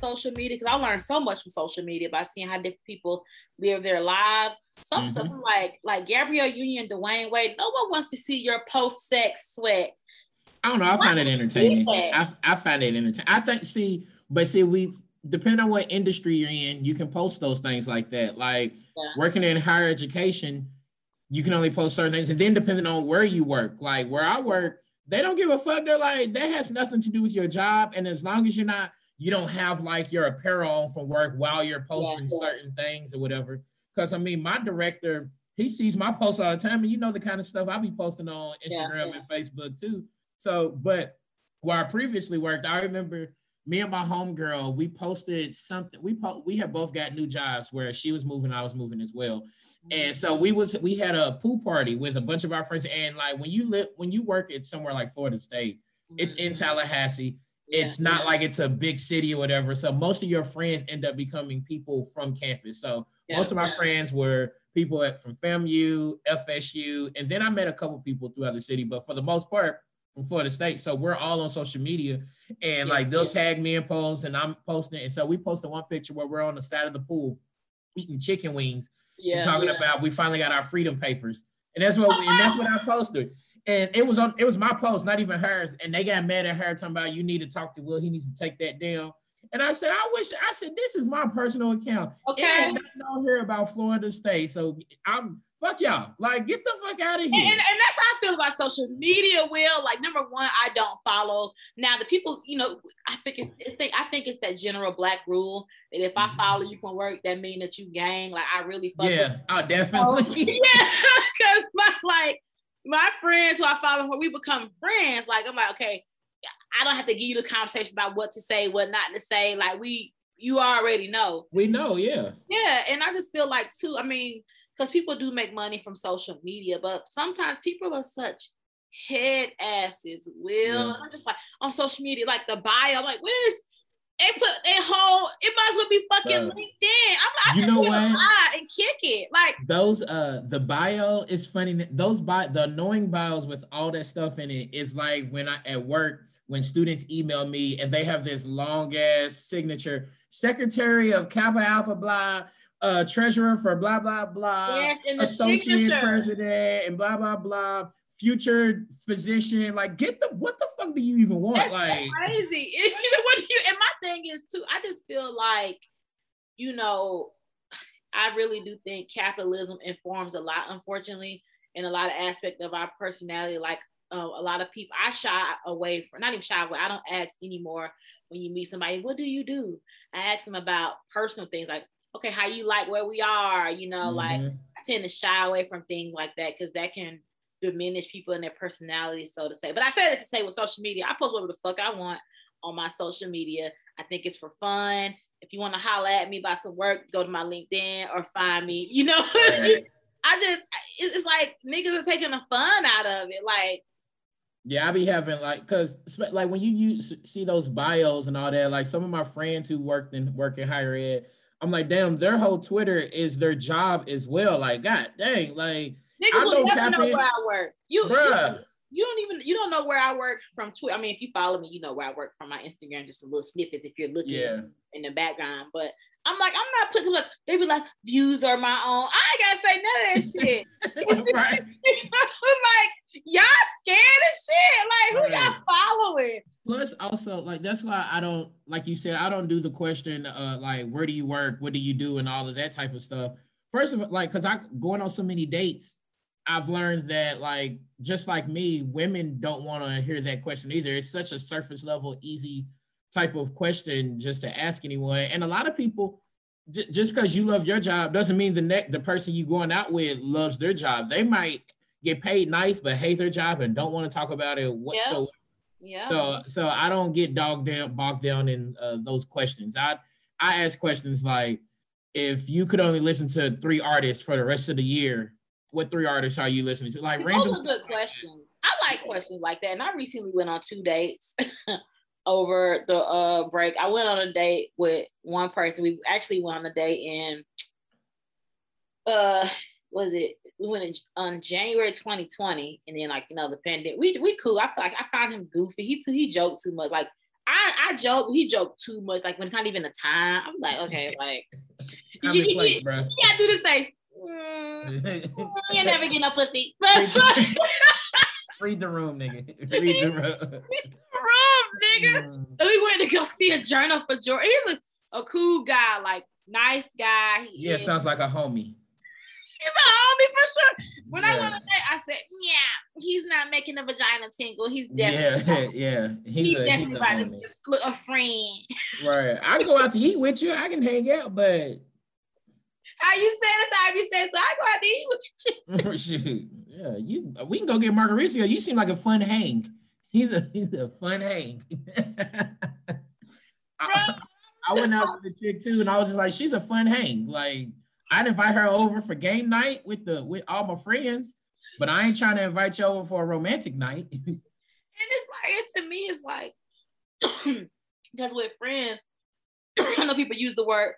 social media because I learned so much from social media by seeing how different people live their lives. Some mm-hmm. stuff like like Gabrielle Union, Dwyane Wade. No one wants to see your post sex sweat. I don't know. I find it entertaining. I, I find it entertaining. I think see, but see, we depending on what industry you're in, you can post those things like that. Like yeah. working in higher education, you can only post certain things, and then depending on where you work, like where I work, they don't give a fuck. They're like that has nothing to do with your job, and as long as you're not, you don't have like your apparel on from work while you're posting yeah. certain things or whatever. Because I mean, my director, he sees my posts all the time, and you know the kind of stuff I be posting on Instagram yeah. and Facebook too. So, but where I previously worked, I remember me and my homegirl, we posted something. We po- we had both got new jobs where she was moving, I was moving as well. And so we was we had a pool party with a bunch of our friends. And like when you live when you work at somewhere like Florida State, it's in mm-hmm. Tallahassee. Yeah, it's not like it's a big city or whatever. So most of your friends end up becoming people from campus. So yeah, most of my friends were people at from FAMU, FSU, and then I met a couple people throughout the city. But for the most part, from Florida State. So we're all on social media and yeah, like they'll yeah. tag me in posts and I'm posting. And so we posted one picture where we're on the side of the pool eating chicken wings yeah, and talking about we finally got our freedom papers. And that's what we, and that's what I posted. And it was on it was my post, not even hers. And they got mad at her talking about you need to talk to Will. He needs to take that down. And I said, I wish I said this is my personal account. Okay. I don't hear about Florida State. So I'm fuck y'all. Like, get the fuck out of here. And, and, and, that's how I feel about social media, Will. Like, number one, I don't follow. Now, the people, you know, I think it's, it's I think it's that general black rule that if I mm-hmm. follow you from work, that mean that you gang. Like, I really fuck Yeah, with oh, definitely. yeah, because my, like, my friends who I follow, when we become friends, like, I'm like, okay, I don't have to give you the conversation about what to say, what not to say. Like, we, you already know. We know, yeah. Yeah, and I just feel like, too, I mean, because people do make money from social media, but sometimes people are such head asses. Will yeah. I'm just like on social media, like the bio, I'm like, what is they put a whole it might as well be fucking uh, LinkedIn. I'm like, you know what? Lie and kick it. Like those uh the bio is funny. Those bio the annoying bios with all that stuff in it is like when I at work when students email me and they have this long ass signature, Secretary of Kappa Alpha blah uh, treasurer for blah blah blah, yes, associate signature. president, and blah blah blah, future physician. Like, get the what the fuck do you even want? That's like crazy. what do you? And my thing is too. I just feel like, you know, I really do think capitalism informs a lot. Unfortunately, in a lot of aspect of our personality, like uh, a lot of people i shy away from not even shy away i don't ask anymore when you meet somebody what do you do i ask them about personal things like okay, how you like where we are, you know, mm-hmm. like I tend to shy away from things like that because that can diminish people and their personality, so to say. But I said it to say with social media, I post whatever the fuck I want on my social media. I think it's for fun. If you want to holler at me about some work, go to my LinkedIn or find me. You know, right. I just it's like niggas are taking the fun out of it. Like, yeah, I be having like, cause like when you use see those bios and all that, like some of my friends who worked in work in higher ed, I'm like, damn, their whole Twitter is their job as well. Like, god dang, like niggas I will never know in. where I work. You, Bruh. you, you don't even you don't know where I work from Twitter. I mean, if you follow me, you know where I work from my Instagram, just from little snippets if you're looking yeah. in the background. But I'm like, I'm not putting like they be like views are my own. I ain't gotta say none of that shit. right. I'm like y'all scared of shit. Like who right. y'all following? Plus, also like that's why I don't like you said I don't do the question uh like where do you work, what do you do, and all of that type of stuff. First of all, like because I going on so many dates, I've learned that like just like me, women don't want to hear that question either. It's such a surface level, easy type of question just to ask anyone. And a lot of people, j- just because you love your job doesn't mean the next the person you going out with loves their job. They might get paid nice but hate their job and don't want to talk about it whatsoever. Yeah. So so I don't get dogged down bogged down in uh, those questions. I I ask questions like if you could only listen to three artists for the rest of the year, what three artists are you listening to? Like random. Those are good questions. I like questions like that. And I recently went on two dates. over the uh break. I went on a date with one person. We actually went on a date in uh was it we went in, on January 2020 and then like you know the pandemic we we cool I feel like I found him goofy he too he joked too much like I I joke. He joked too much. Like when it's not even the time. I'm like, okay, like you, you, you, you gotta do this face. Mm, you're never getting a pussy. Read the room, nigga. Read the room. Read the room, nigga. Mm. we went to go see a journal for George. He's a, a cool guy, like nice guy. He yeah, is. sounds like a homie. He's a homie for sure. When yeah. I went on date, I said, "Yeah, he's not making the vagina tingle. He's definitely yeah, yeah. He's, he's a, definitely he's a, just a friend." Right. I go out to eat with you. I can hang out, but how you the you said so I go out to eat with you. Oh, Shoot. Yeah, you we can go get margaritas. You seem like a fun hang. He's a he's a fun hang. I, I, went out with the chick too, and I was just like, she's a fun hang. Like I'd invite her over for game night with the with all my friends, but I ain't trying to invite you over for a romantic night. and it's like it to me, it's like because with friends, I know people use the word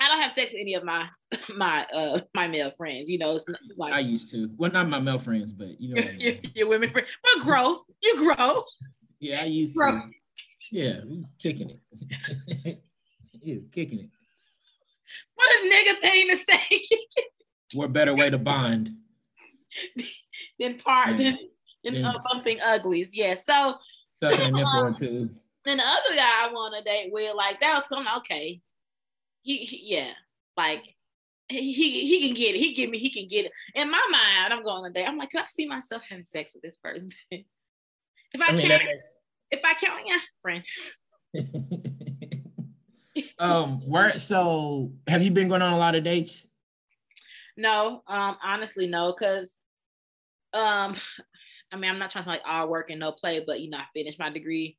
I don't have sex with any of my my uh my male friends. You know, it's like I used to. Well, not my male friends, but you know, your, your women friends. But growth, you grow. Yeah, I used grow. to. Yeah, he's kicking it. he's kicking it. What a nigga thing to say. what better way to bond than part than, than uh, bumping uglies? Yeah. So sucking a nipple um, too. Then the other guy I want to date with, like that was coming okay he, he yeah, like he he can get it. He give me, he can get it. In my mind, I'm going a day. I'm like, can I see myself having sex with this person? if I, I mean, can't, if I can't, yeah, friend. um, where so have you been going on a lot of dates? No, um, honestly, no, because um, I mean, I'm not trying to like all work and no play, but you know, I finished my degree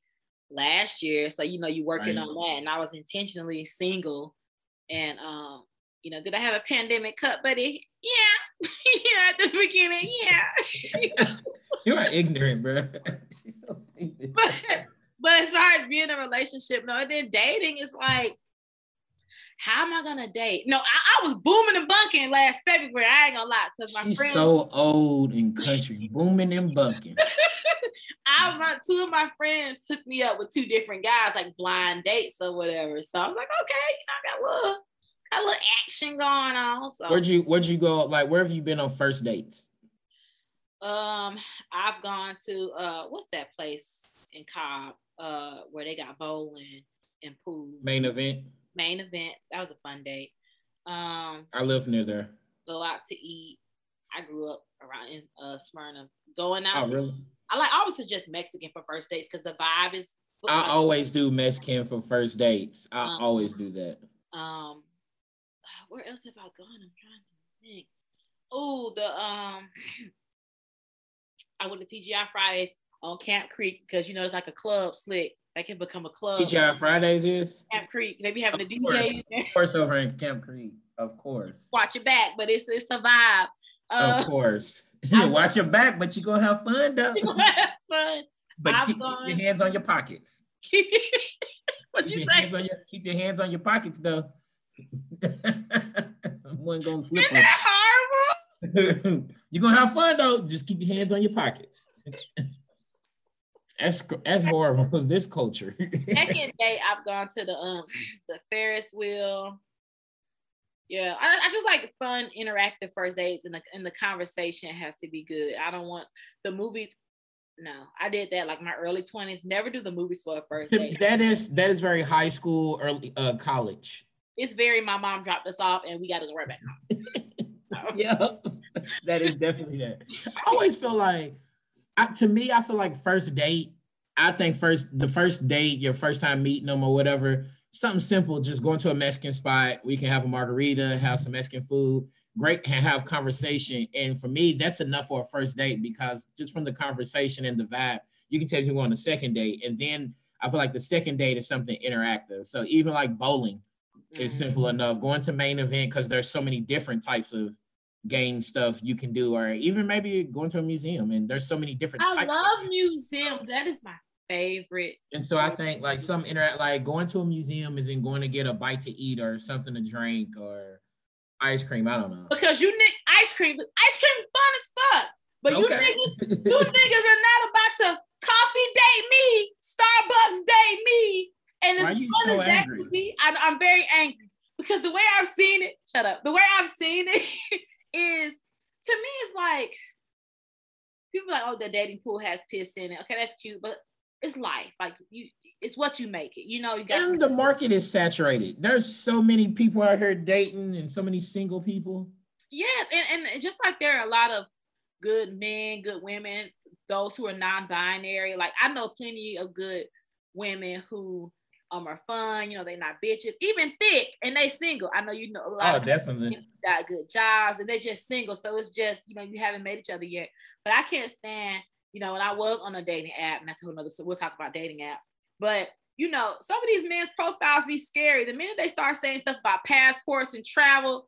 last year, so you know, you working right. on that, and I was intentionally single and um, you know, did I have a pandemic cut, buddy? Yeah, yeah, at the beginning, yeah. you are ignorant, bro. but, but as far as being in a relationship, no, and then dating is like, how am I gonna date? No, I, I was booming and bunking last February. I ain't gonna lie, because my She's friend so old and country, booming and bunking. I my two of my friends hooked me up with two different guys, like blind dates or whatever. So I was like, okay, you know, I got a little, got a little action going on. So where'd you where'd you go? Like, where have you been on first dates? Um, I've gone to uh, what's that place in Cobb? Uh, where they got bowling and pool. Main event. Main event. That was a fun date. Um, I live near there. Go out to eat. I grew up around in uh, Smyrna. Going out. Oh, really? I like I always suggest Mexican for first dates because the vibe is. I always do Mexican for first dates. I um, always do that. Um, where else have I gone? I'm trying to think. Oh, the um, I went to TGI Fridays on Camp Creek because you know it's like a club slick. That can become a club. TGI Fridays is Camp Creek. They be having of a DJ. Of course, over in Camp Creek, of course. Watch your back, but it's it's a vibe. Uh, of course. Watch your back, but you're gonna have fun though. have fun. But keep, keep, your hands on your pockets. what you say? Your, keep your hands on your pockets though. Someone gonna slip. Isn't that horrible? you're gonna have fun though. Just keep your hands on your pockets. That's that's horrible. This culture. Second day, I've gone to the um the Ferris wheel yeah, I, I, just like fun, interactive first dates, and the and the conversation has to be good. I don't want the movies. No, I did that like my early twenties. Never do the movies for a first date. That is that is very high school, early uh, college. It's very. My mom dropped us off, and we got to go right back home. yeah, that is definitely that. I always feel like, I, to me, I feel like first date. I think first the first date, your first time meeting them or whatever something simple, just going to a Mexican spot. We can have a margarita, have some Mexican food, great, and have conversation. And for me, that's enough for a first date because just from the conversation and the vibe, you can take people on a second date. And then I feel like the second date is something interactive. So even like bowling mm-hmm. is simple enough. Going to main event because there's so many different types of game stuff you can do, or even maybe going to a museum and there's so many different. I love museums. That is my favorite. And so I think like some interact like going to a museum and then going to get a bite to eat or something to drink or ice cream. I don't know. Because you need ice cream, ice cream fun as fuck. But okay. you niggas, you niggas are not about to coffee date me, Starbucks date date me, and as fun so as that could be, I'm, I'm very angry because the way I've seen it, shut up. The way I've seen it is to me, it's like people like, oh, the dating pool has piss in it. Okay, that's cute, but it's life. Like you, it's what you make it. You know, you got. And the market is saturated. There's so many people out here dating, and so many single people. Yes, and and just like there are a lot of good men, good women, those who are non-binary. Like I know plenty of good women who um are fun, you know, they're not bitches, even thick, and they single. I know you know a lot oh, of definitely got good jobs and they're just single. So it's just, you know, you haven't met each other yet. But I can't stand, you know, when I was on a dating app, and that's a whole another so we'll talk about dating apps. But you know, some of these men's profiles be scary. The minute they start saying stuff about passports and travel,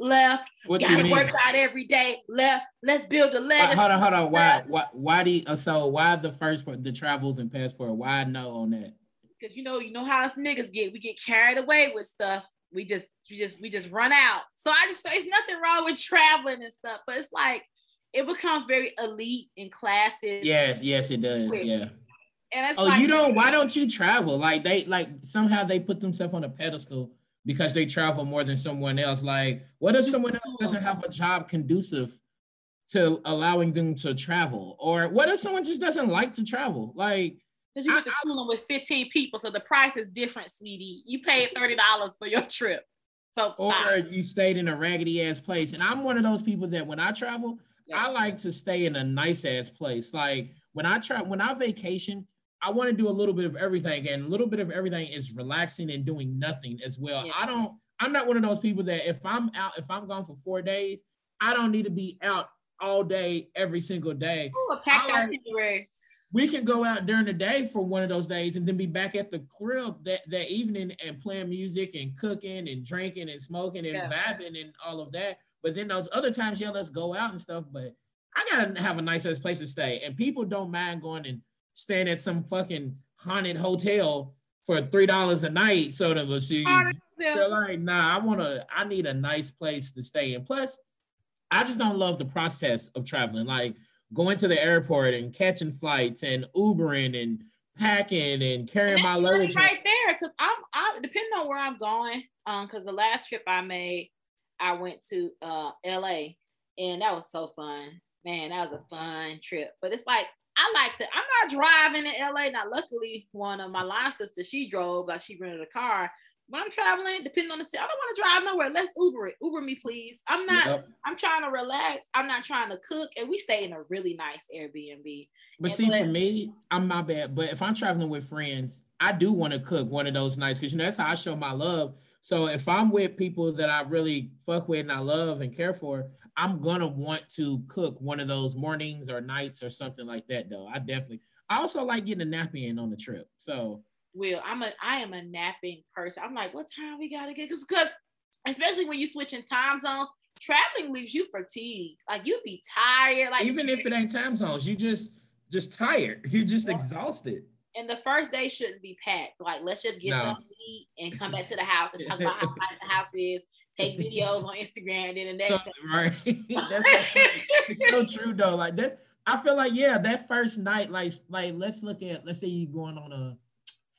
left. What gotta work out every day. Left. Let's build a legacy. hold on, hold on. Why, why, why do you, uh, so? Why the first part, the travels and passport? Why no on that? Because you know, you know how us niggas get. We get carried away with stuff. We just, we just, we just run out. So I just, there's nothing wrong with traveling and stuff, but it's like it becomes very elite in classes. Yes, yes, it does. Quick. Yeah. And it's oh, like, you don't. Why don't you travel? Like they, like somehow they put themselves on a pedestal because they travel more than someone else. Like, what if someone else doesn't have a job conducive to allowing them to travel? Or what if someone just doesn't like to travel? Like, because you went to school with 15 people, so the price is different, sweetie. You paid $30 for your trip. So or you stayed in a raggedy ass place. And I'm one of those people that when I travel, yeah. I like to stay in a nice ass place. Like when I try when I vacation, I want to do a little bit of everything, and a little bit of everything is relaxing and doing nothing as well. Yeah. I don't. I'm not one of those people that if I'm out, if I'm gone for four days, I don't need to be out all day every single day. Ooh, a packed itinerary. We can go out during the day for one of those days and then be back at the crib that, that evening and playing music and cooking and drinking and smoking and yeah. vibing and all of that. But then those other times, yeah, let's go out and stuff. But I gotta have a nice place to stay. And people don't mind going and staying at some fucking haunted hotel for three dollars a night, sort of a see. They're like, nah, I wanna, I need a nice place to stay. And plus, I just don't love the process of traveling. Like going to the airport and catching flights and Ubering and packing and carrying my luggage. Right there, because I'm, I depending on where I'm going. Um, because the last trip I made, I went to uh LA, and that was so fun. Man, that was a fun trip. But it's like I like that. I'm not driving in LA. Now, luckily, one of my line sisters, she drove, like she rented a car. When I'm traveling, depending on the city, I don't want to drive nowhere. Let's Uber it. Uber me, please. I'm not, yep. I'm trying to relax. I'm not trying to cook. And we stay in a really nice Airbnb. But and see, for me, I'm my bad. But if I'm traveling with friends, I do want to cook one of those nights because you know that's how I show my love. So if I'm with people that I really fuck with and I love and care for, I'm gonna want to cook one of those mornings or nights or something like that. Though I definitely. I also like getting a nap in on the trip. So. Will I'm a I am a napping person. I'm like, what time we gotta get? Because because especially when you switch in time zones, traveling leaves you fatigued. Like you'd be tired. Like even if it ain't time zones, you just just tired. You're just yeah. exhausted and the first day shouldn't be packed. Like, let's just get no. something to eat and come back to the house and talk about how nice the house is, take videos on Instagram, and then the next so, day. Right. that's it's so true though. Like that's I feel like, yeah, that first night, like, like let's look at let's say you're going on a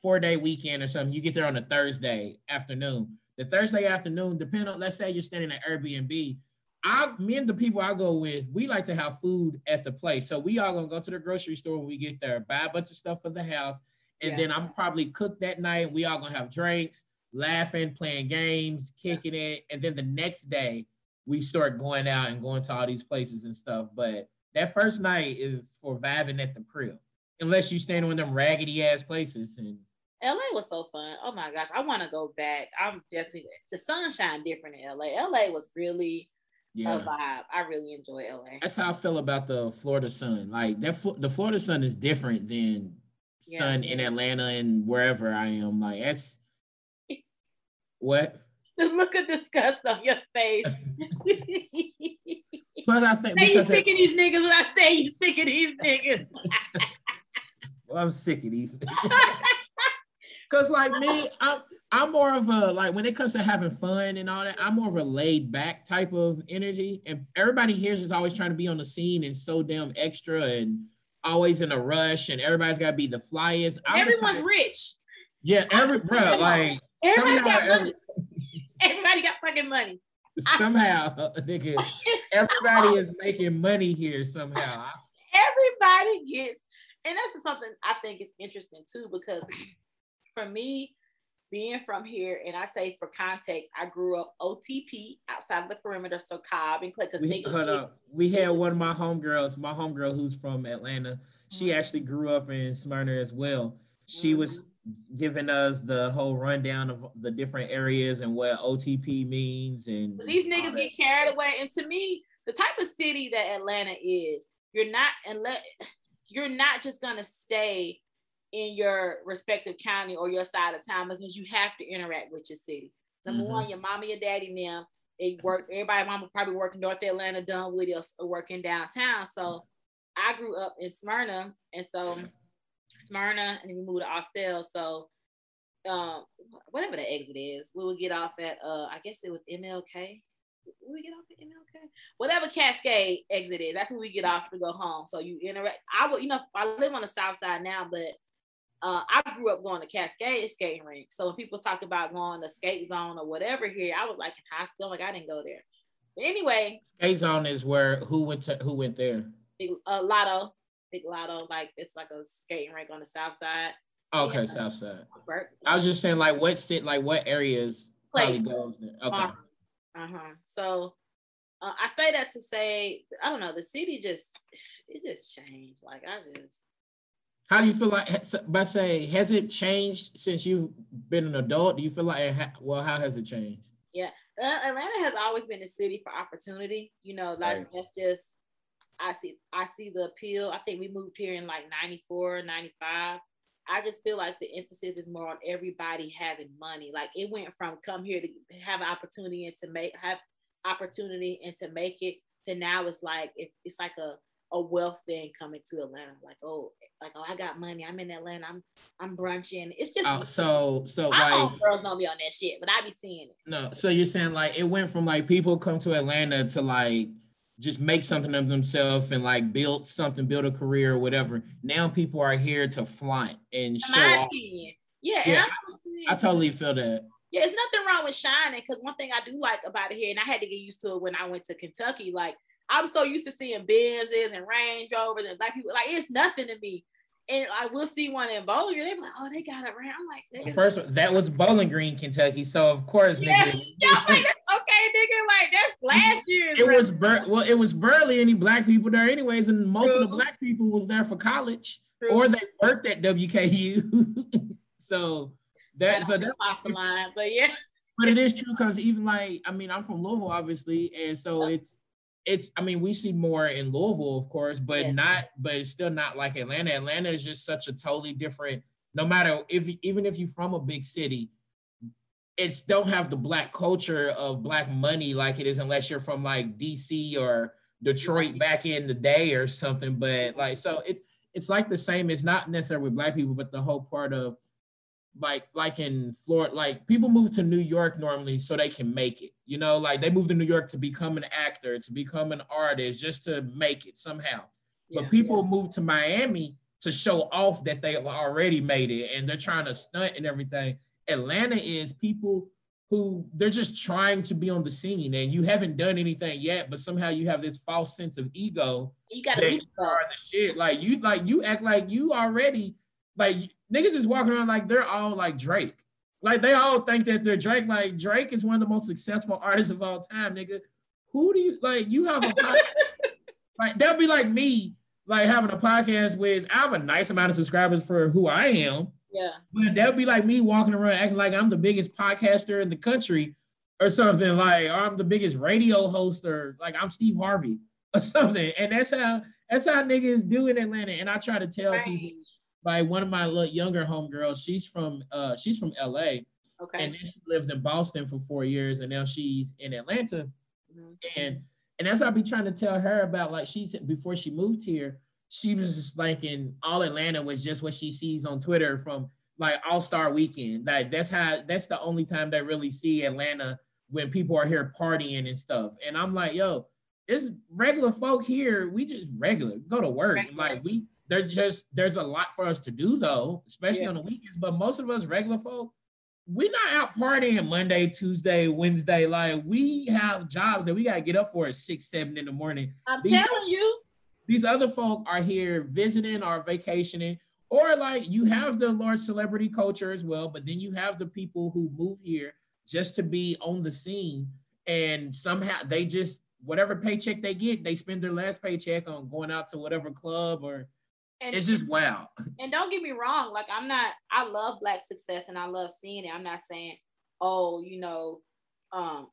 four-day weekend or something, you get there on a Thursday afternoon. The Thursday afternoon, depending on let's say you're staying at Airbnb, I, me and the people I go with, we like to have food at the place. So we all gonna go to the grocery store when we get there, buy a bunch of stuff for the house, and yeah. then I'm probably cook that night. We all gonna have drinks, laughing, playing games, kicking yeah. it, and then the next day we start going out and going to all these places and stuff. But that first night is for vibing at the crib, unless you staying in them raggedy ass places and. LA was so fun. Oh my gosh, I want to go back. I'm definitely the sunshine different in LA. LA was really yeah. a vibe. I really enjoy LA. That's how I feel about the Florida sun. Like that, the Florida sun is different than yeah. sun in Atlanta and wherever I am. Like that's what. The look of disgust on your face. but I think say you sick of these niggas when I say you sick of these niggas. well, I'm sick of these. Cause like me, I'm I'm more of a like when it comes to having fun and all that, I'm more of a laid back type of energy. And everybody here is just always trying to be on the scene and so damn extra and always in a rush and everybody's gotta be the flyest. I'm Everyone's the rich. Yeah, every bro, like everybody got money. everybody got fucking money. Somehow, nigga, everybody is making money here somehow. Everybody gets, and that's something I think is interesting too, because for me, being from here, and I say for context, I grew up OTP outside of the perimeter, so Cobb and Clay. We, hold we had one of my homegirls, my homegirl who's from Atlanta. She mm-hmm. actually grew up in Smyrna as well. She mm-hmm. was giving us the whole rundown of the different areas and what OTP means. And these niggas get carried away. And to me, the type of city that Atlanta is, you're not unless you're not just gonna stay in your respective county or your side of town because you have to interact with your city. Number mm-hmm. one, your mama, your daddy, them, they work, everybody mama probably working North Atlanta, done Dunwoody, or working downtown. So I grew up in Smyrna, and so Smyrna, and then we moved to Austell. So um, whatever the exit is, we would get off at uh, I guess it was MLK. We get off at MLK, whatever Cascade exit is. That's when we get off to go home. So you interact. I would, you know, I live on the south side now, but uh, I grew up going to Cascade skating rink. So when people talk about going to skate zone or whatever here, I was like in high school, like I didn't go there. But anyway, skate zone is where who went to who went there? Big uh, Lotto, Big Lotto, like it's like a skating rink on the south side. Okay, and, south side. I was just saying, like, what sit, like, what areas probably goes there? Okay. Uh huh. So, uh, I say that to say, I don't know, the city just, it just changed. Like, I just, how do you feel like, by say, has it changed since you've been an adult? Do you feel like, well, how has it changed? Yeah, uh, Atlanta has always been a city for opportunity. You know, like right. that's just, I see, I see the appeal. I think we moved here in like 94, 95. I just feel like the emphasis is more on everybody having money. Like it went from come here to have an opportunity and to make have opportunity and to make it to now it's like it, it's like a a wealth thing coming to Atlanta. Like, oh, like, oh, I got money. I'm in Atlanta. I'm I'm brunching. It's just uh, so so I like girls know me on that shit, but I be seeing it. No, so you're saying like it went from like people come to Atlanta to like just make something of themselves and like build something, build a career or whatever. Now people are here to flaunt and show off. Yeah, yeah I, I totally feel that. Yeah, it's nothing wrong with shining because one thing I do like about it here, and I had to get used to it when I went to Kentucky, like I'm so used to seeing Benzes and Range Rovers and black people. Like it's nothing to me. And I will see one in Bowling Green. They be like, oh, they got it around. I'm like, first that was Bowling Green, Kentucky. So of course, yeah, nigga. Yeah, like, okay, nigga, like that's last year. It was Bur- well, it was barely any black people there, anyways, and most True. of the black people was there for college True. or they worked at WKU. so that yeah, so that's off the line, but yeah. But it is true because even like I mean I'm from Louisville, obviously, and so it's it's I mean we see more in Louisville, of course, but yes. not but it's still not like Atlanta. Atlanta is just such a totally different. No matter if even if you're from a big city, it's don't have the black culture of black money like it is unless you're from like DC or Detroit back in the day or something. But like so it's it's like the same. It's not necessarily with black people, but the whole part of like like in Florida, like people move to New York normally so they can make it. You know, like they move to New York to become an actor, to become an artist, just to make it somehow. Yeah, but people yeah. move to Miami to show off that they already made it and they're trying to stunt and everything. Atlanta is people who they're just trying to be on the scene and you haven't done anything yet, but somehow you have this false sense of ego. You gotta you are the shit. Like you like you act like you already like niggas is walking around like they're all like Drake. Like they all think that they're Drake. Like Drake is one of the most successful artists of all time, nigga. Who do you like? You have a podcast, like that'd be like me, like having a podcast with. I have a nice amount of subscribers for who I am. Yeah. But that'd be like me walking around acting like I'm the biggest podcaster in the country, or something like, or I'm the biggest radio host, or like I'm Steve Harvey or something. And that's how that's how niggas do in Atlanta. And I try to tell right. people by one of my little younger homegirls. She's from uh she's from LA. Okay. And then she lived in Boston for four years, and now she's in Atlanta. Mm-hmm. And and as I be trying to tell her about, like she said before she moved here, she was just thinking all Atlanta was just what she sees on Twitter from like All Star Weekend. Like that's how that's the only time they really see Atlanta when people are here partying and stuff. And I'm like, yo, it's regular folk here. We just regular go to work. Regular. Like we there's just there's a lot for us to do though, especially yeah. on the weekends. But most of us regular folk, we're not out partying Monday, Tuesday, Wednesday. Like we have jobs that we gotta get up for at six, seven in the morning. I'm these, telling you. These other folk are here visiting or vacationing. Or like you have the large celebrity culture as well, but then you have the people who move here just to be on the scene and somehow they just whatever paycheck they get, they spend their last paycheck on going out to whatever club or and, it's just wow. And don't get me wrong, like I'm not I love black success and I love seeing it. I'm not saying, oh, you know, um,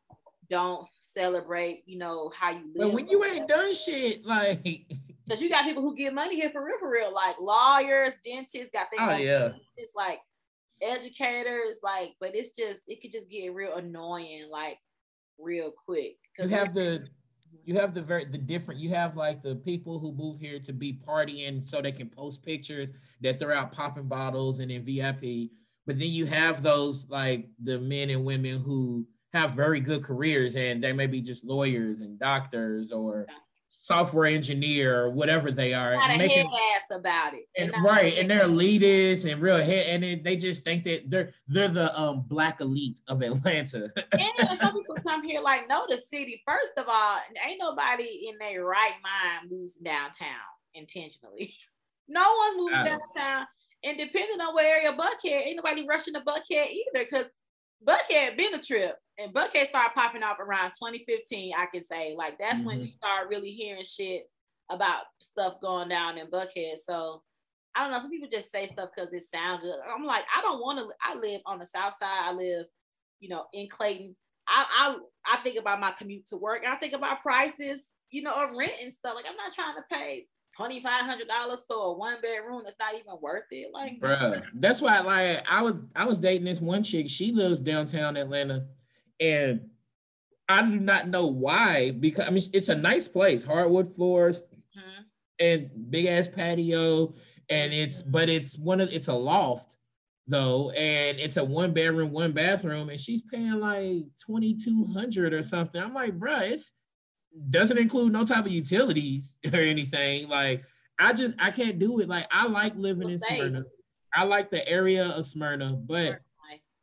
don't celebrate, you know, how you live. But when you ain't done shit, like because you got people who get money here for real, for real, like lawyers, dentists, got things. Oh like yeah. It's like educators, like, but it's just it could just get real annoying, like real quick. You have the you have the very the different you have like the people who move here to be partying so they can post pictures that they're out popping bottles and in VIP. But then you have those like the men and women who have very good careers and they may be just lawyers and doctors or software engineer or whatever they are. Not making, ass about it. And right, and they're elitists and real head, and it, they just think that they're they're the um black elite of Atlanta. and some people come here like, no, the city. First of all, ain't nobody in their right mind moves downtown intentionally. No one's moving downtown. And depending on what area Buckhead, ain't nobody rushing to Buckhead either, because Buckhead been a trip and Buckhead started popping off around 2015, I can say. Like that's mm-hmm. when you start really hearing shit about stuff going down in Buckhead. So I don't know. Some people just say stuff because it sounds good. I'm like, I don't want to. I live on the south side. I live, you know, in Clayton. I I I think about my commute to work. And I think about prices, you know, of rent and stuff. Like I'm not trying to pay twenty five hundred dollars for a one bedroom that's not even worth it. Like, bruh, that's why like I was I was dating this one chick. She lives downtown Atlanta, and I do not know why because I mean it's a nice place, hardwood floors, mm-hmm. and big ass patio, and it's but it's one of it's a loft though, and it's a one bedroom, one bathroom, and she's paying like twenty two hundred or something. I'm like, bruh, it's doesn't include no type of utilities or anything. Like I just I can't do it. Like I like living in Smyrna. I like the area of Smyrna, but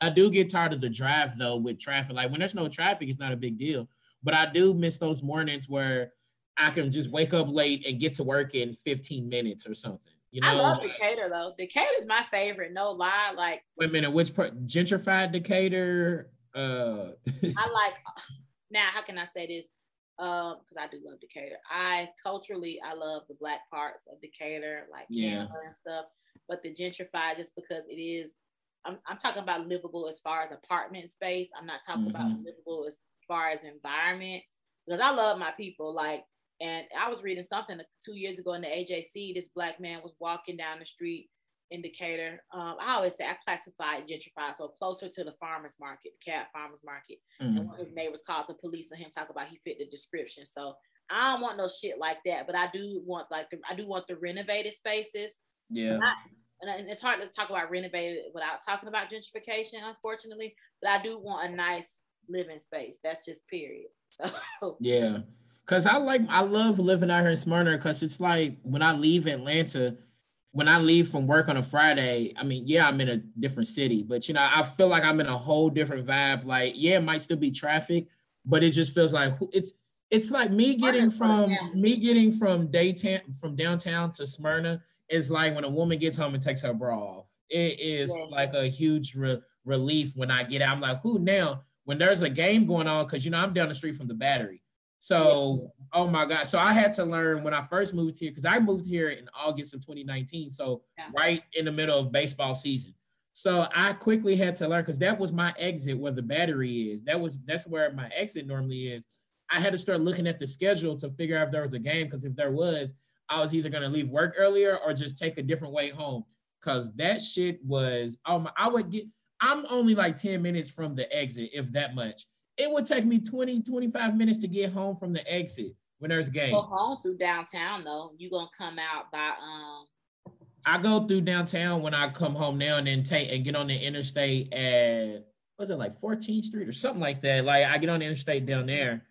I do get tired of the drive though with traffic. Like when there's no traffic, it's not a big deal. But I do miss those mornings where I can just wake up late and get to work in 15 minutes or something. You know, I love Decatur though. Decatur is my favorite. No lie. Like wait a minute, which part? Gentrified Decatur. Uh, I like. Now, how can I say this? Um because I do love Decatur. I culturally I love the black parts of Decatur, like yeah. and stuff. But the gentrified, just because it is, I'm, I'm talking about livable as far as apartment space. I'm not talking mm-hmm. about livable as far as environment because I love my people. Like, and I was reading something two years ago in the AJC. This black man was walking down the street in Decatur. Um, I always say I classify gentrified, so closer to the farmers market, the cat farmers market. Mm-hmm. And one of his neighbors called the police on him, talk about he fit the description. So I don't want no shit like that, but I do want like the I do want the renovated spaces. Yeah. and it's hard to talk about renovated without talking about gentrification, unfortunately. But I do want a nice living space. That's just period. So yeah. Cause I like I love living out here in Smyrna because it's like when I leave Atlanta, when I leave from work on a Friday, I mean, yeah, I'm in a different city, but you know, I feel like I'm in a whole different vibe. Like, yeah, it might still be traffic, but it just feels like it's it's like me getting from me getting from daytown from downtown to Smyrna is like when a woman gets home and takes her bra off. It is yeah. like a huge re- relief when I get out. I'm like, who now? When there's a game going on, because you know I'm down the street from the battery. So, oh my God. So I had to learn when I first moved here, because I moved here in August of 2019. So yeah. right in the middle of baseball season. So I quickly had to learn because that was my exit where the battery is. That was that's where my exit normally is. I had to start looking at the schedule to figure out if there was a game. Because if there was, I was either gonna leave work earlier or just take a different way home. Cause that shit was oh my, I would get I'm only like 10 minutes from the exit, if that much it would take me 20, 25 minutes to get home from the exit when there's games. Go home through downtown though. You gonna come out by um I go through downtown when I come home now and then take and get on the interstate at was it like 14th Street or something like that. Like I get on the interstate down there.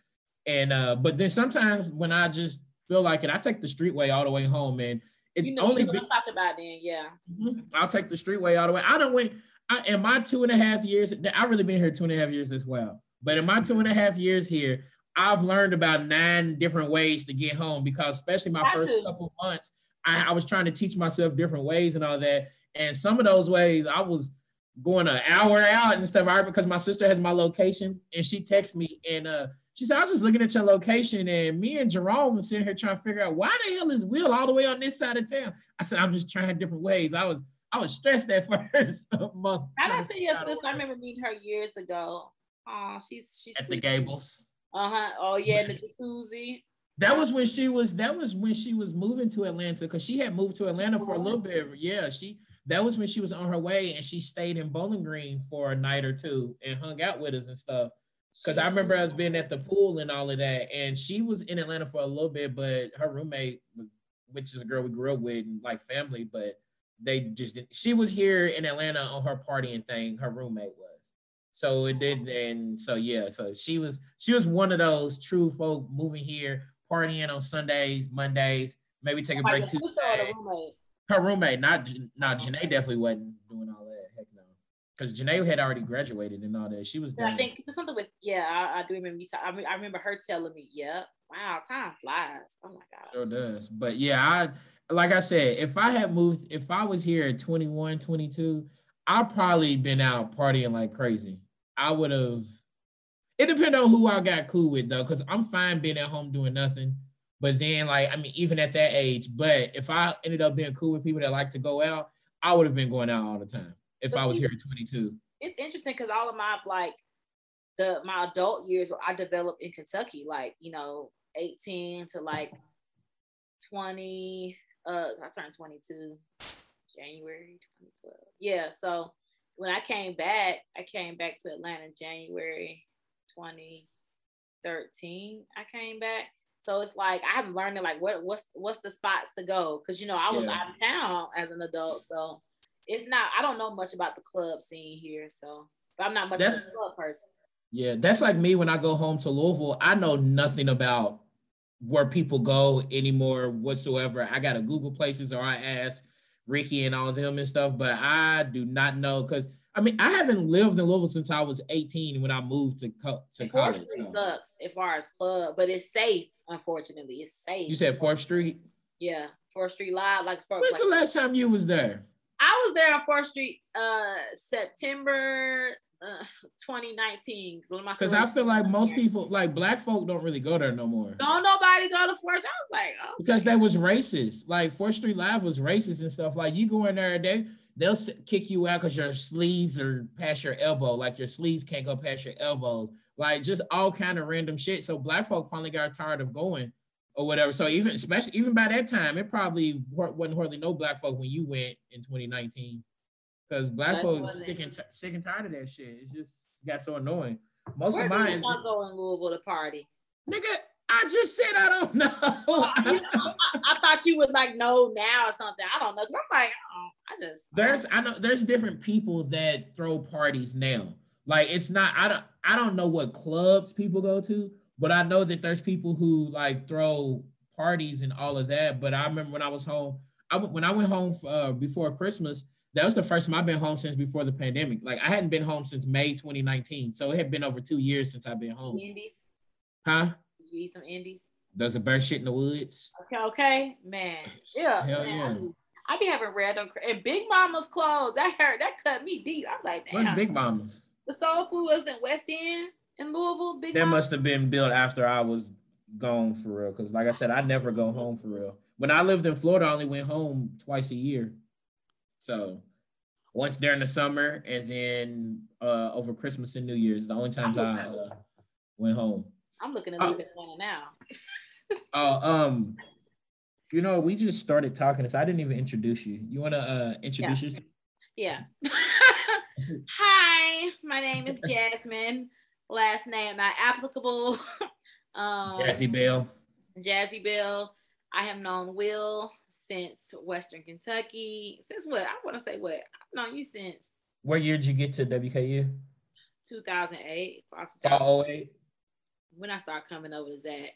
And uh, but then sometimes when I just feel like it, I take the streetway all the way home and It's you know, only you know talked about then, yeah. Mm-hmm. I'll take the streetway all the way. I don't went I, in my two and a half years. I've really been here two and a half years as well. But in my two and a half years here, I've learned about nine different ways to get home because, especially my first couple months, I, I was trying to teach myself different ways and all that. And some of those ways, I was going an hour out and stuff. I because my sister has my location and she texts me and uh she said, I was just looking at your location and me and Jerome was sitting here trying to figure out why the hell is Will all the way on this side of town. I said, I'm just trying different ways. I was I was stressed that first month. I don't your sister, I remember meeting her years ago. Oh, she's she's at sweet. the Gables. Uh-huh. Oh yeah, the jacuzzi. That was when she was that was when she was moving to Atlanta because she had moved to Atlanta for a little bit. Yeah, she that was when she was on her way and she stayed in Bowling Green for a night or two and hung out with us and stuff. Because I remember us being at the pool and all of that. And she was in Atlanta for a little bit, but her roommate, which is a girl we grew up with, and like family, but they just didn't. She was here in Atlanta on her partying thing. Her roommate was. So it did, and so yeah, so she was she was one of those true folk moving here, partying on Sundays, Mondays, maybe take a break Tuesday her roommate, not not Janae, definitely wasn't doing all that. Heck no, because Janae had already graduated and all that. She was. Yeah, I think it's something with yeah. I, I do remember you. T- I, mean, I remember her telling me, "Yeah, wow, time flies." Oh my god. Sure does. But yeah, I like I said, if I had moved, if I was here at 21, 22, I'd probably been out partying like crazy. I would have. It depends on who I got cool with though, because I'm fine being at home doing nothing. But then, like, I mean, even at that age, but if I ended up being cool with people that like to go out, I would have been going out all the time if but I was here at 22. It's interesting because all of my like the my adult years I developed in Kentucky, like you know, 18 to like 20. Uh, I turned 22 January 2012. Yeah, so when I came back, I came back to Atlanta January 2013. I came back so it's like I'm learning like what what's what's the spots to go because you know I was yeah. out of town as an adult, so it's not I don't know much about the club scene here, so but I'm not much that's, of a club person. Yeah, that's like me when I go home to Louisville. I know nothing about where people go anymore whatsoever. I got to Google places or I ask Ricky and all of them and stuff, but I do not know because I mean I haven't lived in Louisville since I was 18 when I moved to co- to college. Fourth So. sucks as far as club, but it's safe Unfortunately, it's safe. You said Fourth Street. Yeah, Fourth Street Live. Like, when's like, the last time you was there? I was there on Fourth Street, uh, September uh, 2019. Because I feel like most people, like black folk, don't really go there no more. Don't nobody go to Fourth. I was like, oh. Because that was racist. Like Fourth Street Live was racist and stuff. Like you go in there, they they'll kick you out because your sleeves are past your elbow. Like your sleeves can't go past your elbows like just all kind of random shit. So black folk finally got tired of going or whatever. So even especially even by that time, it probably wasn't hardly no black folk when you went in 2019. Because black folks sick and t- sick and tired of that shit. It just got so annoying. Most Where of mine not go in Louisville to party. Nigga, I just said I don't know. I, I, thought you would like know now or something. I don't know. Cause I'm like, oh, I just there's I know there's different people that throw parties now. Like it's not I don't I don't know what clubs people go to, but I know that there's people who like throw parties and all of that. But I remember when I was home, I when I went home uh, before Christmas, that was the first time I've been home since before the pandemic. Like I hadn't been home since May 2019, so it had been over two years since I've been home. Indi's, huh? Did you eat some Indi's? Does a bear shit in the woods? Okay, okay, man. Yeah, Hell man. yeah. I be having random and Big Mama's clothes. That hurt. That cut me deep. I'm like, damn. What's Big Mama's? The Soul Food was in West End in Louisville. Big that must have been built after I was gone for real. Because like I said, I never go home for real. When I lived in Florida, I only went home twice a year. So once during the summer and then uh, over Christmas and New Year's, the only times I uh, went home. I'm looking at leave Atlanta now. Oh, uh, um, you know, we just started talking. So I didn't even introduce you. You want to uh, introduce yeah. yourself? Yeah. Hi, my name is Jasmine. Last name not applicable. um, Jazzy Bell. Jazzy Bell. I have known Will since Western Kentucky. Since what? I want to say what? I've known you since. What year did you get to WKU? 2008. Fall 08. When I start coming over to Zach.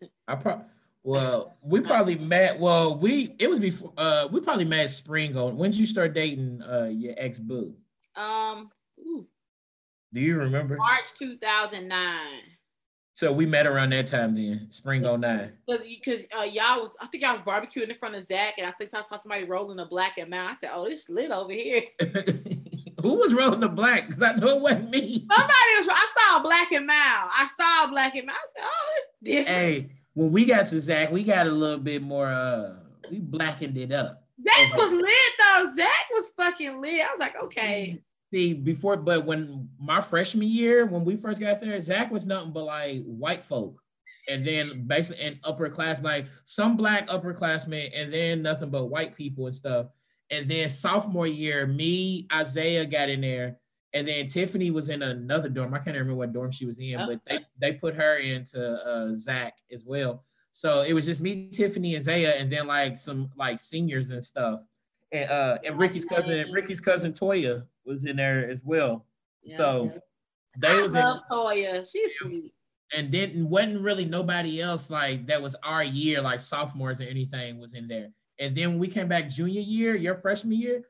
I probably Well, we probably met. Well, we it was before. Uh, we probably met spring on. When did you start dating uh your ex boo? Um. Ooh. Do you remember? March two thousand nine. So we met around that time then, spring 09. Because because uh, y'all was, I think I was barbecuing in front of Zach, and I think I saw somebody rolling a black and mild. I said, "Oh, this lit over here." Who was rolling the black? Because I know it wasn't me. Somebody was. I saw a black and mild. I saw a black and mild. I said, "Oh, it's different." Hey, when we got to Zach, we got a little bit more. uh We blackened it up. Zach was lit though. Zach was fucking lit. I was like, okay. See, before, but when my freshman year, when we first got there, Zach was nothing but like white folk. And then basically an upper class, like some black upperclassmen, and then nothing but white people and stuff. And then sophomore year, me, Isaiah got in there, and then Tiffany was in another dorm. I can't remember what dorm she was in, but they they put her into uh, Zach as well. So it was just me, Tiffany, and Zaya, and then like some like seniors and stuff. And uh and Ricky's cousin, Ricky's cousin Toya was in there as well. Yeah. So they I was love in, Toya. She's sweet. And then wasn't really nobody else like that was our year, like sophomores or anything was in there. And then when we came back junior year, your freshman year,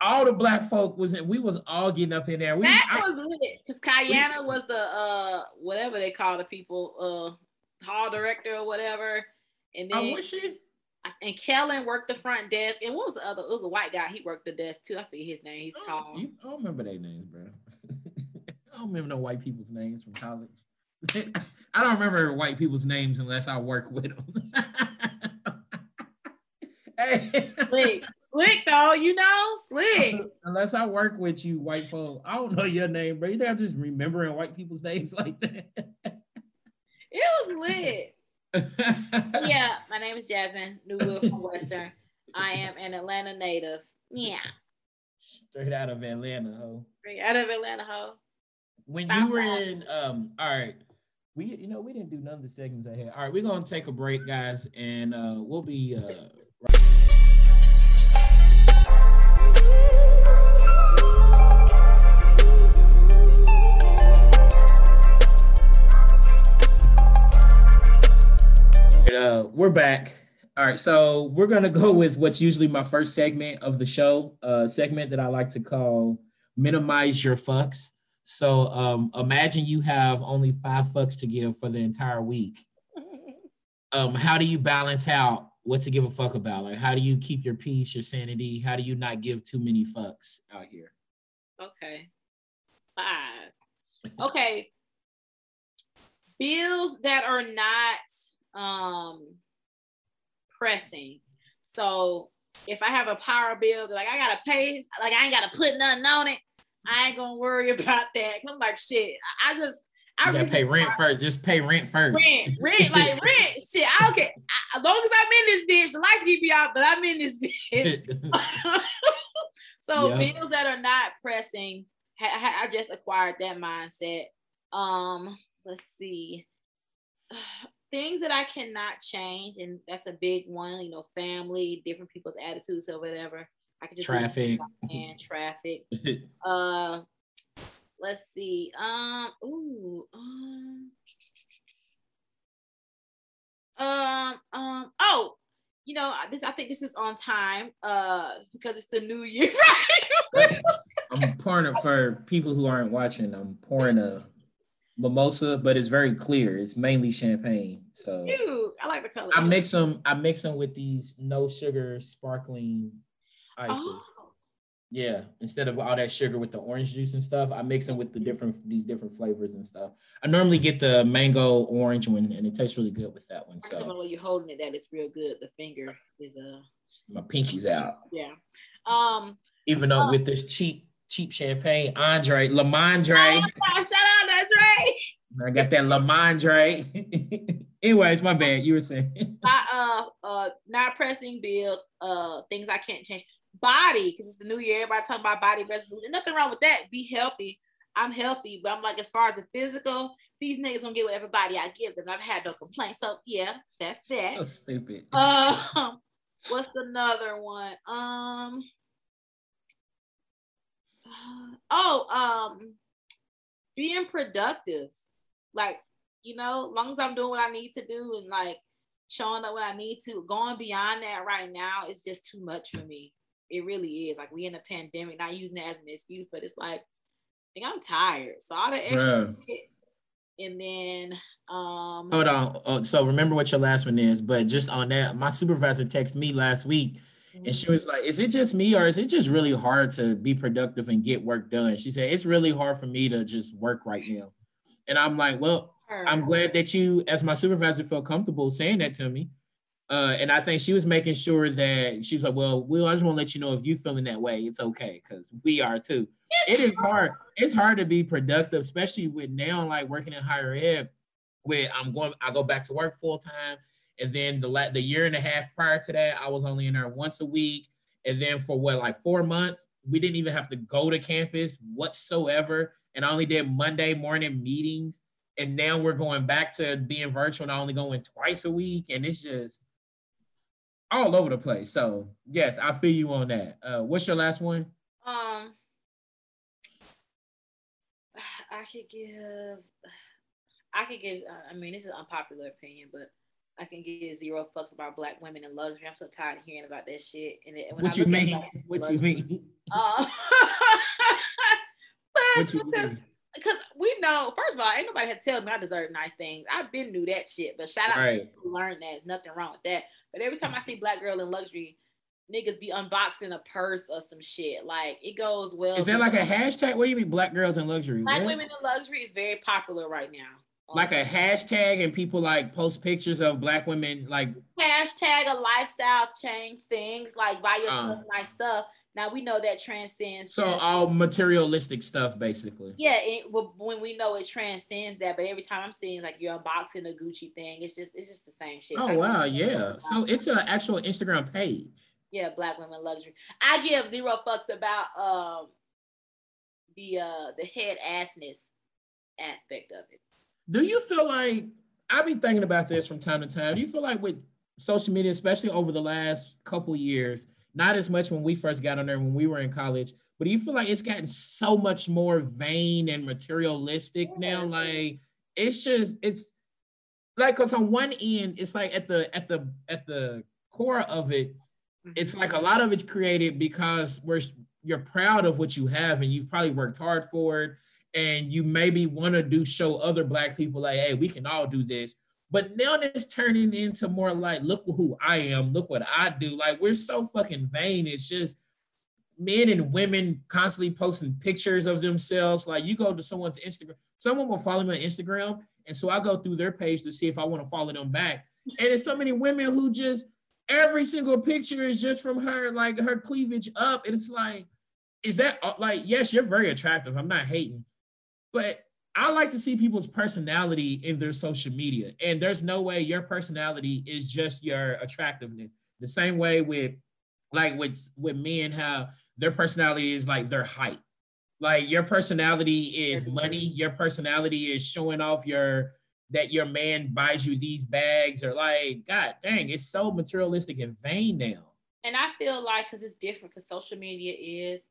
all the black folk was in. We was all getting up in there. We, that I, was lit because Kayana was the uh whatever they call the people uh hall director or whatever. And then oh, was she? And Kellen worked the front desk. And what was the other? It was a white guy. He worked the desk too. I forget his name. He's tall. I don't remember their names, bro. I don't remember no white people's names from college. I don't remember white people's names unless I work with them. hey. Slick, slick though, you know, slick. unless I work with you, white folk, I don't know your name, bro. You think I'm just remembering white people's names like that? it was lit yeah, my name is Jasmine Newwood from Western. I am an Atlanta native. Yeah. Straight out of Atlanta, ho. Straight out of Atlanta, ho. When you were in, um, all right, we, you know, we didn't do none of the segments I had. All right, we're gonna take a break, guys, and uh, we'll be. Uh, we're back. All right, so we're gonna go with what's usually my first segment of the show, uh, segment that I like to call "minimize your fucks." So um, imagine you have only five fucks to give for the entire week. Um, how do you balance out what to give a fuck about? Like, how do you keep your peace, your sanity? How do you not give too many fucks out here? Okay, five. Okay, bills that are not um pressing. So if I have a power bill like I gotta pay, like I ain't gotta put nothing on it, I ain't gonna worry about that. I'm like shit. I just I pay rent first. Just pay rent first. Rent, rent, like rent. Shit, I don't care. I, as long as I'm in this bitch, the lights keep me out, but I'm in this bitch. so bills that are not pressing, I, I just acquired that mindset. Um, let's see things that I cannot change, and that's a big one. You know, family, different people's attitudes or whatever. I can just traffic and traffic. uh, let's see. Um, ooh, um, um, um. Oh, you know, this. I think this is on time. Uh, because it's the new year. I'm pouring it for people who aren't watching. I'm pouring a mimosa, but it's very clear. It's mainly champagne. So I like the color. I mix them. I mix them with these no sugar sparkling ices. Oh. Yeah, instead of all that sugar with the orange juice and stuff, I mix them with the different these different flavors and stuff. I normally get the mango orange one, and it tastes really good with that one. So when you're holding it, that it's real good. The finger is a. Uh... My pinky's out. Yeah. Um. Even though uh, with this cheap cheap champagne. Andre, Lamondre. Oh, shout out Andre. I got that Lamondre. Anyways, my bad. You were saying. uh, uh, not pressing bills. Uh, things I can't change. Body, because it's the new year. Everybody talking about body resolution. Nothing wrong with that. Be healthy. I'm healthy, but I'm like, as far as the physical, these niggas don't get what everybody I give them. I've had no complaints. So yeah, that's that. So stupid. Um, what's another one? Um, oh, um, being productive. Like, you know, long as I'm doing what I need to do and like showing up when I need to. Going beyond that right now is just too much for me. It really is. Like we in a pandemic, not using it as an excuse, but it's like, I think I'm tired. So all the extra and then um hold on. Oh, so remember what your last one is, but just on that, my supervisor texted me last week. And she mm-hmm. was like, Is it just me or is it just really hard to be productive and get work done? She said, It's really hard for me to just work right now. And I'm like, Well, I'm glad that you, as my supervisor, feel comfortable saying that to me. Uh, and I think she was making sure that she was like, "Well, Will, I just want to let you know if you're feeling that way, it's okay because we are too." It is hard. It's hard to be productive, especially with now like working in higher ed, where I'm going. I go back to work full time, and then the la- the year and a half prior to that, I was only in there once a week, and then for what like four months, we didn't even have to go to campus whatsoever, and I only did Monday morning meetings and now we're going back to being virtual and only going twice a week, and it's just all over the place. So yes, I feel you on that. Uh, what's your last one? Um, I could give, I could give. I mean, this is unpopular opinion, but I can give zero fucks about black women in luxury. I'm so tired of hearing about that shit. And what you mean? What you mean? Uh, what you mean? because we know, first of all, ain't nobody had to tell me I deserve nice things. I've been knew that shit, but shout out right. to people who learned that. There's nothing wrong with that. But every time I see black girl in luxury, niggas be unboxing a purse or some shit. Like it goes well. Is that like a hashtag? What do you mean, black girls in luxury? Black what? women in luxury is very popular right now. Like a hashtag, and people like post pictures of black women, like hashtag a lifestyle change things, like buy yourself um, nice stuff. Now we know that transcends. So all materialistic stuff, basically. Yeah, it, when we know it transcends that, but every time I'm seeing like you're unboxing a Gucci thing, it's just it's just the same shit. Oh like, wow, yeah. So it's an actual Instagram page. Yeah, Black Women Luxury. I give zero fucks about um the uh the head assness aspect of it. Do you feel like I've been thinking about this from time to time? Do you feel like with social media, especially over the last couple years? Not as much when we first got on there when we were in college, but do you feel like it's gotten so much more vain and materialistic oh, now? Like it's just it's like because on one end, it's like at the at the at the core of it, mm-hmm. it's like a lot of it's created because we're you're proud of what you have and you've probably worked hard for it and you maybe want to do show other black people like hey we can all do this but now it's turning into more like, look who I am, look what I do. Like we're so fucking vain. It's just men and women constantly posting pictures of themselves. Like you go to someone's Instagram, someone will follow me on Instagram. And so I go through their page to see if I want to follow them back. And there's so many women who just every single picture is just from her, like her cleavage up. And it's like, is that like, yes, you're very attractive. I'm not hating, but I like to see people's personality in their social media. And there's no way your personality is just your attractiveness. The same way with like with with men, how their personality is like their height. Like your personality is money, your personality is showing off your that your man buys you these bags or like, God dang, it's so materialistic and vain now. And I feel like because it's different because social media is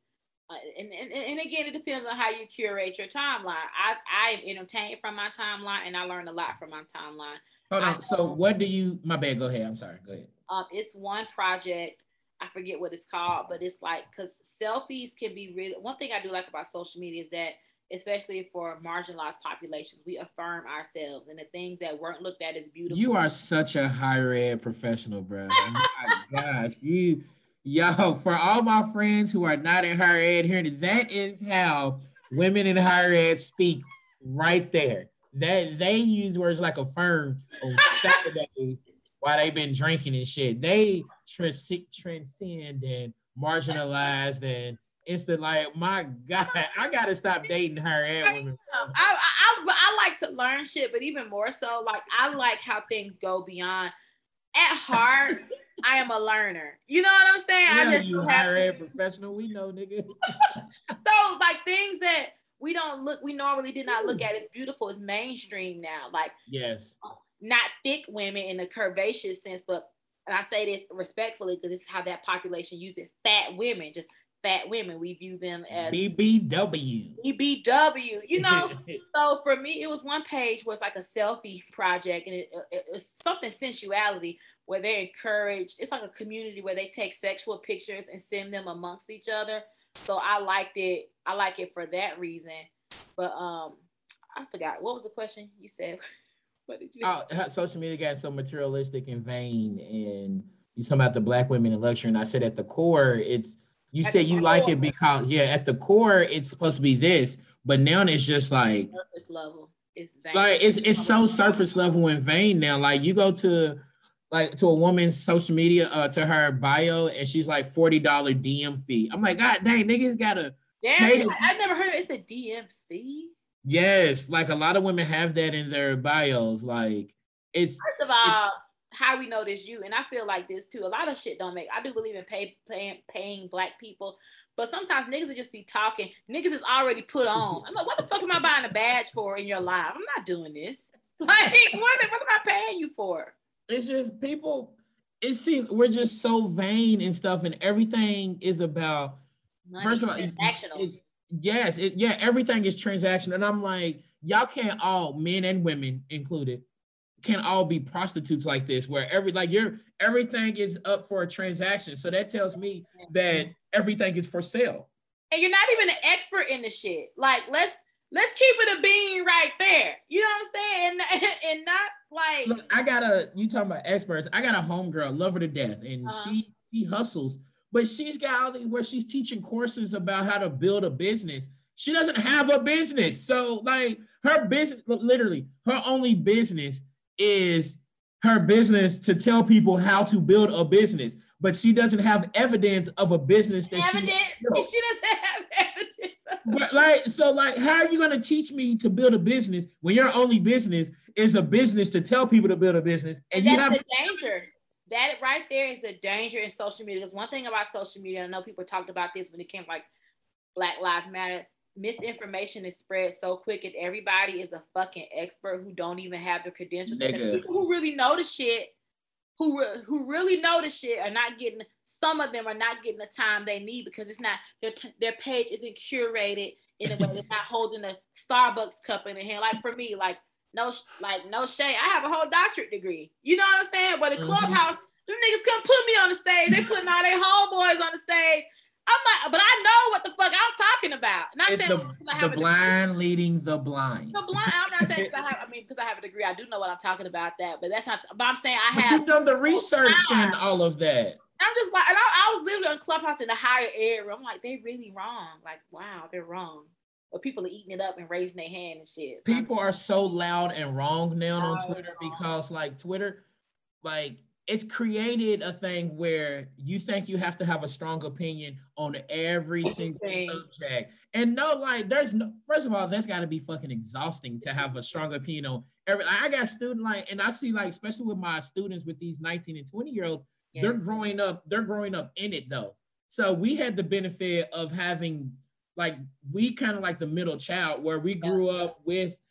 and, and, and again, it depends on how you curate your timeline. I I am entertained from my timeline, and I learned a lot from my timeline. Hold on. So, what do you? My bad. Go ahead. I'm sorry. Go ahead. Um, it's one project. I forget what it's called, but it's like because selfies can be really. One thing I do like about social media is that, especially for marginalized populations, we affirm ourselves and the things that weren't looked at as beautiful. You are such a higher ed professional, bro. oh my gosh, you Yo, for all my friends who are not in higher ed here, that is how women in higher ed speak right there. That they use words like affirm on Saturdays while they've been drinking and shit. They trans- transcend and marginalized and instant like my god i gotta stop dating her and women I, I, I, I like to learn shit but even more so like i like how things go beyond at heart I am a learner. You know what I'm saying? Yeah, I just you higher ed professional. We know, nigga. so like things that we don't look, we normally did not look at as beautiful as mainstream now. Like yes, not thick women in the curvaceous sense, but and I say this respectfully because this is how that population uses fat women, just fat women. We view them as BBW. BBW. You know, so for me, it was one page was like a selfie project, and it, it, was something sensuality where they're encouraged. It's like a community where they take sexual pictures and send them amongst each other. So I liked it. I like it for that reason. But um, I forgot what was the question you said. what did you? Oh, social media got so materialistic and vain, and you talking about the black women in luxury, and I said at the core, it's you at said you core, like it because yeah, at the core, it's supposed to be this, but now it's just like surface level. It's vain. like it's it's so surface level and vain now. Like you go to like to a woman's social media uh to her bio and she's like $40 DM fee. I'm like, God dang, niggas gotta Damn, I've never heard it's a DM fee. Yes, like a lot of women have that in their bios. Like it's first of all, how we know this you, and I feel like this too. A lot of shit don't make. I do believe in pay, paying paying black people, but sometimes niggas will just be talking. Niggas is already put on. I'm like, what the fuck am I buying a badge for in your life? I'm not doing this. Like, what, what am I paying you for? It's just people. It seems we're just so vain and stuff, and everything is about. Money first of all, it's, yes, it, yeah, everything is transactional, and I'm like, y'all can't all men and women included can all be prostitutes like this where every like you're everything is up for a transaction. So that tells me that everything is for sale. And you're not even an expert in the shit. Like let's let's keep it a bean right there. You know what i'm saying? And, and not like Look, i got a you talking about experts. I got a homegirl love her to death and uh-huh. she she hustles. But she's got all these where she's teaching courses about how to build a business. She doesn't have a business. So like her business literally her only business is her business to tell people how to build a business, but she doesn't have evidence of a business that evidence. she, you know, she doesn't have evidence. But like, so like, how are you going to teach me to build a business when your only business is a business to tell people to build a business? And, and that's have- the danger. That right there is a danger in social media. Because one thing about social media, I know people talked about this when it came like Black Lives Matter misinformation is spread so quick and everybody is a fucking expert who don't even have the credentials. And the people who really know the shit, who re- who really know the shit are not getting some of them are not getting the time they need because it's not their t- their page isn't curated in a way they're not holding a Starbucks cup in their hand. Like for me, like no like no shade. I have a whole doctorate degree. You know what I'm saying? But the mm-hmm. clubhouse, them niggas couldn't put me on the stage. They putting all their homeboys on the stage. I'm like, but I know what the fuck I'm talking about. Not it's saying the, the blind leading the blind. The blind. I'm not saying because I have. I mean, because I have a degree, I do know what I'm talking about. That, but that's not. But I'm saying I but have. You've done the research and all of that. I'm just like, and I, I was literally on Clubhouse in the higher area. I'm like, they're really wrong. Like, wow, they're wrong. But people are eating it up and raising their hand and shit. People are so loud and wrong now on Twitter because, like, Twitter, like it's created a thing where you think you have to have a strong opinion on every single subject. And no, like there's no first of all, that's gotta be fucking exhausting to have a strong opinion on every I got student like and I see like especially with my students with these 19 and 20 year olds, yes. they're growing up, they're growing up in it though. So we had the benefit of having like we kind of like the middle child where we grew yeah. up with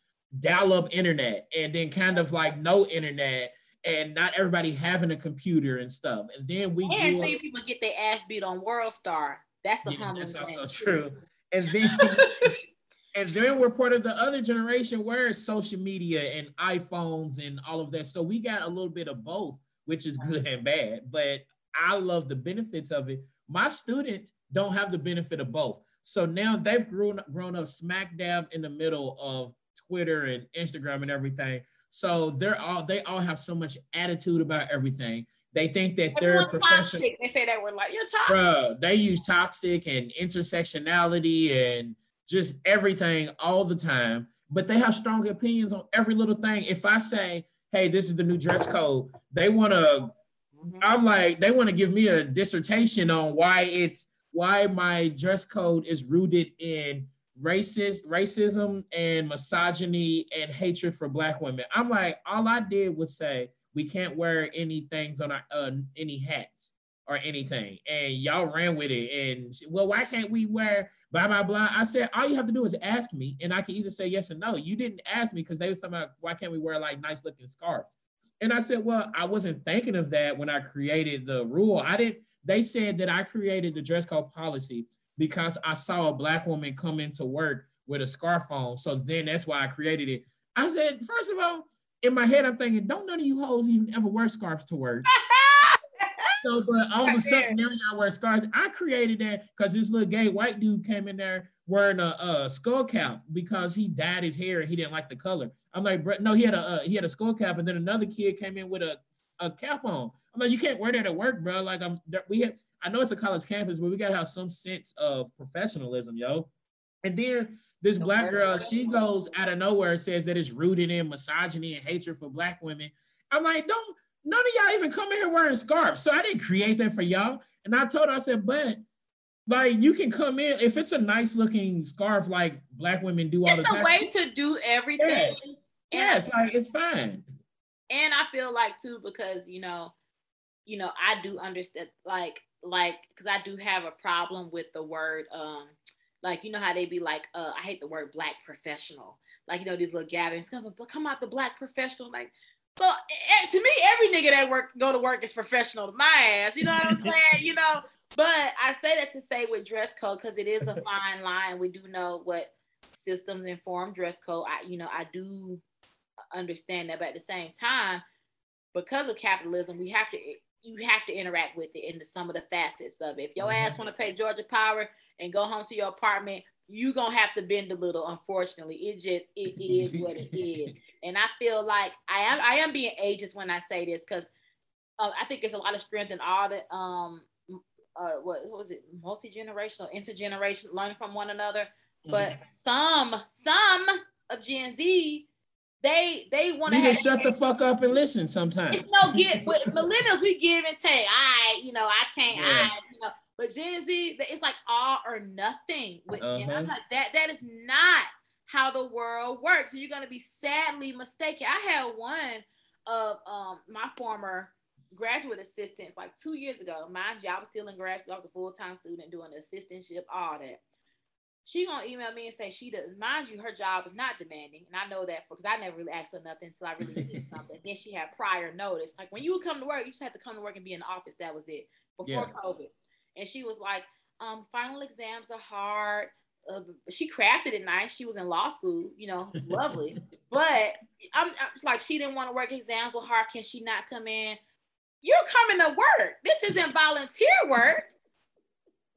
dial-up internet and then kind of like no internet and not everybody having a computer and stuff. And then we and see up, people get their ass beat on World Star. That's the yeah, That's also true. And then and then we're part of the other generation where it's social media and iPhones and all of that. So we got a little bit of both, which is good and bad. But I love the benefits of it. My students don't have the benefit of both. So now they've grown grown up smack dab in the middle of Twitter and Instagram and everything. So they're all they all have so much attitude about everything. They think that they're professional. They say that we're like you're toxic. Bruh, they use toxic and intersectionality and just everything all the time. But they have strong opinions on every little thing. If I say, "Hey, this is the new dress code," they want to. Mm-hmm. I'm like, they want to give me a dissertation on why it's why my dress code is rooted in racist racism and misogyny and hatred for black women. I'm like, all I did was say we can't wear any things on our uh, any hats or anything, and y'all ran with it. And well, why can't we wear blah blah blah? I said all you have to do is ask me, and I can either say yes or no. You didn't ask me because they was talking about why can't we wear like nice looking scarves. And I said, well, I wasn't thinking of that when I created the rule. I didn't. They said that I created the dress code policy because I saw a black woman come into work with a scarf on. So then that's why I created it. I said, first of all, in my head, I'm thinking, don't none of you hoes even ever wear scarves to work. so, but all of a sudden now y'all wear scarves. I created that because this little gay white dude came in there wearing a, a, skull cap because he dyed his hair and he didn't like the color. I'm like, no, he had a uh, he had a skull cap, and then another kid came in with a, a cap on. I'm like, you can't wear that at work, bro. Like, I'm we have. I know it's a college campus, but we gotta have some sense of professionalism, yo. And then this black girl, she goes out of nowhere and says that it's rooted in misogyny and hatred for black women. I'm like, don't none of y'all even come in here wearing scarves. So I didn't create that for y'all. And I told her, I said, but like you can come in if it's a nice looking scarf like black women do all it's the time. It's a way to do everything. Yes, yes like it's fine. And I feel like too, because you know, you know, I do understand like like because I do have a problem with the word um like you know how they be like, uh, I hate the word black professional. Like you know these little gatherings come come out the black professional. Like, so eh, to me, every nigga that work go to work is professional to my ass. You know what I'm saying? you know, but I say that to say with dress code because it is a fine line. We do know what systems inform dress code. I you know I do understand that, but at the same time, because of capitalism, we have to you have to interact with it into some of the facets of it. If your mm-hmm. ass want to pay Georgia Power and go home to your apartment, you gonna have to bend a little. Unfortunately, it just it is what it is. And I feel like I am I am being ageist when I say this because uh, I think there's a lot of strength in all the um uh what, what was it multi generational intergenerational learning from one another. Mm-hmm. But some some of Gen Z they they want to shut the fuck up and listen sometimes. It's no get with millennials, we give and take. I, you know, I can't, yeah. I, you know, but Gen Z, it's like all or nothing with uh-huh. them. I'm like, that that is not how the world works. And you're gonna be sadly mistaken. I had one of um my former graduate assistants like two years ago. Mind you, I was still in grad school. I was a full-time student doing the assistantship, all that she gonna email me and say she does. Mind you, her job is not demanding, and I know that because I never really asked her nothing until I really needed something. then she had prior notice. Like when you would come to work, you just had to come to work and be in the office. That was it before yeah. COVID. And she was like, um, "Final exams are hard." Uh, she crafted it nice. She was in law school, you know, lovely. but I'm, I'm it's like she didn't want to work. Exams were hard. Can she not come in? You're coming to work. This isn't volunteer work.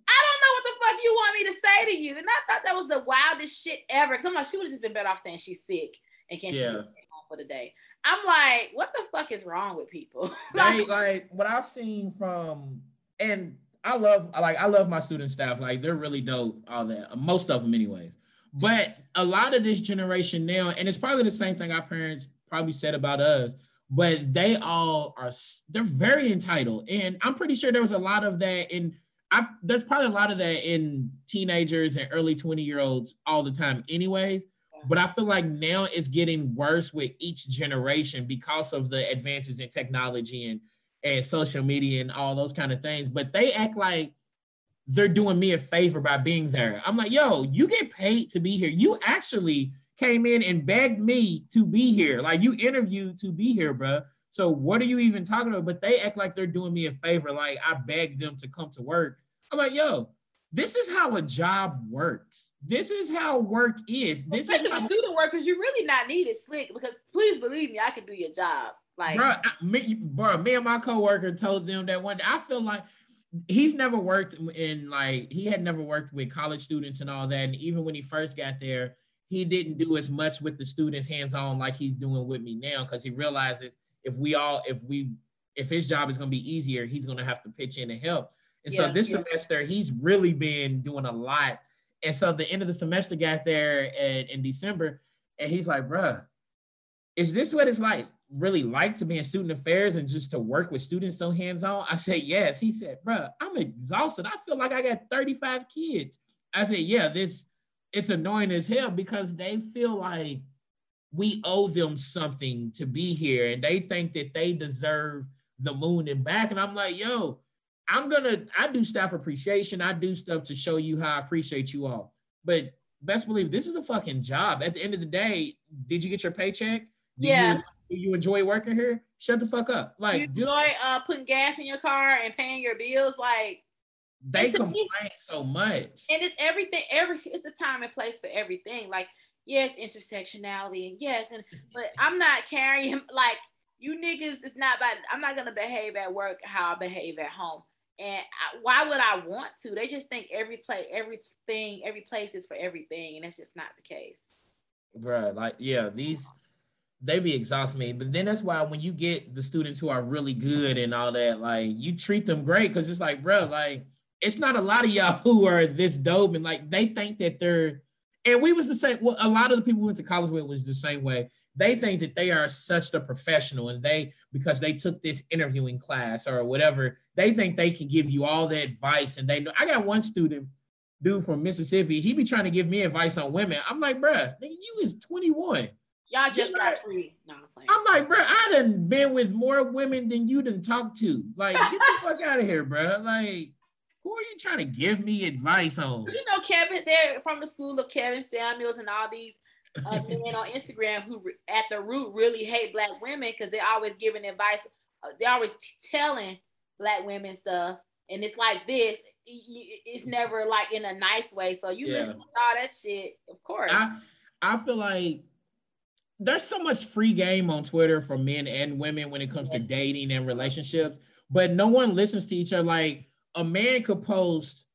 I don't know what the fuck you want me to say to you. And I thought that was the wildest shit ever. Cause I'm like, she would have just been better off saying she's sick and can yeah. she home for the day. I'm like, what the fuck is wrong with people? like, like what I've seen from and I love like I love my student staff. Like they're really dope, all that. Most of them anyways. But a lot of this generation now, and it's probably the same thing our parents probably said about us, but they all are they're very entitled. And I'm pretty sure there was a lot of that in I, there's probably a lot of that in teenagers and early 20 year olds all the time, anyways. But I feel like now it's getting worse with each generation because of the advances in technology and and social media and all those kind of things. But they act like they're doing me a favor by being there. I'm like, yo, you get paid to be here. You actually came in and begged me to be here. Like you interviewed to be here, bro. So what are you even talking about? But they act like they're doing me a favor. Like I begged them to come to work. I'm like, yo, this is how a job works. This is how work is. This Especially is how student workers, you really not needed slick because please believe me, I can do your job. Like, bro, me, bro, me and my coworker told them that one day. I feel like he's never worked in like he had never worked with college students and all that. And even when he first got there, he didn't do as much with the students hands on like he's doing with me now because he realizes if we all if we if his job is going to be easier, he's going to have to pitch in and help. And yeah, so this yeah. semester, he's really been doing a lot. And so the end of the semester got there at, in December, and he's like, bruh, is this what it's like really like to be in student affairs and just to work with students so hands-on? I said, yes. He said, bruh, I'm exhausted. I feel like I got 35 kids. I said, yeah, this it's annoying as hell because they feel like we owe them something to be here and they think that they deserve the moon and back. And I'm like, yo, I'm gonna, I do staff appreciation. I do stuff to show you how I appreciate you all. But best believe this is a fucking job. At the end of the day, did you get your paycheck? Did yeah. You, do you enjoy working here? Shut the fuck up. Like you enjoy uh, putting gas in your car and paying your bills. Like they complain so much. And it's everything, every it's a time and place for everything. Like, yes, intersectionality, and yes, and but I'm not carrying like you niggas, it's not about I'm not gonna behave at work how I behave at home. And I, why would I want to? They just think every play, everything, every place is for everything, and that's just not the case. Bruh, like yeah, these they be exhausting me. But then that's why when you get the students who are really good and all that, like you treat them great because it's like, bro, like it's not a lot of y'all who are this dope and like they think that they're. And we was the same. Well, a lot of the people we went to college with was the same way. They think that they are such the professional, and they because they took this interviewing class or whatever, they think they can give you all the advice. And they know. I got one student, dude from Mississippi. He be trying to give me advice on women. I'm like, bruh, you is 21 Y'all just got free. No, I'm I'm like, bro, I done been with more women than you done talked to. Like, get the fuck out of here, bro. Like, who are you trying to give me advice on? You know, Kevin, they're from the school of Kevin Samuels and all these uh, men on Instagram who, at the root, really hate black women because they're always giving advice. Uh, they're always t- telling black women stuff, and it's like this. It's never like in a nice way. So you yeah. listen to all that shit, of course. I, I feel like there's so much free game on Twitter for men and women when it comes to dating and relationships, but no one listens to each other. Like a man could post,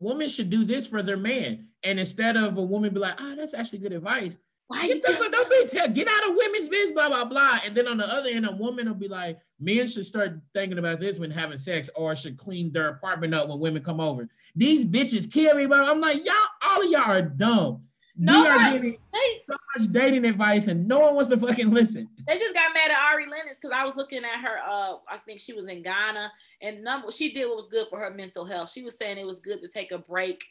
women should do this for their man. And instead of a woman be like, oh, that's actually good advice. Why get, you don't be tell, get out of women's business, blah, blah, blah. And then on the other end, a woman will be like, men should start thinking about this when having sex or should clean their apartment up when women come over. These bitches kill me, but I'm like, y'all, all of y'all are dumb. No, we are getting so much dating advice, and no one wants to fucking listen. They just got mad at Ari Lennox because I was looking at her. Uh, I think she was in Ghana, and number she did what was good for her mental health. She was saying it was good to take a break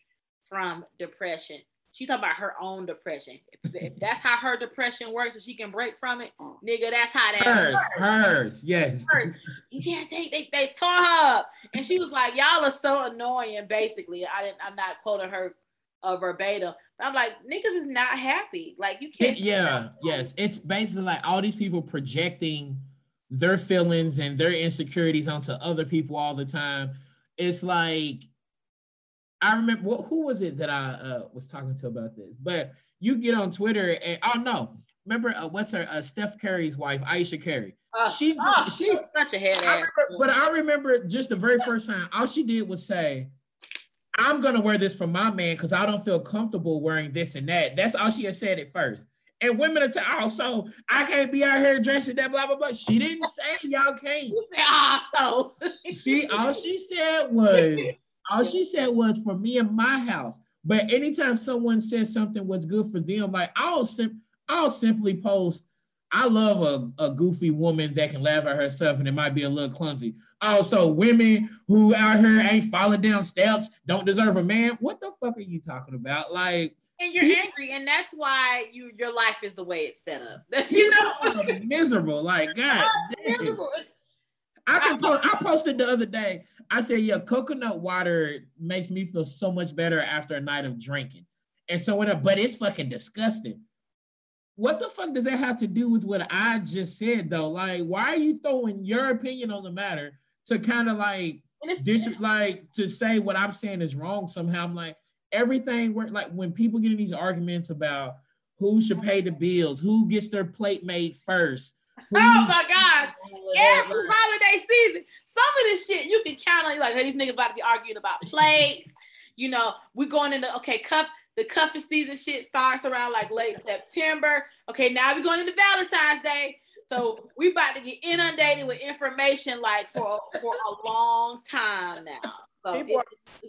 from depression. She's talking about her own depression. If, if that's how her depression works, if she can break from it, nigga, that's how that hers, works. hers, yes. Hers. You can't take they they tore her up, and she was like, "Y'all are so annoying." Basically, I didn't. I'm not quoting her uh, verbatim. I'm like, niggas is not happy. Like you can't. yeah, yes. It's basically like all these people projecting their feelings and their insecurities onto other people all the time. It's like I remember what, who was it that I uh, was talking to about this? But you get on Twitter and oh no, remember uh, what's her uh, Steph Curry's wife, Ayesha Curry. Uh, she oh, she such a head ass. But I remember just the very first time, all she did was say, I'm gonna wear this for my man because I don't feel comfortable wearing this and that. That's all she had said at first. And women are t- oh, also, I can't be out here dressing that blah blah blah. She didn't say y'all can't. Also, ah, she all she said was all she said was for me and my house. But anytime someone says something was good for them, like I'll sim- I'll simply post I love a, a goofy woman that can laugh at herself and it might be a little clumsy. Also, women who out here ain't falling down steps don't deserve a man. What the fuck are you talking about? Like, and you're angry, and that's why you your life is the way it's set up. you know, miserable. Like, God, miserable. I can post, I posted the other day. I said, yeah, coconut water makes me feel so much better after a night of drinking. And so when, but it's fucking disgusting what the fuck does that have to do with what I just said though? Like, why are you throwing your opinion on the matter to kind of like dis- like to say what I'm saying is wrong somehow? I'm like, everything work like when people get in these arguments about who should pay the bills, who gets their plate made first. oh my gosh. Every holiday season, some of this shit you can count on. You're like, hey, these niggas about to be arguing about plates. you know, we're going into okay, cup the cuffing season shit starts around like late September. Okay, now we're going into Valentine's Day. So we about to get inundated with information like for for a long time now. So people, are,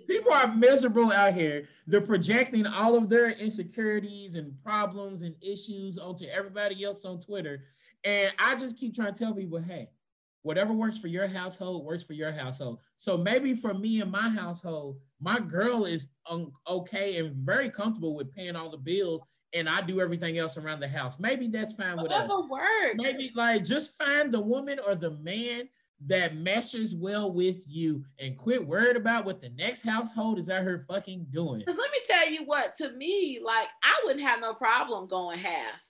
people are miserable out here. They're projecting all of their insecurities and problems and issues onto everybody else on Twitter. And I just keep trying to tell people, hey, whatever works for your household works for your household. So maybe for me and my household, my girl is um, okay and very comfortable with paying all the bills and I do everything else around the house. Maybe that's fine with Whatever us. works. Maybe like just find the woman or the man that meshes well with you and quit worried about what the next household is out here fucking doing. Because let me tell you what, to me, like I wouldn't have no problem going half.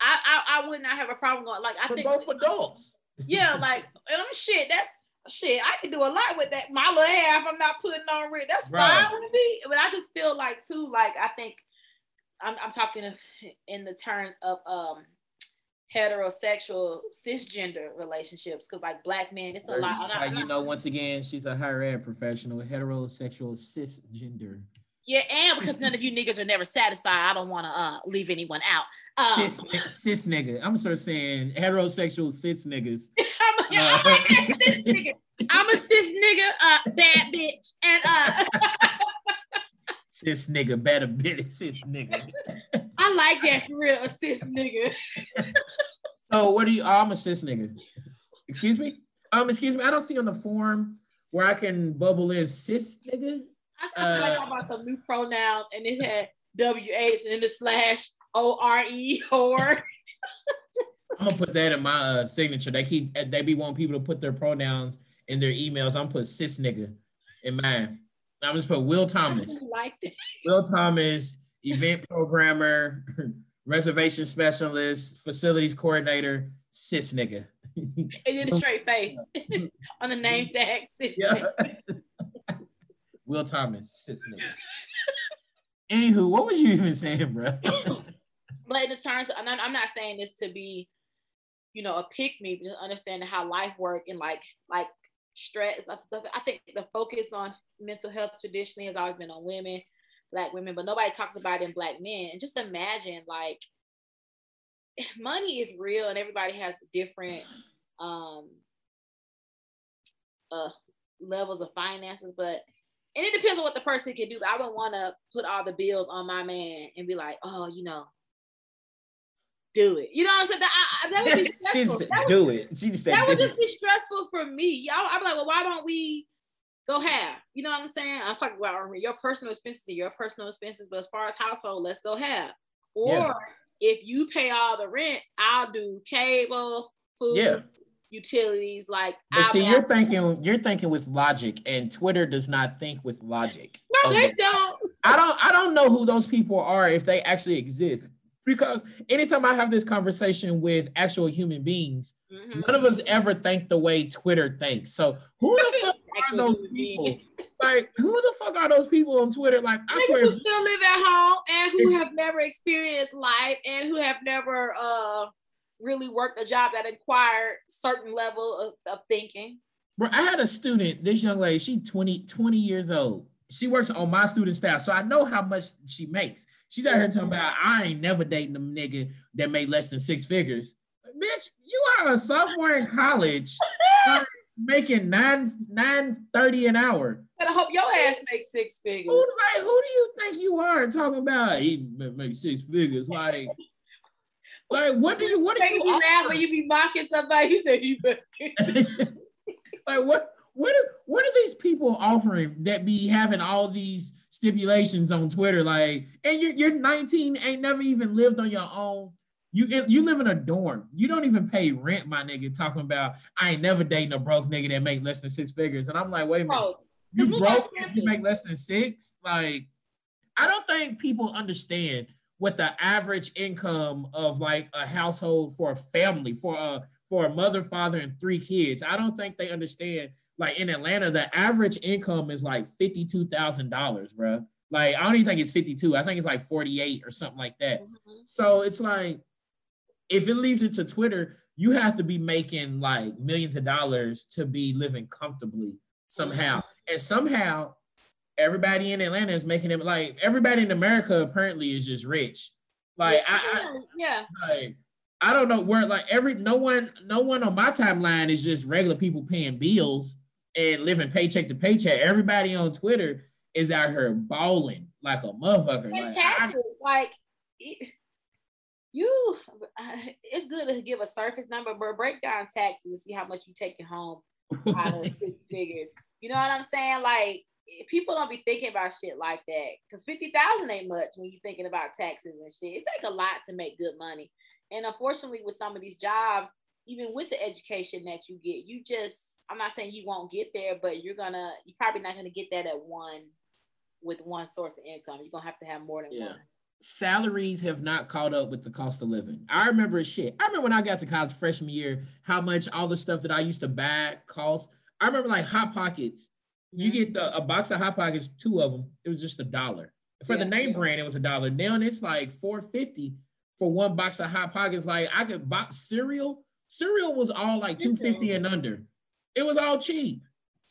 I I, I would not have a problem going like I For think both adults yeah, like and I'm shit. That's shit, I can do a lot with that. My little half, I'm not putting on rent. That's right. fine with me. But I just feel like too, like I think I'm, I'm talking in the terms of um heterosexual cisgender relationships because like black men it's a lot not, you know once again she's a higher ed professional heterosexual cisgender yeah and because none of you niggas are never satisfied i don't want to uh leave anyone out um, cis, cis nigga i'm gonna start saying heterosexual cis niggas I'm, a, cis nigga. I'm a cis nigga uh bad bitch and uh cis nigga better bitch cis nigga I like that for real, assist nigga. so what do you? I'm a cis nigga. Excuse me. Um, excuse me. I don't see on the form where I can bubble in cis nigga. I saw uh, about some new pronouns, and it had WH and then the slash O R E or. I'm gonna put that in my uh, signature. They keep they be wanting people to put their pronouns in their emails. I'm gonna put cis nigga in mine. I'm just put Will Thomas. like that. Will Thomas event programmer, reservation specialist, facilities coordinator, cis nigga. and then a straight face on the name tag. Cis yeah. Will Thomas, cis nigga. Anywho, what was you even saying, bro? but in the terms, of, I'm not saying this to be, you know, a pick me, but understanding how life work and like like stress. I think the focus on mental health traditionally has always been on women black women, but nobody talks about it in black men. And just imagine like money is real and everybody has different um uh levels of finances, but and it depends on what the person can do. But I wouldn't want to put all the bills on my man and be like, oh, you know, do it. You know what I'm saying? That, I, that would be stressful. would, do it. She said, that would just be stressful for me. Y'all, I'm like, well, why don't we go have. You know what I'm saying? I'm talking about your personal expenses, your personal expenses, but as far as household, let's go have. Or yeah. if you pay all the rent, I'll do cable, food, yeah. utilities. Like, but see, you're thinking you're thinking with logic, and Twitter does not think with logic. No, they don't. I don't. I don't know who those people are if they actually exist. Because anytime I have this conversation with actual human beings, mm-hmm. none of us ever think the way Twitter thinks. So who the fuck are those people? Like, who the fuck are those people on Twitter? Like, I Niggas swear, who still live at home and who have never experienced life and who have never uh really worked a job that required certain level of, of thinking. Bro, I had a student, this young lady, she 20, 20 years old. She works on my student staff, so I know how much she makes. She's out here talking about I ain't never dating a nigga that made less than six figures. Bitch, you are a sophomore in college uh, making nine nine thirty an hour. And I hope your ass makes six figures. Who like who do you think you are talking about? He make six figures. Like, like what do you what do you, you laugh when you be mocking somebody? You say you like what what are, what are these people offering that be having all these stipulations on Twitter? Like, and you're, you're 19, ain't never even lived on your own. You you live in a dorm. You don't even pay rent, my nigga. Talking about I ain't never dating a broke nigga that make less than six figures. And I'm like, wait a minute, oh, you broke if you make less than six? Like, I don't think people understand what the average income of like a household for a family, for a for a mother, father, and three kids. I don't think they understand. Like in Atlanta, the average income is like fifty-two thousand dollars, bro. Like I don't even think it's fifty-two. I think it's like forty-eight or something like that. Mm-hmm. So it's like if it leads into Twitter, you have to be making like millions of dollars to be living comfortably somehow. Mm-hmm. And somehow everybody in Atlanta is making it like everybody in America apparently is just rich. Like yeah, I, I yeah. Like, I don't know where like every no one no one on my timeline is just regular people paying bills and living paycheck to paycheck. Everybody on Twitter is out here balling like a motherfucker. Fantastic. Like, like you uh, it's good to give a surface number, but break down taxes to see how much you take taking home out of six figures. You know what I'm saying? Like people don't be thinking about shit like that because fifty thousand ain't much when you're thinking about taxes and shit. It take a lot to make good money, and unfortunately, with some of these jobs, even with the education that you get, you just I'm not saying you won't get there, but you're gonna you're probably not gonna get that at one with one source of income. You're gonna have to have more than yeah. one salaries have not caught up with the cost of living. I remember shit. I remember when I got to college freshman year, how much all the stuff that I used to buy cost. I remember like hot pockets. You mm-hmm. get the, a box of hot pockets, two of them. It was just a dollar for yeah, the name yeah. brand. It was a dollar. Now it's like four fifty for one box of hot pockets. Like I could box cereal. Cereal was all like two fifty and under. It was all cheap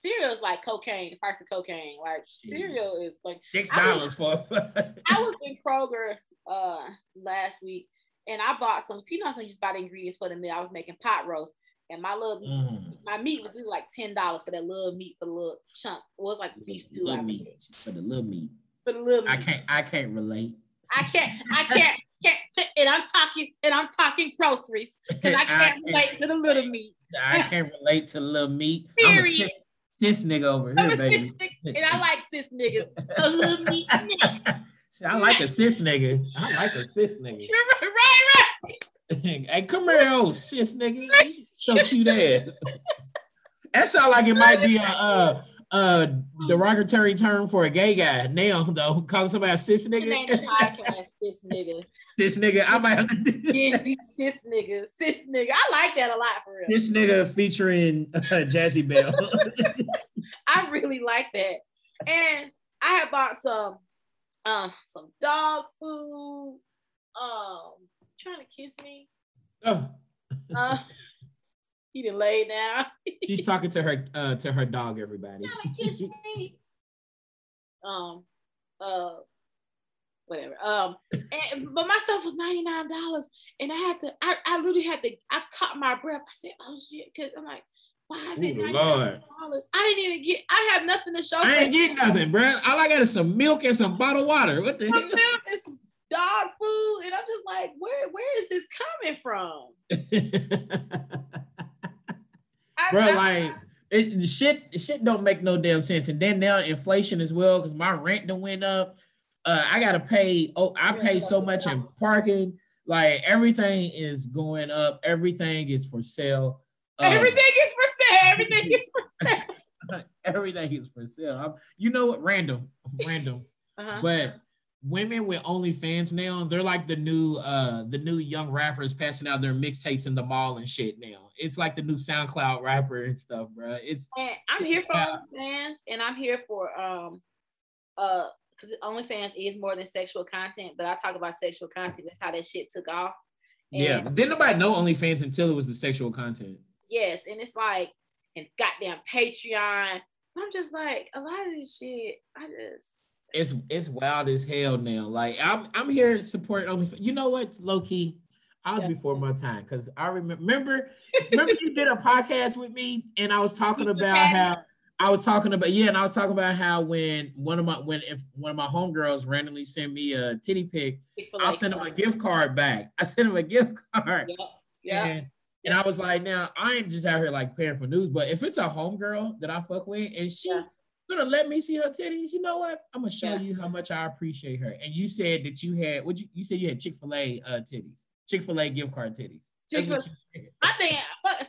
cereal is like cocaine, the price of cocaine. Like cereal is like six dollars for. I was in Kroger uh last week and I bought some peanuts and just bought ingredients for the meal. I was making pot roast. And my little mm. my meat was like ten dollars for that little meat for the little chunk. It was like beef stew. Little meat for the little meat. For the little meat. I can't I can't relate. I can't I can't and I'm talking and I'm talking groceries because I can't, I can't relate to the little meat. I can't relate to little meat. Period. I'm a sis, cis nigga over here, baby. and I like cis niggas. A little meat I like a cis nigga. I like a cis nigga. Right, right, right. hey, come here, old cis nigga. So cute ass. that sound like it might be a uh uh derogatory term for a gay guy. Now though calling somebody a cis nigga? podcast cis nigga? Cis nigga I might have to yeah, cis nigga cis nigga. I like that a lot for real. This nigga featuring uh, Jazzy Belle I really like that. And I have bought some um some dog food. Um trying to kiss me. Oh. Uh he didn't lay down. She's talking to her uh to her dog, everybody. um uh whatever. Um and, but my stuff was $99 and I had to I, I literally had to I caught my breath. I said, oh shit, because I'm like, why is it $99? Lord. I didn't even get I have nothing to show. I ain't get nothing, bro. All I got is some milk and some bottled water. What the some hell? Milk and some dog food. And I'm just like, where where is this coming from? bro. Like it, shit, shit don't make no damn sense. And then now inflation as well, because my rent done went up. Uh, I gotta pay. Oh, I pay so much in parking. Like everything is going up. Everything is for sale. Um, everything is for sale. Everything is for sale. everything is for sale. I'm, you know what? Random, random. Uh-huh. But women with OnlyFans now, they're like the new uh the new young rappers passing out their mixtapes in the mall and shit now. It's like the new SoundCloud rapper and stuff, bro. It's and I'm here for OnlyFans and I'm here for um uh because OnlyFans is more than sexual content, but I talk about sexual content. That's how that shit took off. And yeah, didn't nobody know OnlyFans until it was the sexual content. Yes, and it's like and goddamn Patreon. I'm just like a lot of this shit. I just it's it's wild as hell now. Like I'm I'm here to support only. You know what, low key, I was yeah. before my time because I remember remember remember you did a podcast with me and I was talking about how I was talking about yeah, and I was talking about how when one of my when if one of my homegirls randomly sent me a titty pic, I'll send them a gift card back. I sent them a gift card. Yeah. yeah. And, and I was like, now I ain't just out here like paying for news, but if it's a homegirl that I fuck with and she's yeah gonna let me see her titties. You know what? I'm gonna show yeah. you how much I appreciate her. And you said that you had what you, you said you had Chick Fil A uh, titties, Chick Fil A gift card titties. I think,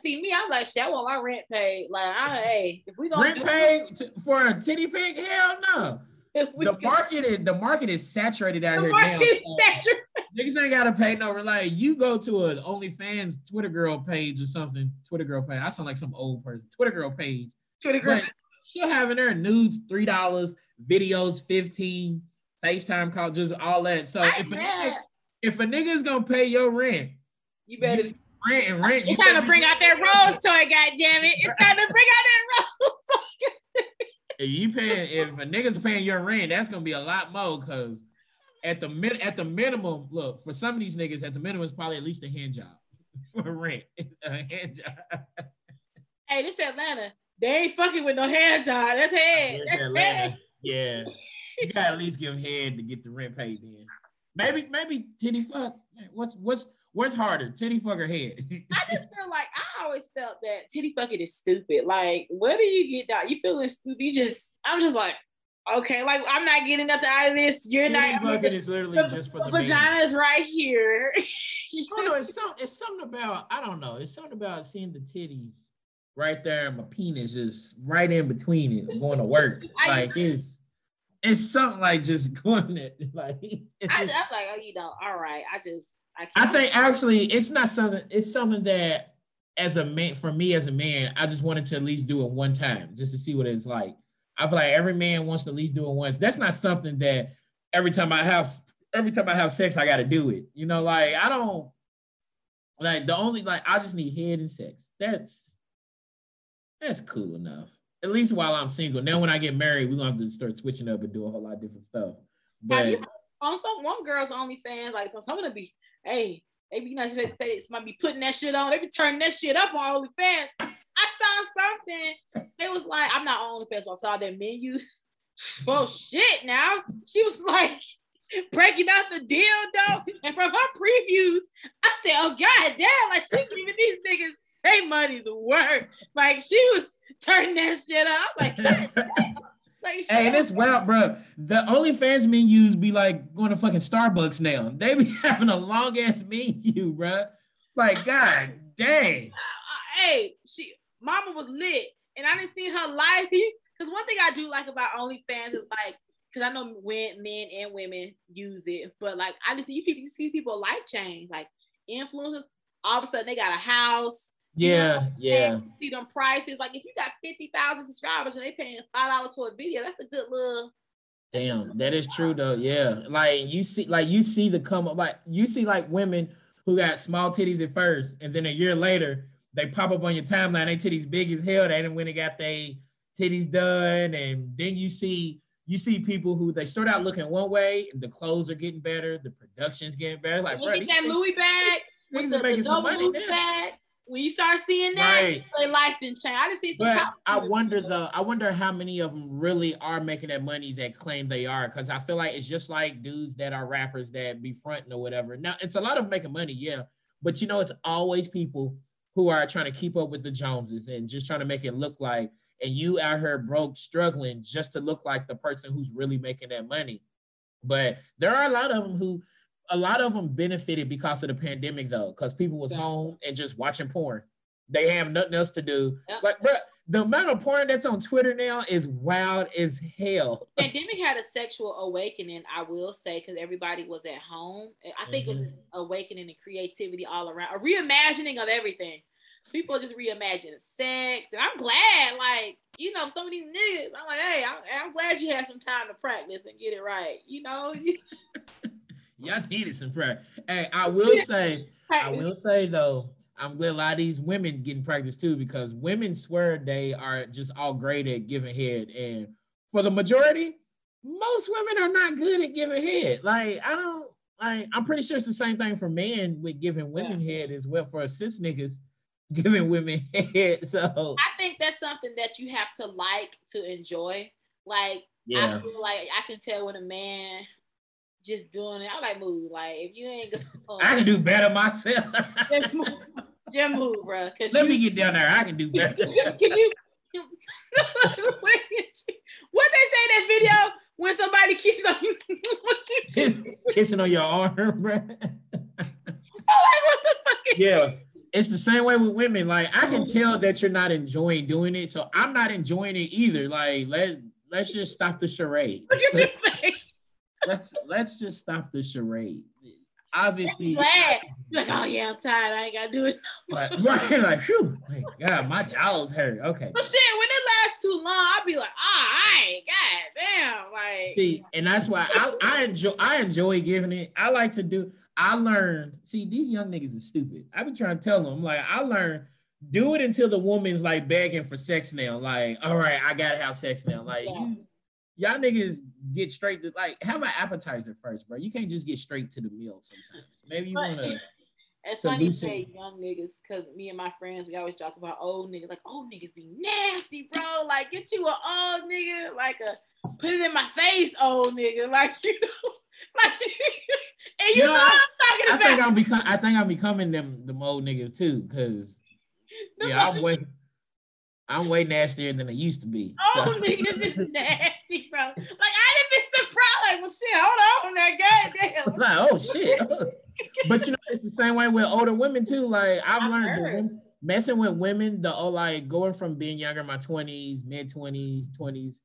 see me, I'm like, shit, I want my rent paid. Like, I, hey, if we gonna rent paid t- for a titty pic, hell no. The market is the market is saturated out here now. Saturated. Niggas ain't gotta pay no like you go to a OnlyFans Twitter girl page or something. Twitter girl page. I sound like some old person. Twitter girl page. Twitter girl. But she'll have in there nudes three dollars, videos fifteen, FaceTime call, just all that. So if a, nigga, if a nigga is gonna pay your rent, you better you rent and rent. It's time to bring out that rose toy, God damn it! It's time to bring out that rose toy. if you paying, if a nigga's paying your rent, that's gonna be a lot more because at the min at the minimum, look for some of these niggas at the minimum is probably at least a hand job for rent, a hand job. Hey, this is Atlanta. They ain't fucking with no hand job. That's head. That's head. Yeah. You gotta at least give head to get the rent paid then. Maybe, maybe titty fuck. What's what's what's harder, titty fuck or head? I just feel like I always felt that titty fucking is stupid. Like, where do you get that? You feeling stupid? You just, I'm just like, okay, like I'm not getting nothing out of this. You're titty not. Fucking is literally the, just for the, the Is right here. oh, no, it's, some, it's something about I don't know. It's something about seeing the titties right there, my penis is right in between it, going to work. like it's it's something like just going it like. I, am like, oh, you know, all right. I just I, I think actually it's not something. It's something that as a man, for me as a man, I just wanted to at least do it one time just to see what it's like. I feel like every man wants to at least do it once. That's not something that every time I have every time I have sex, I gotta do it. You know, like I don't like the only like I just need head and sex. That's that's cool enough. At least while I'm single. Now when I get married, we're gonna have to start switching up and do a whole lot of different stuff. But you, on some one girl's OnlyFans, like so some of them be, hey, they be nice to say might be putting that shit on. They be turning that shit up on OnlyFans. I saw something. It was like, I'm not on OnlyFans, but I saw their menus. well, shit. Now she was like breaking out the deal though, and from her previews, I said, "Oh god damn!" Like she giving these niggas they money's worth. Like she was turning that shit up. Like Like, hey, that's wild, bro. The OnlyFans menus be like going to fucking Starbucks now. They be having a long ass menu, bro. Like, god dang. Hey, she mama was lit, and I didn't see her live. Because one thing I do like about OnlyFans is like, because I know when men and women use it, but like I just see people, you see people life change, like influencers. All of a sudden, they got a house, yeah, yeah. See them prices. Like if you got 50,000 subscribers and they paying five dollars for a video, that's a good little Damn, that is true though. Yeah. Like you see, like you see the come up, like you see like women who got small titties at first, and then a year later they pop up on your timeline, they titties big as hell. They didn't when they got their titties done, and then you see you see people who they start out looking one way, and the clothes are getting better, the production's getting better. Like, bro, get that Louis bag, with the, the double Louis bag when you start seeing that, right. their life didn't change. I didn't see some. But I wonder though. I wonder how many of them really are making that money that claim they are. Because I feel like it's just like dudes that are rappers that be fronting or whatever. Now it's a lot of making money, yeah. But you know, it's always people who are trying to keep up with the Joneses and just trying to make it look like. And you out here broke, struggling just to look like the person who's really making that money. But there are a lot of them who a lot of them benefited because of the pandemic though, because people was yeah. home and just watching porn. They have nothing else to do. Yep. Like, bro, the amount of porn that's on Twitter now is wild as hell. Pandemic had a sexual awakening, I will say, because everybody was at home. I think mm-hmm. it was mm-hmm. awakening and creativity all around, a reimagining of everything. People just reimagining sex, and I'm glad. Like, you know, some of these niggas, I'm like, hey, I'm, I'm glad you had some time to practice and get it right. You know. Y'all needed some prayer. Hey, I will say, I will say though, I'm glad a lot of these women getting practice too because women swear they are just all great at giving head, and for the majority, most women are not good at giving head. Like I don't, like I'm pretty sure it's the same thing for men with giving women yeah. head as well for cis niggas giving women head. So I think that's something that you have to like to enjoy. Like yeah. I feel like I can tell when a man just doing it. I like move. Like if you ain't gonna, I can do better myself. just move, just move, bro. Let you, me get down there. I can do better. Can you? what they say in that video when somebody kisses on you? kissing on your arm, bro. like, what the fuck yeah. It's the same way with women. Like I can oh, tell that you're not enjoying doing it, so I'm not enjoying it either. Like let let's just stop the charade. Look at your face let's let's just stop the charade. Obviously, glad. like, oh yeah, I'm tired. I ain't gotta do it. right, right, like, whew, like, God, my jowls hurt. Okay. But shit, when it lasts too long, I'll be like, ah, oh, I ain't, god damn, like. See, and that's why I, I enjoy I enjoy giving it. I like to do. I learned. See, these young niggas are stupid. I be trying to tell them, like, I learned do it until the woman's like begging for sex now. Like, all right, I gotta have sex now. Like, yeah. you y'all niggas get straight to like have an appetizer first, bro. You can't just get straight to the meal sometimes. Maybe you wanna. It's funny you say young niggas because me and my friends we always talk about old niggas like old niggas be nasty, bro. Like get you an old nigga, like a put it in my face, old nigga, like you know. Like, and you, you know, know I'm talking about. I think I'm becoming. I think I'm becoming them them old niggas too, because yeah, I'm way I'm way nastier than I used to be. Oh, so. niggas is nasty, bro. Like I didn't be surprised. Like, well, shit, hold on, that goddamn. like, oh shit. but you know, it's the same way with older women too. Like I've I learned messing with women, the oh, like going from being younger, my twenties, mid twenties, twenties,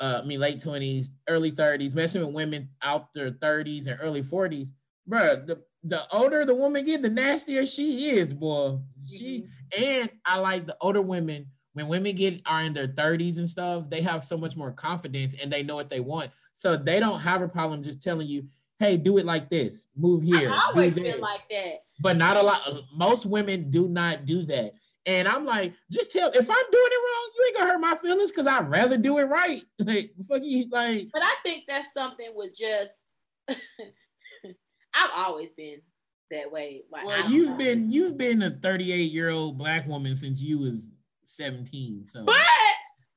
uh, I mean late twenties, early thirties, messing with women out their thirties and early forties. bro, the the older the woman get, the nastier she is, boy. She mm-hmm. and I like the older women. When women get are in their 30s and stuff, they have so much more confidence and they know what they want. So they don't have a problem just telling you, hey, do it like this, move here. I always been like that. But not a lot. Most women do not do that. And I'm like, just tell if I'm doing it wrong, you ain't gonna hurt my feelings because I'd rather do it right. like fuck you, like. But I think that's something with just. I've always been that way. Like, well, you've been you've been a 38 year old black woman since you was 17. So. But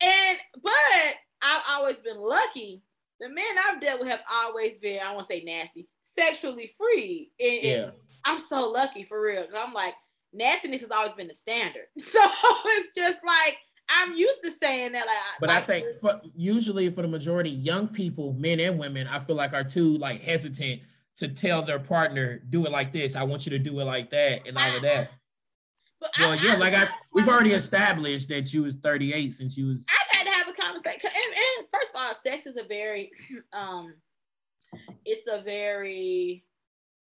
and but I've always been lucky. The men I've dealt with have always been I won't say nasty, sexually free. And, yeah. And I'm so lucky for real. Cause I'm like nastiness has always been the standard. So it's just like I'm used to saying that. Like, but like, I think for, usually for the majority, young people, men and women, I feel like are too like hesitant to tell their partner, "Do it like this. I want you to do it like that," and all of that. But well, I, yeah, I, like I, we've already established that you was 38 since you was. I've had to have a conversation, and, and first of all, sex is a very, um, it's a very,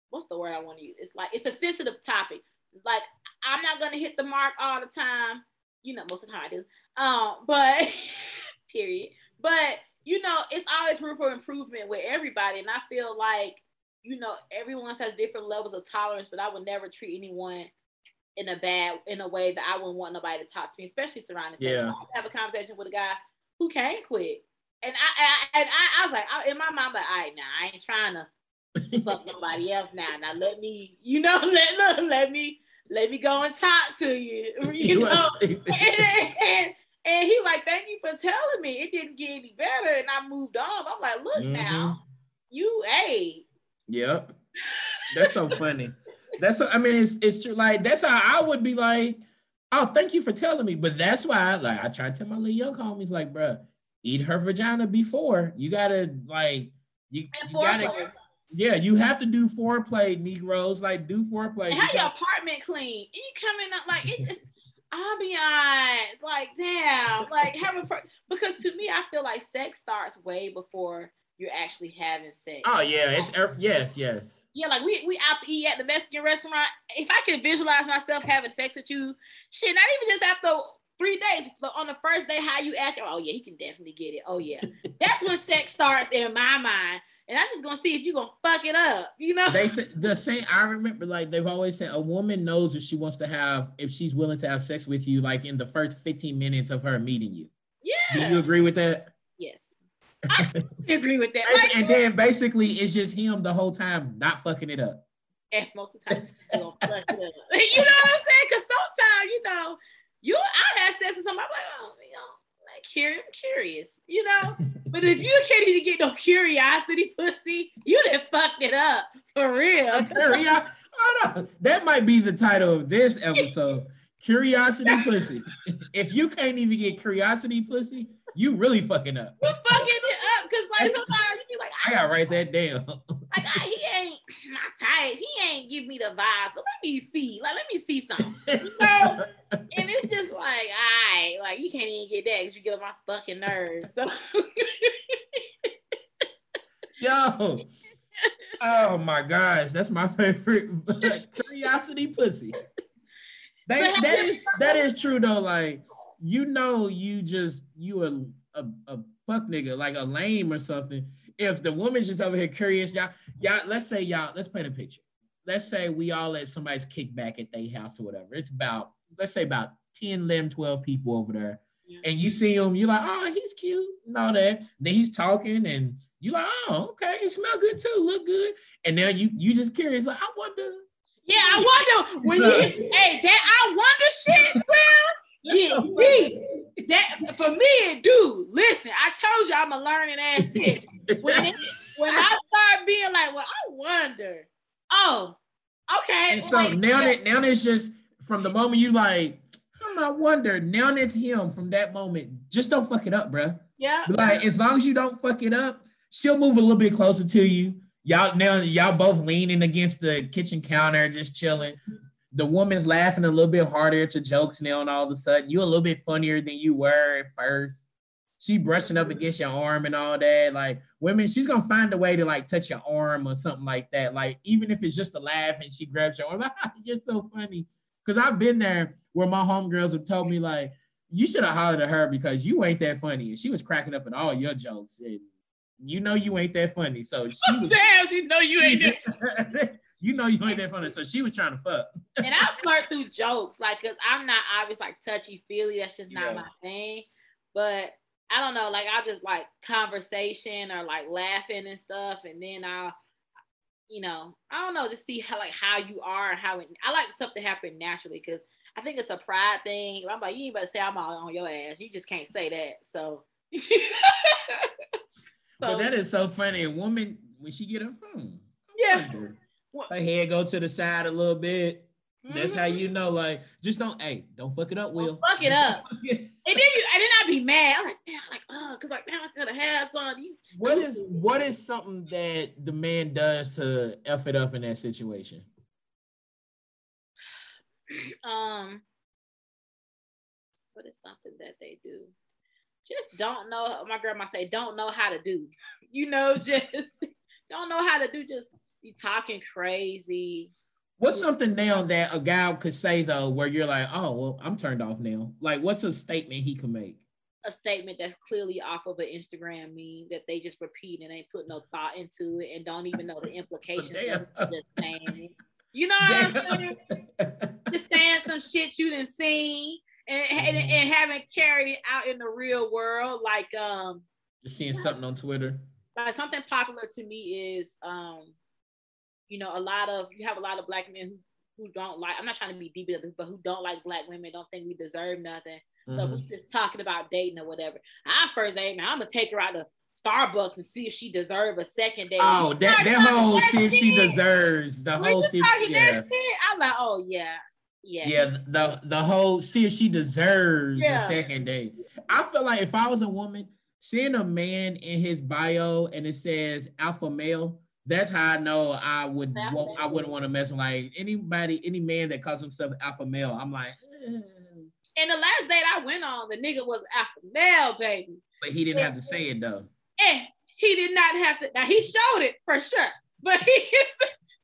what's the word I want to use? It's like it's a sensitive topic like I'm not gonna hit the mark all the time. You know, most of the time I do. Um, but period. But you know, it's always room for improvement with everybody. And I feel like, you know, everyone has different levels of tolerance, but I would never treat anyone in a bad in a way that I wouldn't want nobody to talk to me, especially surrounding yeah. I have a conversation with a guy who can't quit. And I, I and I, I was like, I, in my mind, but all right, now I ain't trying to fuck nobody else now. Now let me, you know, let let, let me let me go and talk to you. You know, and, and, and, he like, thank you for telling me. It didn't get any better, and I moved on. I'm like, look mm-hmm. now, you a. Yep, that's so funny. That's so, I mean, it's it's true. Like that's how I would be like, oh, thank you for telling me. But that's why, like, I try to tell my little young homies, like, bro, eat her vagina before. You gotta like, you, you gotta. Yeah, you have to do foreplay, Negroes. Like do foreplay. Have your apartment clean. You coming up like it just I'll be honest, like damn, like having because to me I feel like sex starts way before you're actually having sex. Oh yeah, it's er, yes, yes. Yeah, like we we out to eat at the Mexican restaurant. If I could visualize myself having sex with you, shit, not even just after three days, but on the first day, how you acting? Oh yeah, he can definitely get it. Oh yeah, that's when sex starts in my mind and I'm just gonna see if you're gonna fuck it up, you know. They say the same. I remember, like they've always said, a woman knows if she wants to have, if she's willing to have sex with you, like in the first 15 minutes of her meeting you. Yeah. Do you agree with that? I agree with that. and then basically, it's just him the whole time not fucking it up. And most of the time, gonna fuck it up. you know what I'm saying? Because sometimes, you know, you I had sex with somebody, I'm like, oh, you know like curious, curious, you know. but if you can't even get no curiosity pussy, you done fucked it up for real. Curio- oh, no. That might be the title of this episode. Curiosity pussy. If you can't even get curiosity pussy, you really fucking up. You fucking it up because like sometimes you be like, I, I gotta ah, write that down. like I, he ain't my type. He ain't give me the vibes, but let me see. Like let me see something. You know? and it's just like, all right, like you can't even get that because you get on my fucking nerves. So Yo. Oh my gosh, that's my favorite curiosity pussy. That, that is that is true though. Like you know, you just you a, a, a fuck nigga, like a lame or something. If the woman's just over here curious, y'all, y'all, let's say y'all, let's paint a picture. Let's say we all at somebody's kickback at their house or whatever. It's about, let's say about 10, 11, 12 people over there. Yeah. And you see him, you're like, oh, he's cute and all that. Then he's talking and you're like, oh, okay, it smell good too, look good. And now you you just curious, like, I wonder. Yeah, I wonder when you hey that I wonder shit, well, yeah, me. That for me it do. Listen, I told you I'm a learning ass bitch. When it, when I start being like, well, I wonder. Oh, okay. And so like, now that now it's just from the moment you like, I'm wonder. Now it's him from that moment. Just don't fuck it up, bro. Yeah. Like as long as you don't fuck it up, she'll move a little bit closer to you. Y'all now y'all both leaning against the kitchen counter, just chilling the woman's laughing a little bit harder to jokes now, and all of a sudden you're a little bit funnier than you were at first. she brushing up against your arm and all that. Like women, she's gonna find a way to like touch your arm or something like that. Like even if it's just a laugh and she grabs your arm, you're so funny. Cause I've been there where my homegirls have told me like, you should have hollered at her because you ain't that funny. And she was cracking up at all your jokes. And you know you ain't that funny. So she was damn, she know you ain't that. you know you ain't that funny. So she was trying to fuck. and I flirt through jokes, like cause I'm not obvious like touchy feely. That's just not yeah. my thing. But I don't know, like I'll just like conversation or like laughing and stuff, and then I'll, you know, I don't know, just see how like how you are and how it, I like stuff to happen naturally because I think it's a pride thing. I'm like, you ain't about to say I'm all on your ass. You just can't say that. So, so but that is so funny. A woman when she get a hmm, yeah, her head go to the side a little bit. That's how you know, like, just don't, hey, don't fuck it up, Will. Don't fuck it up. and then you, and then I'd be mad. I'm like, damn, like, oh, cause like, now I could have had some. You what is what is something that the man does to f it up in that situation? Um, what is something that they do? Just don't know. My grandma say, don't know how to do. You know, just don't know how to do. Just be talking crazy What's something now that a guy could say though, where you're like, oh, well, I'm turned off now. Like, what's a statement he can make? A statement that's clearly off of an Instagram meme that they just repeat and ain't put no thought into it and don't even know the implications of just saying. You know what Damn. I'm saying? just saying some shit you didn't see and, and, and mm-hmm. haven't carried it out in the real world. Like um just seeing something on Twitter. Like something popular to me is um you know, a lot of you have a lot of black men who, who don't like. I'm not trying to be deep but who don't like black women, don't think we deserve nothing. Mm-hmm. So we just talking about dating or whatever. I first, hey man, I'm gonna take her out to Starbucks and see if she deserve a second date. Oh, that, that whole see if she deserves the whole see if, yeah. I'm like, oh yeah. Yeah. Yeah, the the whole see if she deserves yeah. a second date. I feel like if I was a woman, seeing a man in his bio and it says alpha male, that's how I know I would I wouldn't want to mess with like anybody, any man that calls himself alpha male. I'm like, mm. and the last date I went on, the nigga was alpha male, baby. But he didn't have to say it though. And he did not have to. Now he showed it for sure, but he,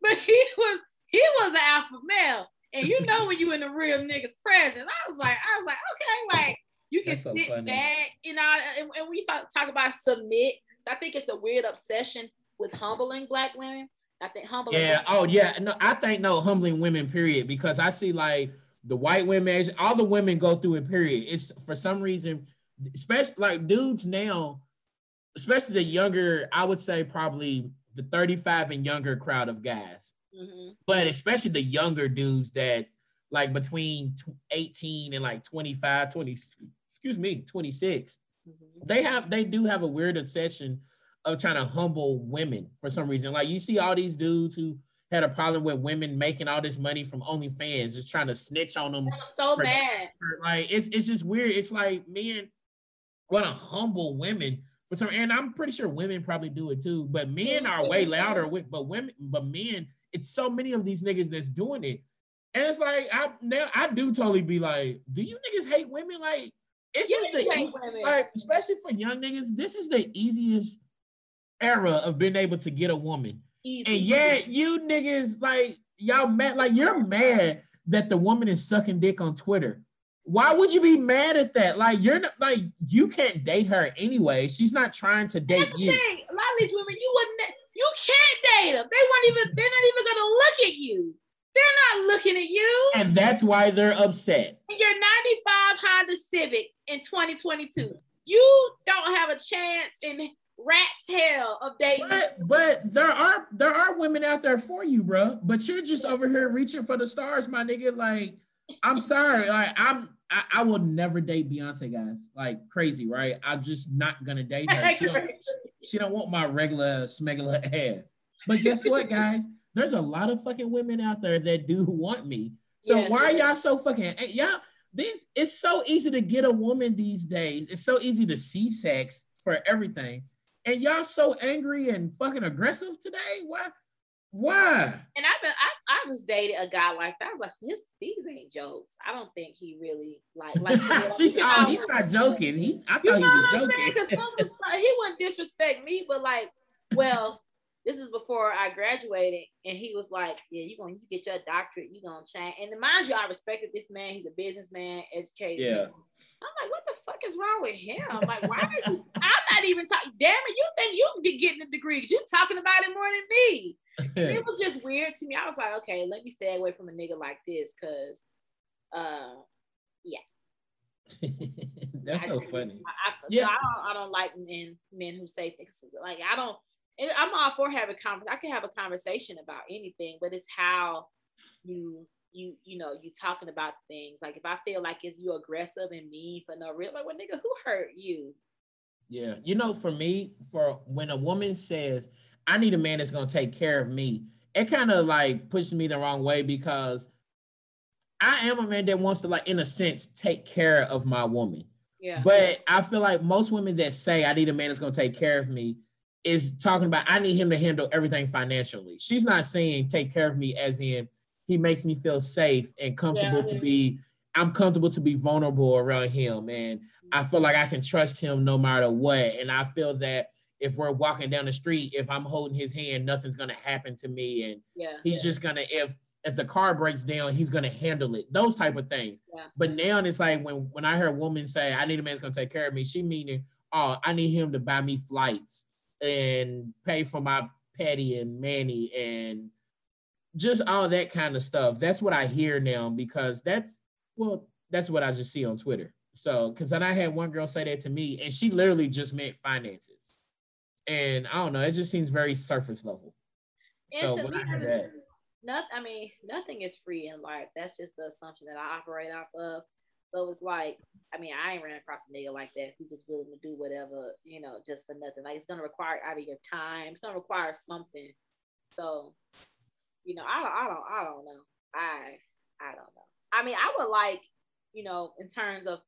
but he was he was an alpha male. And you know when you in the real nigga's presence, I was like, I was like, okay, like you can so sit funny. back, you know, and, and we start talk about submit. So I think it's a weird obsession with humbling black women. I think humbling. Yeah. Oh, yeah. No, I think no humbling women. Period. Because I see like the white women, all the women go through it. Period. It's for some reason, especially like dudes now, especially the younger. I would say probably the 35 and younger crowd of guys. Mm-hmm. But especially the younger dudes that like between 18 and like 25, 20, excuse me, 26. Mm-hmm. They have they do have a weird obsession of trying to humble women for some reason. Like you see all these dudes who had a problem with women making all this money from OnlyFans, just trying to snitch on them. so for, bad. For, like it's it's just weird. It's like men want to humble women for some, and I'm pretty sure women probably do it too. But men are way louder. With, but women, but men, it's so many of these niggas that's doing it, and it's like I now I do totally be like, do you niggas hate women? Like it's just the like especially for young niggas, this is the easiest era of being able to get a woman. Easy. And yet you niggas like y'all mad like you're mad that the woman is sucking dick on Twitter. Why would you be mad at that? Like you're not like you can't date her anyway. She's not trying to date you. Thing. A lot of these women, you wouldn't you can't date them. They won't even they're not even gonna look at you. They're not looking at you. And that's why they're upset. Your 95 Honda Civic in 2022. You don't have a chance in rat's hell of dating. But, but there are there are women out there for you, bro. But you're just over here reaching for the stars, my nigga. Like, I'm sorry, like I'm I, I will never date Beyonce, guys. Like crazy, right? I'm just not gonna date her. She don't, she don't want my regular smegular ass. But guess what, guys? There's a lot of fucking women out there that do want me. So yeah, why are y'all so fucking y'all? These it's so easy to get a woman these days. It's so easy to see sex for everything and y'all so angry and fucking aggressive today. Why? Why? And I've been I, I was dated a guy like that. I was like, this these ain't jokes. I don't think he really like like She's, oh, he's not joking. He I thought you know he was joking. Because he wouldn't disrespect me, but like, well, this is before I graduated, and he was like, "Yeah, you're gonna you get your doctorate, you're gonna change." And mind you, I respected this man. He's a businessman, educated. Yeah. Man. I'm like, what the fuck is wrong with him? Like, why are you? I'm not even talking. Damn it, you think you can get the degrees? You talking about it more than me? it was just weird to me. I was like, okay, let me stay away from a nigga like this, cause, uh, yeah. That's I, so funny. I, I, yeah. So I don't, I don't like men men who say things like I don't and I'm all for having a conversation. I can have a conversation about anything, but it's how you you you know you talking about things. Like if I feel like it's you aggressive and mean for no real, like well, nigga, who hurt you? Yeah, you know, for me, for when a woman says, "I need a man that's gonna take care of me," it kind of like pushes me the wrong way because I am a man that wants to, like, in a sense, take care of my woman. Yeah. But I feel like most women that say, "I need a man that's gonna take care of me," is talking about I need him to handle everything financially. She's not saying take care of me as in he makes me feel safe and comfortable yeah, to be I'm comfortable to be vulnerable around him and I feel like I can trust him no matter what. And I feel that if we're walking down the street if I'm holding his hand nothing's going to happen to me and yeah, he's yeah. just going to if if the car breaks down he's going to handle it. Those type of things. But now it's like when when I hear a woman say I need a man's going to take care of me she meaning oh I need him to buy me flights and pay for my Patty and Manny and just all that kind of stuff. That's what I hear now because that's well, that's what I just see on Twitter. So, because then I had one girl say that to me, and she literally just meant finances. And I don't know, it just seems very surface level. And so when I heard that, nothing. I mean, nothing is free in life. That's just the assumption that I operate off of. So it's like, I mean, I ain't ran across a nigga like that who just willing to do whatever, you know, just for nothing. Like it's gonna require out of your time. It's gonna require something. So, you know, I don't, I don't, I don't know. I, I don't know. I mean, I would like, you know, in terms of,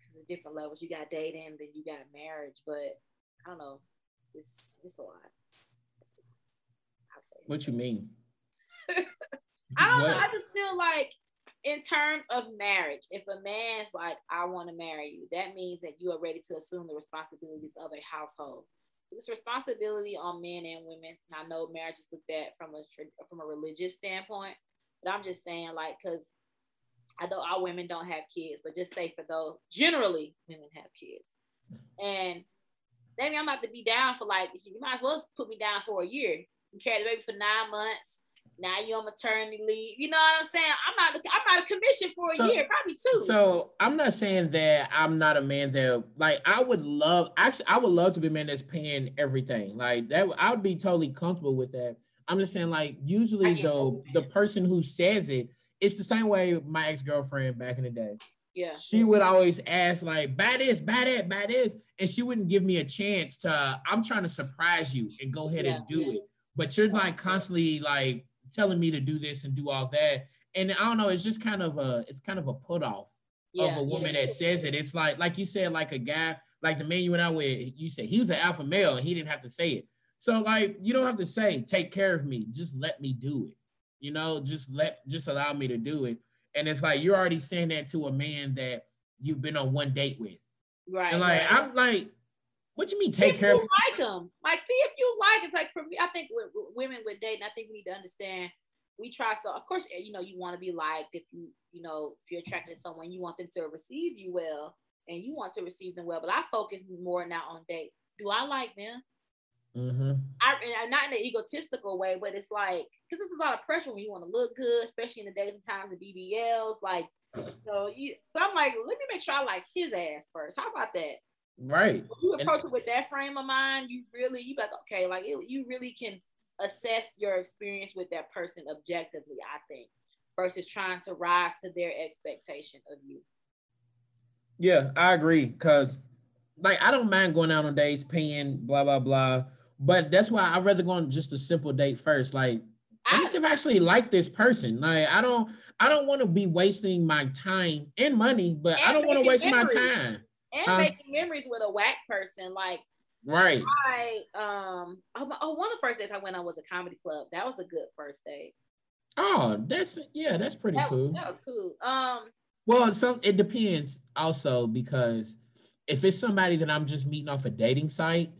because it's different levels. You got dating, then you got marriage, but I don't know. It's, it's a lot. I'll say. What you mean? I don't what? know. I just feel like in terms of marriage, if a man's like, I want to marry you, that means that you are ready to assume the responsibilities of a household. This responsibility on men and women. I know marriage is looked at from a from a religious standpoint, but I'm just saying, like, because I know all women don't have kids, but just say for those, generally women have kids, and maybe I'm about to be down for like you might as well put me down for a year. and carry the baby for nine months now you're on maternity leave. You know what I'm saying? I'm out. I'm out of commission for a so, year, probably two. So I'm not saying that I'm not a man that like I would love. Actually, I would love to be a man that's paying everything. Like that, I would be totally comfortable with that. I'm just saying, like usually though, the person who says it, it's the same way my ex girlfriend back in the day. Yeah. She would always ask like, "Buy this, buy that, buy this," and she wouldn't give me a chance to. I'm trying to surprise you and go ahead yeah. and do it, but you're like constantly like telling me to do this and do all that. And I don't know, it's just kind of a it's kind of a put off yeah, of a woman yeah. that says it. It's like like you said, like a guy, like the man you went out with, you said he was an alpha male and he didn't have to say it. So like you don't have to say, take care of me, just let me do it. You know, just let just allow me to do it. And it's like you're already saying that to a man that you've been on one date with. Right. And like right. I'm like, what do you mean take if care you of? Like them, like see if you like it's Like for me, I think with, with women with dating, I think we need to understand. We try so, of course, you know, you want to be liked. If you, you know, if you're attracted to someone, you want them to receive you well, and you want to receive them well. But I focus more now on date. Do I like them? Mm-hmm. I not in an egotistical way, but it's like because it's a lot of pressure when you want to look good, especially in the days and times of BBLs. Like, so you, so I'm like, let me make sure I like his ass first. How about that? Right. When you approach and, it with that frame of mind, you really you like okay, like it, you really can assess your experience with that person objectively. I think versus trying to rise to their expectation of you. Yeah, I agree. Cause like I don't mind going out on dates, paying blah blah blah, but that's why I'd rather go on just a simple date first. Like let me see if I actually like this person. Like I don't I don't want to be wasting my time and money, but I don't want to waste memories. my time and making memories with a whack person. Like Right. I um oh, oh, one of the first days I went on was a comedy club. That was a good first date. Oh, that's yeah, that's pretty that cool. Was, that was cool. Um well, some it depends also because if it's somebody that I'm just meeting off a dating site,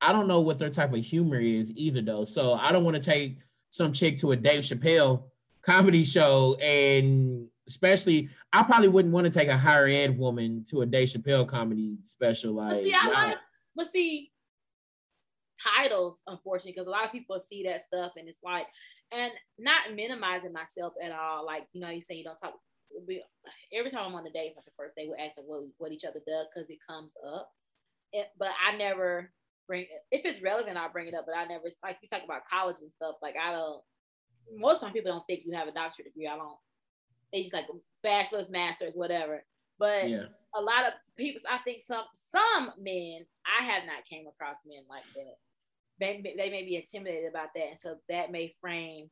I don't know what their type of humor is either though. So I don't want to take some chick to a Dave Chappelle comedy show and especially I probably wouldn't want to take a higher ed woman to a Dave Chappelle comedy special. Like, but see, I like, but see, titles, unfortunately, because a lot of people see that stuff and it's like, and not minimizing myself at all. Like, you know, you say you don't talk. Every time I'm on a date, like the first day, we ask like what, what each other does because it comes up. It, but I never bring if it's relevant, I'll bring it up. But I never like you talk about college and stuff. Like I don't. Most some people don't think you have a doctorate degree. I don't. They just like bachelor's, masters, whatever. But yeah. a lot of people, I think some some men, I have not came across men like that. They, they may be intimidated about that, and so that may frame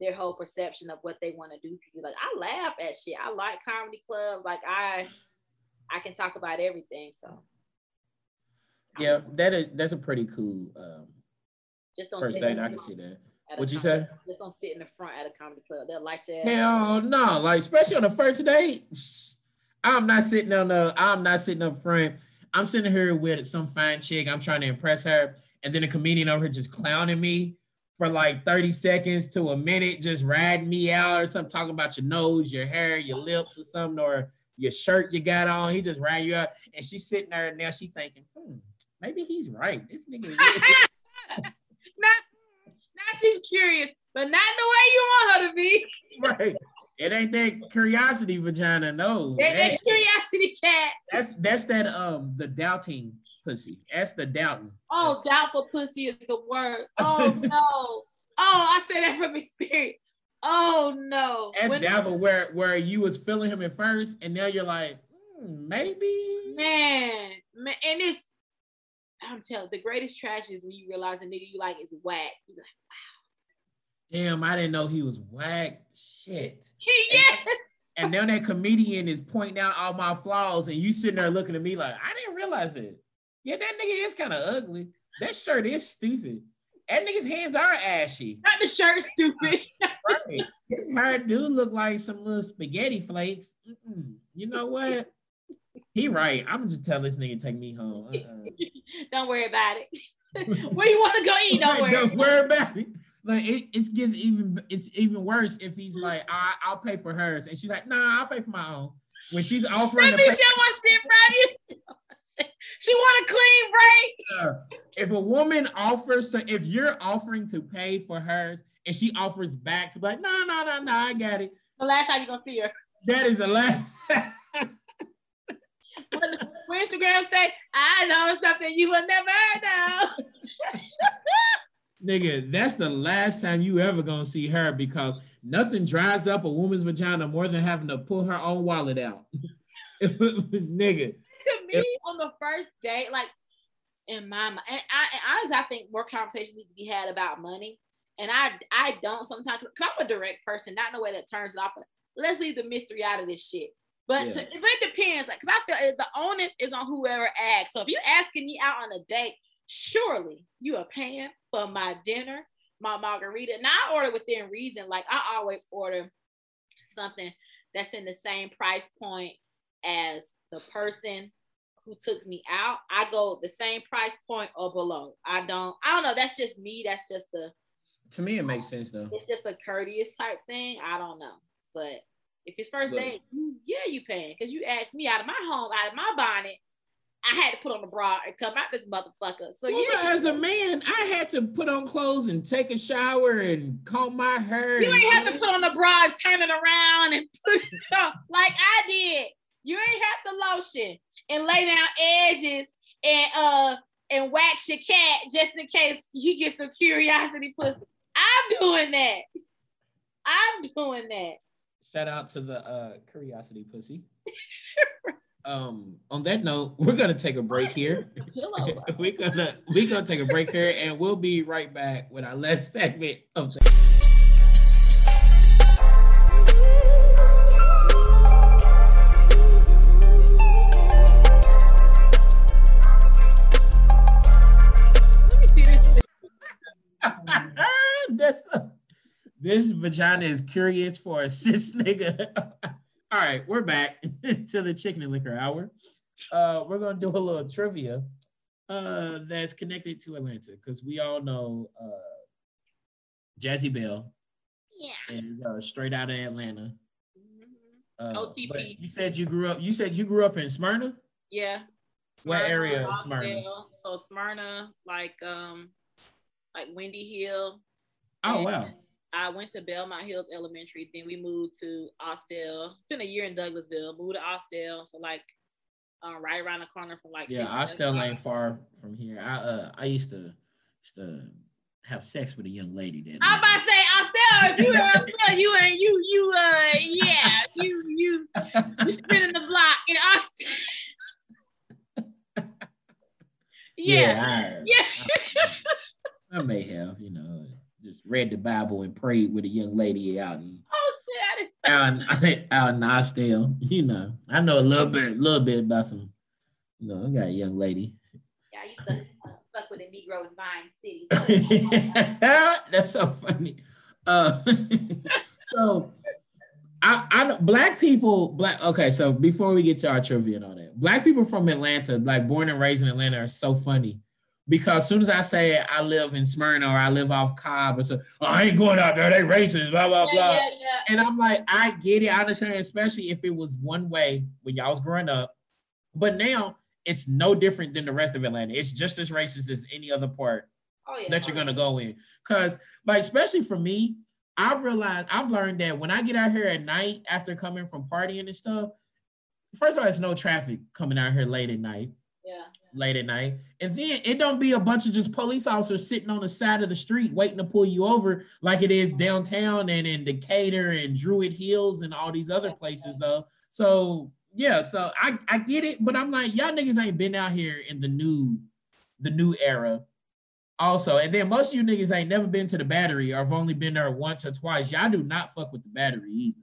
their whole perception of what they want to do for you. Like I laugh at shit. I like comedy clubs. Like I, I can talk about everything. So yeah, that is that's a pretty cool um, just don't first date. I can see that. What'd you say? Just don't sit in the front at a comedy club. They'll like you. Hell no, like especially on the first date. I'm not sitting on the. I'm not sitting up front. I'm sitting here with some fine chick. I'm trying to impress her, and then a comedian over here just clowning me for like 30 seconds to a minute, just riding me out or something, talking about your nose, your hair, your lips, or something, or your shirt you got on. He just ran you out, and she's sitting there and now she thinking, hmm, maybe he's right. This nigga. not, now she's curious, but not the way you want her to be. right. It ain't that curiosity vagina, no. That, that curiosity cat. That's that's that um the doubting pussy. That's the doubting. Oh, doubtful pussy is the worst. Oh no. oh, I say that from experience. Oh no. That's when, doubtful where where you was feeling him at first, and now you're like, hmm, maybe. Man, man, and it's I'm telling the greatest tragedy is when you realize a nigga you like is whack. You're like, wow Damn, I didn't know he was whack. Shit. yeah. And, and now that comedian is pointing out all my flaws, and you sitting there looking at me like, I didn't realize it. Yeah, that nigga is kind of ugly. That shirt is stupid. That nigga's hands are ashy. Not the shirt, stupid. right. His hair do look like some little spaghetti flakes. Mm-mm. You know what? He right. I'm gonna just tell this nigga take me home. Uh-uh. Don't worry about it. Where you want to go eat? Don't worry. Don't worry about it like it, it gets even it's even worse if he's like I, I'll pay for hers and she's like nah I'll pay for my own when she's offering that means she wants shit from you she want a clean break if a woman offers to if you're offering to pay for hers and she offers back to be like no no no no I got it the last time you gonna see her that is the last when, Instagram say I know something you will never know nigga, that's the last time you ever gonna see her because nothing dries up a woman's vagina more than having to pull her own wallet out. nigga. To me, if, on the first date, like in my mind, and I, and honestly, I think more conversations need to be had about money. And I, I don't sometimes. Cause I'm a direct person, not in a way that turns it off. But let's leave the mystery out of this shit. But yeah. to, it depends, like, cause I feel eh, the onus is on whoever asks. So if you're asking me out on a date, surely you are paying for my dinner, my margarita. Now I order within reason. Like I always order something that's in the same price point as the person who took me out. I go the same price point or below. I don't, I don't know. That's just me. That's just the to me it makes um, sense though. It's just a courteous type thing. I don't know. But if it's first date, yeah, you paying because you asked me out of my home, out of my bonnet I had to put on a bra and come out this motherfucker. So well, yeah, as a man, I had to put on clothes and take a shower and comb my hair. You ain't have to put on a bra and turn it around and put it on like I did. You ain't have to lotion and lay down edges and uh and wax your cat just in case you get some curiosity pussy. I'm doing that. I'm doing that. Shout out to the uh curiosity pussy. um on that note we're gonna take a break here we're gonna we're gonna take a break here and we'll be right back with our last segment of the this vagina is curious for a cis nigga. All right, we're back to the chicken and liquor hour. Uh, we're gonna do a little trivia uh, that's connected to Atlanta because we all know uh, Jazzy Belle. Yeah. Is uh, straight out of Atlanta. Mm-hmm. Uh, OTP. You said you grew up. You said you grew up in Smyrna. Yeah. Smyrna, what area of Smyrna? So Smyrna, like um, like Windy Hill. Oh wow. I went to Belmont Hills Elementary. Then we moved to Austell. It's been a year in Douglasville. Moved to Austell. So like um, right around the corner from like yeah, Austell ain't far from here. I uh I used to used to have sex with a young lady then. I'm about to say Austell. You Austell, you and you you uh yeah you you you spinning the block in Austell. yeah, yeah, I, yeah. I, I may have, you know just read the Bible and prayed with a young lady out in oh, shit. out, in, out in Austell. You know, I know a little bit, a little bit about some. You know, I got a young lady. Yeah, I used to fuck with a Negro in Vine City. That's so funny. Uh, so. I, I black people black okay so before we get to our trivia and all that black people from atlanta like born and raised in atlanta are so funny because as soon as I say I live in Smyrna or I live off Cobb or so, oh, I ain't going out there, they racist, blah, blah, yeah, blah. Yeah, yeah. And I'm like, I get it, I understand, especially if it was one way when y'all was growing up. But now it's no different than the rest of Atlanta. It's just as racist as any other part oh, yeah. that you're oh, gonna go in. Cause like especially for me, I've realized I've learned that when I get out here at night after coming from partying and stuff, first of all, it's no traffic coming out here late at night. Yeah late at night. And then it don't be a bunch of just police officers sitting on the side of the street waiting to pull you over like it is downtown and in Decatur and Druid Hills and all these other places though. So yeah, so I, I get it, but I'm like, y'all niggas ain't been out here in the new the new era. Also, and then most of you niggas ain't never been to the battery or have only been there once or twice. Y'all do not fuck with the battery either.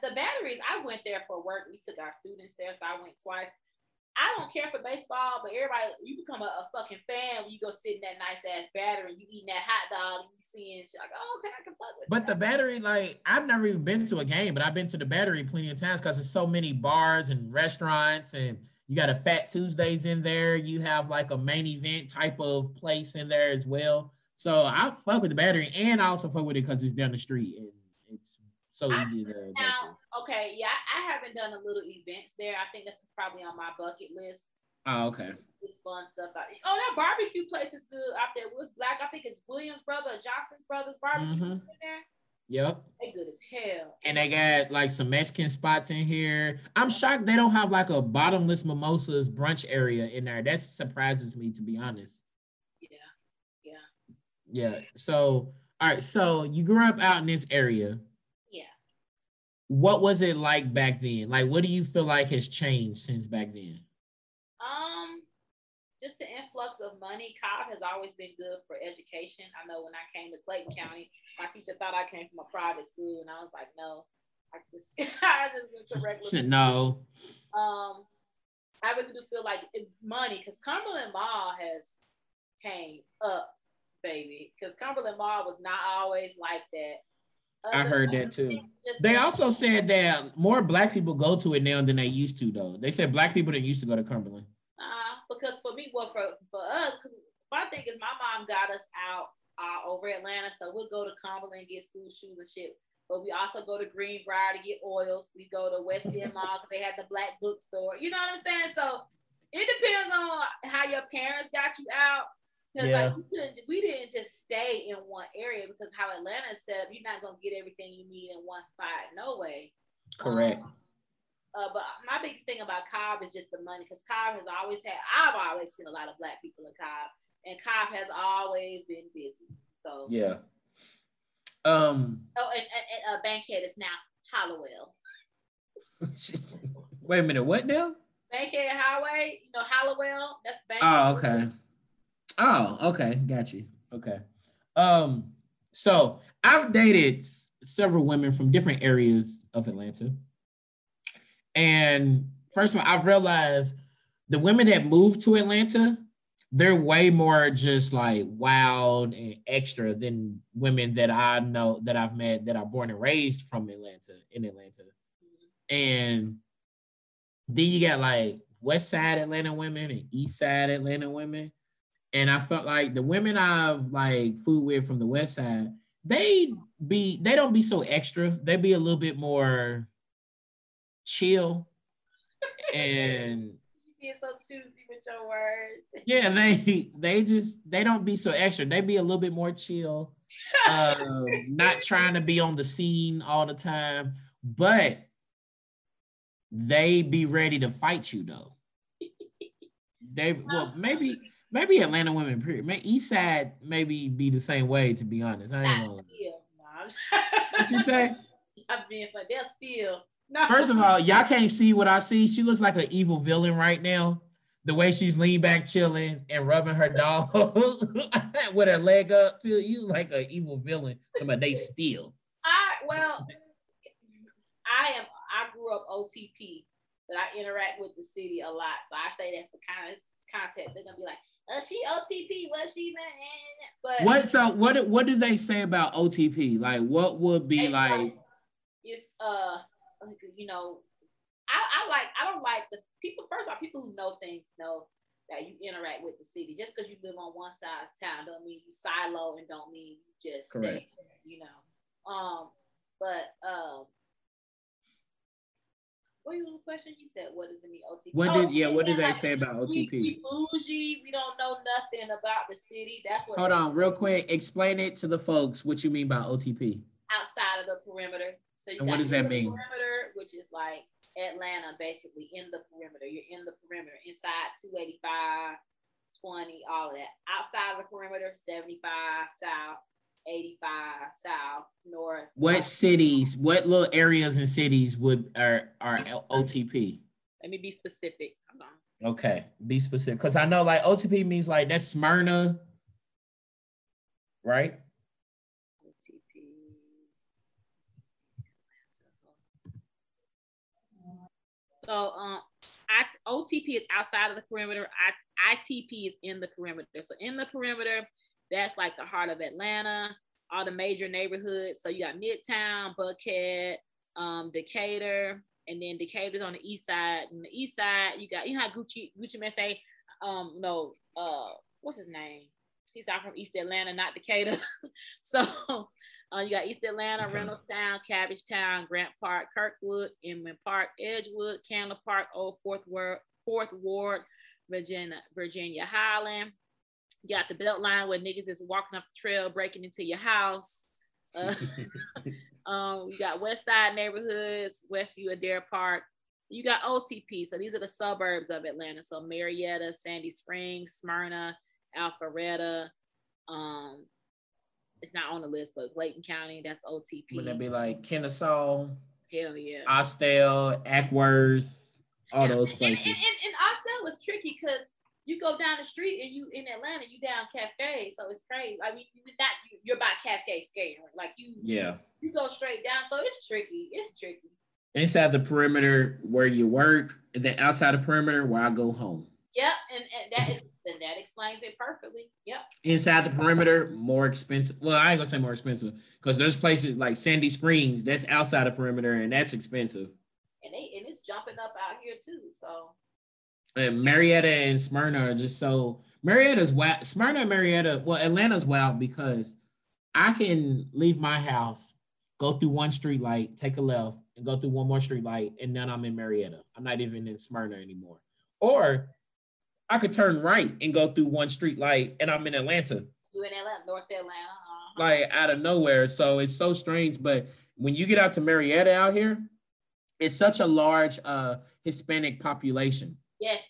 The batteries, I went there for work. We took our students there, so I went twice. I don't care for baseball, but everybody, you become a, a, fucking fan when you go sit in that nice ass battery and you eating that hot dog and you seeing shit like, oh, okay, I can fuck with But that. the battery, like, I've never even been to a game, but I've been to the battery plenty of times because there's so many bars and restaurants and you got a Fat Tuesdays in there. You have like a main event type of place in there as well. So I fuck with the battery and I also fuck with it because it's down the street and it's so easy there. now. Okay, yeah, I, I, haven't done a little events there. I think that's probably on my bucket list. Oh, okay. It's fun stuff out. Oh, that barbecue place is good out there. What's black? I think it's Williams brother, Johnson's brothers barbecue mm-hmm. in there. Yep. They good as hell. And they got like some Mexican spots in here. I'm shocked they don't have like a bottomless mimosas brunch area in there. That surprises me to be honest. Yeah. Yeah. Yeah. So, all right. So you grew up out in this area what was it like back then? Like, what do you feel like has changed since back then? Um, just the influx of money. Cobb has always been good for education. I know when I came to Clayton County, my teacher thought I came from a private school, and I was like, no, I just I just went to regular. no. Um, I really do feel like money because Cumberland Mall has came up, baby. Because Cumberland Mall was not always like that. I heard that too. They also said that more black people go to it now than they used to, though. They said black people didn't used to go to Cumberland. Uh, because for me, well, for, for us, because my thing is my mom got us out uh, over Atlanta, so we'll go to Cumberland get school shoes and shit. But we also go to Greenbriar to get oils. We go to West End Mall because they had the black bookstore. You know what I'm saying? So it depends on how your parents got you out because yeah. like we didn't, just stay in one area because how Atlanta set up, you're not gonna get everything you need in one spot. No way. Correct. Um, uh, but my biggest thing about Cobb is just the money because Cobb has always had. I've always seen a lot of black people in Cobb, and Cobb has always been busy. So yeah. Um. Oh, and, and, and uh, Bankhead is now Hollowell. Wait a minute. What now? Bankhead Highway. You know Hollowell. That's Bankhead. Oh, okay. Oh, okay, got you. Okay. Um, so I've dated several women from different areas of Atlanta. And first of all, I've realized the women that moved to Atlanta they're way more just like wild and extra than women that I know that I've met that are born and raised from Atlanta in Atlanta. And then you got like West Side Atlanta women and East Side Atlanta women. And I felt like the women I've like food with from the West Side, they be they don't be so extra. They be a little bit more chill and being so choosy with your words. Yeah, they they just they don't be so extra. They be a little bit more chill, um, not trying to be on the scene all the time, but they be ready to fight you though. They well maybe maybe Atlanta women period. Maybe East Side maybe be the same way to be honest. I ain't know. what you say? I'm being but they're still no. First of all, y'all can't see what I see. She looks like an evil villain right now. The way she's leaned back, chilling and rubbing her dog with her leg up to you, like an evil villain a day steal. I well, I am. I grew up OTP, but I interact with the city a lot, so I say that for kind of context. They're gonna be like, "Uh, she OTP? Was she?" Even in? But what? So what? What do they say about OTP? Like, what would be like? It's uh you know, I, I like I don't like the people. First of all, people who know things know that you interact with the city. Just because you live on one side of town don't mean you silo and don't mean you just Correct. stay. You know, um, but um, what was the question? You said, "What does it mean OTP?" What did oh, yeah? What did they say about OTP? We, we bougie. We don't know nothing about the city. That's what. Hold on, real quick. Explain it to the folks. What you mean by OTP? Outside of the perimeter. So you and what does that mean? Perimeter, which is like Atlanta, basically in the perimeter. You're in the perimeter inside 285, 20, all of that. Outside of the perimeter, 75 south, 85 south, north. What cities? What little areas and cities would are are OTP? Let me be specific. Okay, be specific because I know like OTP means like that's Smyrna, right? So um, I, OTP is outside of the perimeter. I, ITP is in the perimeter. So in the perimeter, that's like the heart of Atlanta, all the major neighborhoods. So you got Midtown, Buckhead, um, Decatur, and then Decatur's on the east side. And the east side, you got you know how Gucci Gucci Mane say, um, no, uh, what's his name? He's out from East Atlanta, not Decatur. so uh, you got East Atlanta, okay. Reynoldstown, Cabbagetown, Grant Park, Kirkwood, Inman Park, Edgewood, Candler Park, Old Fourth Ward, Fourth Ward, Virginia, Virginia Highland. You got the Beltline where niggas is walking up the trail, breaking into your house. Uh, um, you got West Side neighborhoods, Westview, Adair Park. You got OTP, so these are the suburbs of Atlanta. So Marietta, Sandy Springs, Smyrna, Alpharetta, um, it's not on the list, but Clayton County, that's OTP. Would that be like Kennesaw? Hell yeah. Austell, Acworth, all yeah. those places. And, and, and, and Austell was tricky because you go down the street and you in Atlanta, you down Cascade, so it's crazy. I mean, not you're about Cascade skating, like you. Yeah. You go straight down, so it's tricky. It's tricky. Inside the perimeter where you work, and then outside the perimeter where I go home. Yep, and, and that is then that explains it perfectly. Yep. Inside the perimeter, more expensive. Well, I ain't gonna say more expensive because there's places like Sandy Springs that's outside the perimeter and that's expensive. And they and it's jumping up out here too. So. And Marietta and Smyrna are just so Marietta's wild. Smyrna and Marietta, well, Atlanta's wild because I can leave my house, go through one street light, take a left, and go through one more street light, and then I'm in Marietta. I'm not even in Smyrna anymore. Or I could turn right and go through one street light and I'm in Atlanta. You in Atlanta, North Atlanta. Uh-huh. Like out of nowhere. So it's so strange. But when you get out to Marietta out here, it's such a large uh Hispanic population. Yes.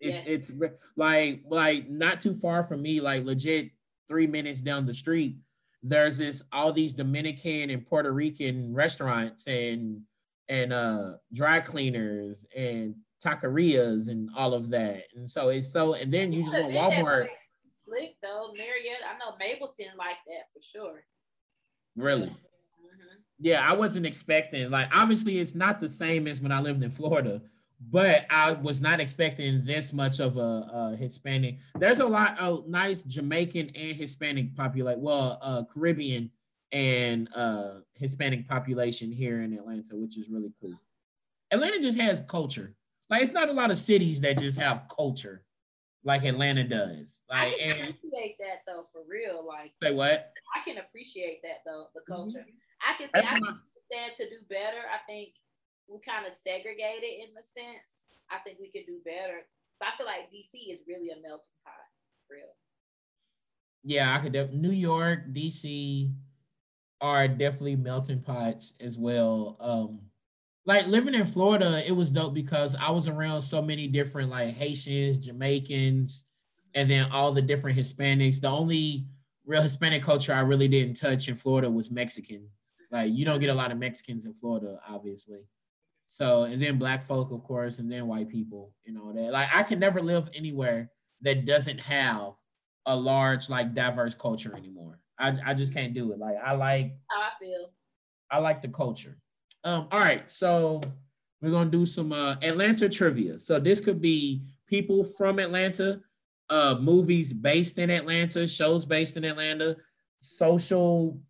It's yes. it's like like not too far from me, like legit three minutes down the street. There's this all these Dominican and Puerto Rican restaurants and and uh dry cleaners and taquerias and all of that. And so it's so, and then you just want Walmart. Slick though, Marriott. I know Mableton like that for sure. Really? Mm-hmm. Yeah, I wasn't expecting. Like, obviously, it's not the same as when I lived in Florida, but I was not expecting this much of a, a Hispanic. There's a lot of nice Jamaican and Hispanic population, well, uh, Caribbean and uh, Hispanic population here in Atlanta, which is really cool. Atlanta just has culture. Like it's not a lot of cities that just have culture like Atlanta does. Like, I can and, appreciate that though, for real. Like, say what? I can appreciate that though, the mm-hmm. culture. Mm-hmm. I can, think, I can understand to do better. I think we kind of segregated in the sense. I think we could do better. But I feel like DC is really a melting pot, real. Yeah, I could. Def- New York, DC are definitely melting pots as well. Um, like living in Florida, it was dope because I was around so many different like Haitians, Jamaicans, and then all the different Hispanics. The only real Hispanic culture I really didn't touch in Florida was Mexicans. Like you don't get a lot of Mexicans in Florida, obviously. So, and then black folk, of course, and then white people, you know, that like I can never live anywhere that doesn't have a large, like diverse culture anymore. I, I just can't do it. Like I like how I feel. I like the culture. Um, all right, so we're gonna do some uh Atlanta trivia. So this could be people from Atlanta, uh movies based in Atlanta, shows based in Atlanta, social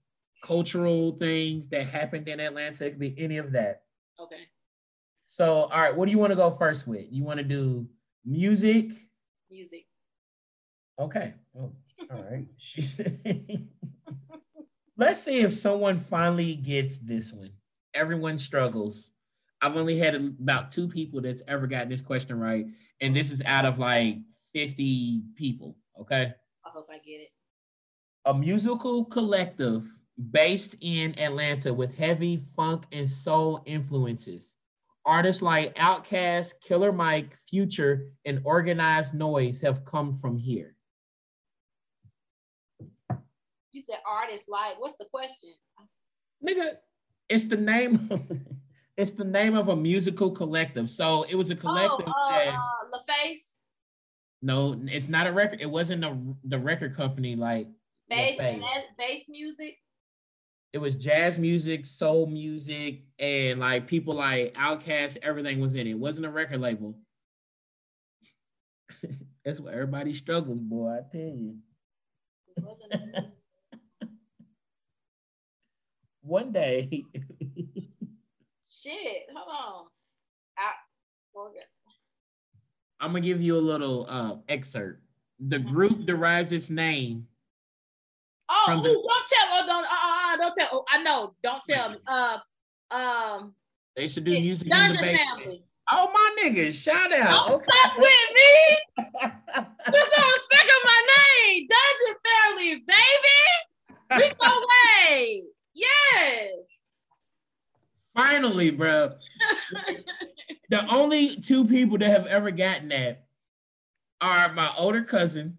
cultural things that happened in Atlanta. It could be any of that. Okay. So, all right, what do you want to go first with? You want to do music? Music. Okay. Oh, all right. Let's see if someone finally gets this one. Everyone struggles. I've only had about two people that's ever gotten this question right, and this is out of like 50 people. Okay. I hope I get it. A musical collective based in Atlanta with heavy funk and soul influences Artists like Outkast, Killer Mike, Future, and Organized Noise have come from here. You said artists like, what's the question? Nigga, it's the name. it's the name of a musical collective. So it was a collective. Oh, uh, that, uh, LaFace. No, it's not a record. It wasn't a, the record company like bass, bass music it was jazz music, soul music, and like people like Outkast, everything was in it. It wasn't a record label. That's what everybody struggles, boy. I tell you. One day. Shit, hold on. I, I'm gonna give you a little uh, excerpt. The group derives its name Oh, the, ooh, don't tell. Oh, don't. Uh, uh, uh, don't tell. Oh, I know. Don't tell me. Uh, um. They should do music Dungeon the. Family. Oh my nigga, shout out. Don't okay. fuck with me. Just don't respect my name. Dungeon Family, baby. We go away. Yes. Finally, bro. the only two people that have ever gotten that are my older cousin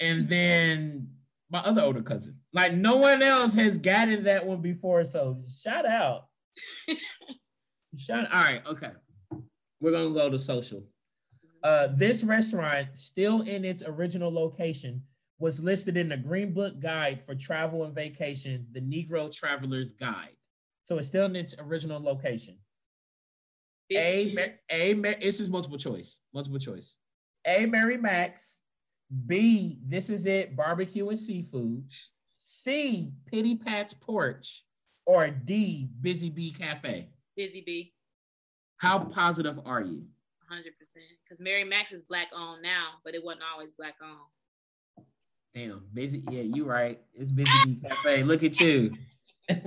and then my other older cousin. Like no one else has gotten that one before. So shout out. shout all right, okay. We're gonna go to social. Uh, this restaurant, still in its original location, was listed in the Green Book Guide for Travel and Vacation, the Negro Traveler's Guide. So it's still in its original location. A, A, this is multiple choice. Multiple choice. A, Mary Mac's. B, this is it, barbecue and seafood. C, Pity Pat's Porch. Or D, Busy Bee Cafe. Busy Bee. How positive are you? 100%. Because Mary Mac's is black owned now, but it wasn't always black owned. Damn, busy. Yeah, you right. It's Busy Bee Cafe. Look at you. Niggas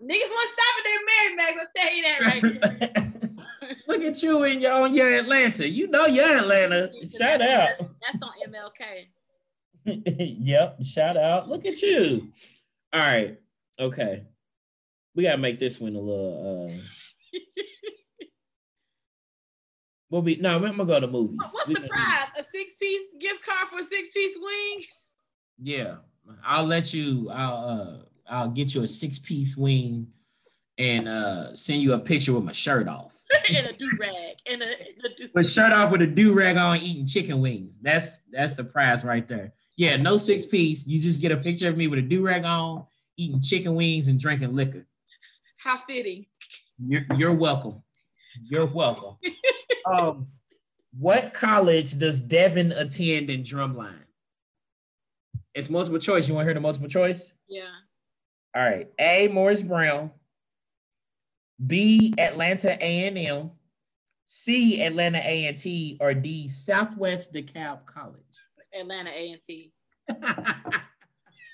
want to stop at their Mary Mac's. I'll tell you that right Look at you in your on your Atlanta. You know you're Atlanta. Shout out. That's on MLK. yep. Shout out. Look at you. All right. Okay. We gotta make this one a little uh We'll be no, I'm gonna go to movies. What's we, the prize? A six-piece gift card for a six-piece wing? Yeah. I'll let you I'll uh I'll get you a six-piece wing and uh send you a picture with my shirt off. and a do rag. And a, a do- with shirt off with a do rag on, eating chicken wings. That's that's the prize right there. Yeah, no six piece. You just get a picture of me with a do rag on, eating chicken wings and drinking liquor. How fitting. You're, you're welcome. You're welcome. um, what college does Devin attend in Drumline? It's multiple choice. You want to hear the multiple choice? Yeah. All right. A. Morris Brown. B. Atlanta A and M. C. Atlanta A and T. Or D. Southwest DeKalb College. Atlanta A and T.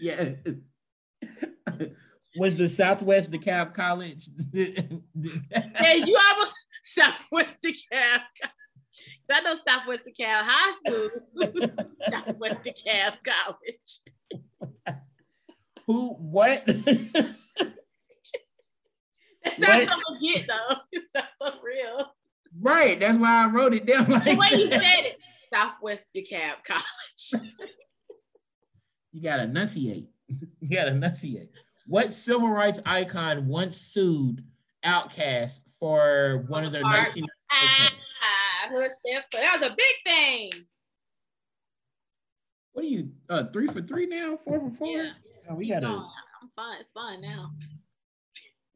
yes. Was the Southwest DeKalb College? yeah, you almost Southwest DeKalb. I know Southwest DeKalb High School, Southwest DeKalb College. Who? What? That's not something get though. That's so real. Right. That's why I wrote it down. Like the way you said it, Southwest DeKalb College. you gotta enunciate. You gotta enunciate. What civil rights icon once sued Outkast for one of their 19? Ah, that was a big thing. What are you? Uh, three for three now? Four for four? Yeah. Oh, we gotta. I'm fine. It's fun now.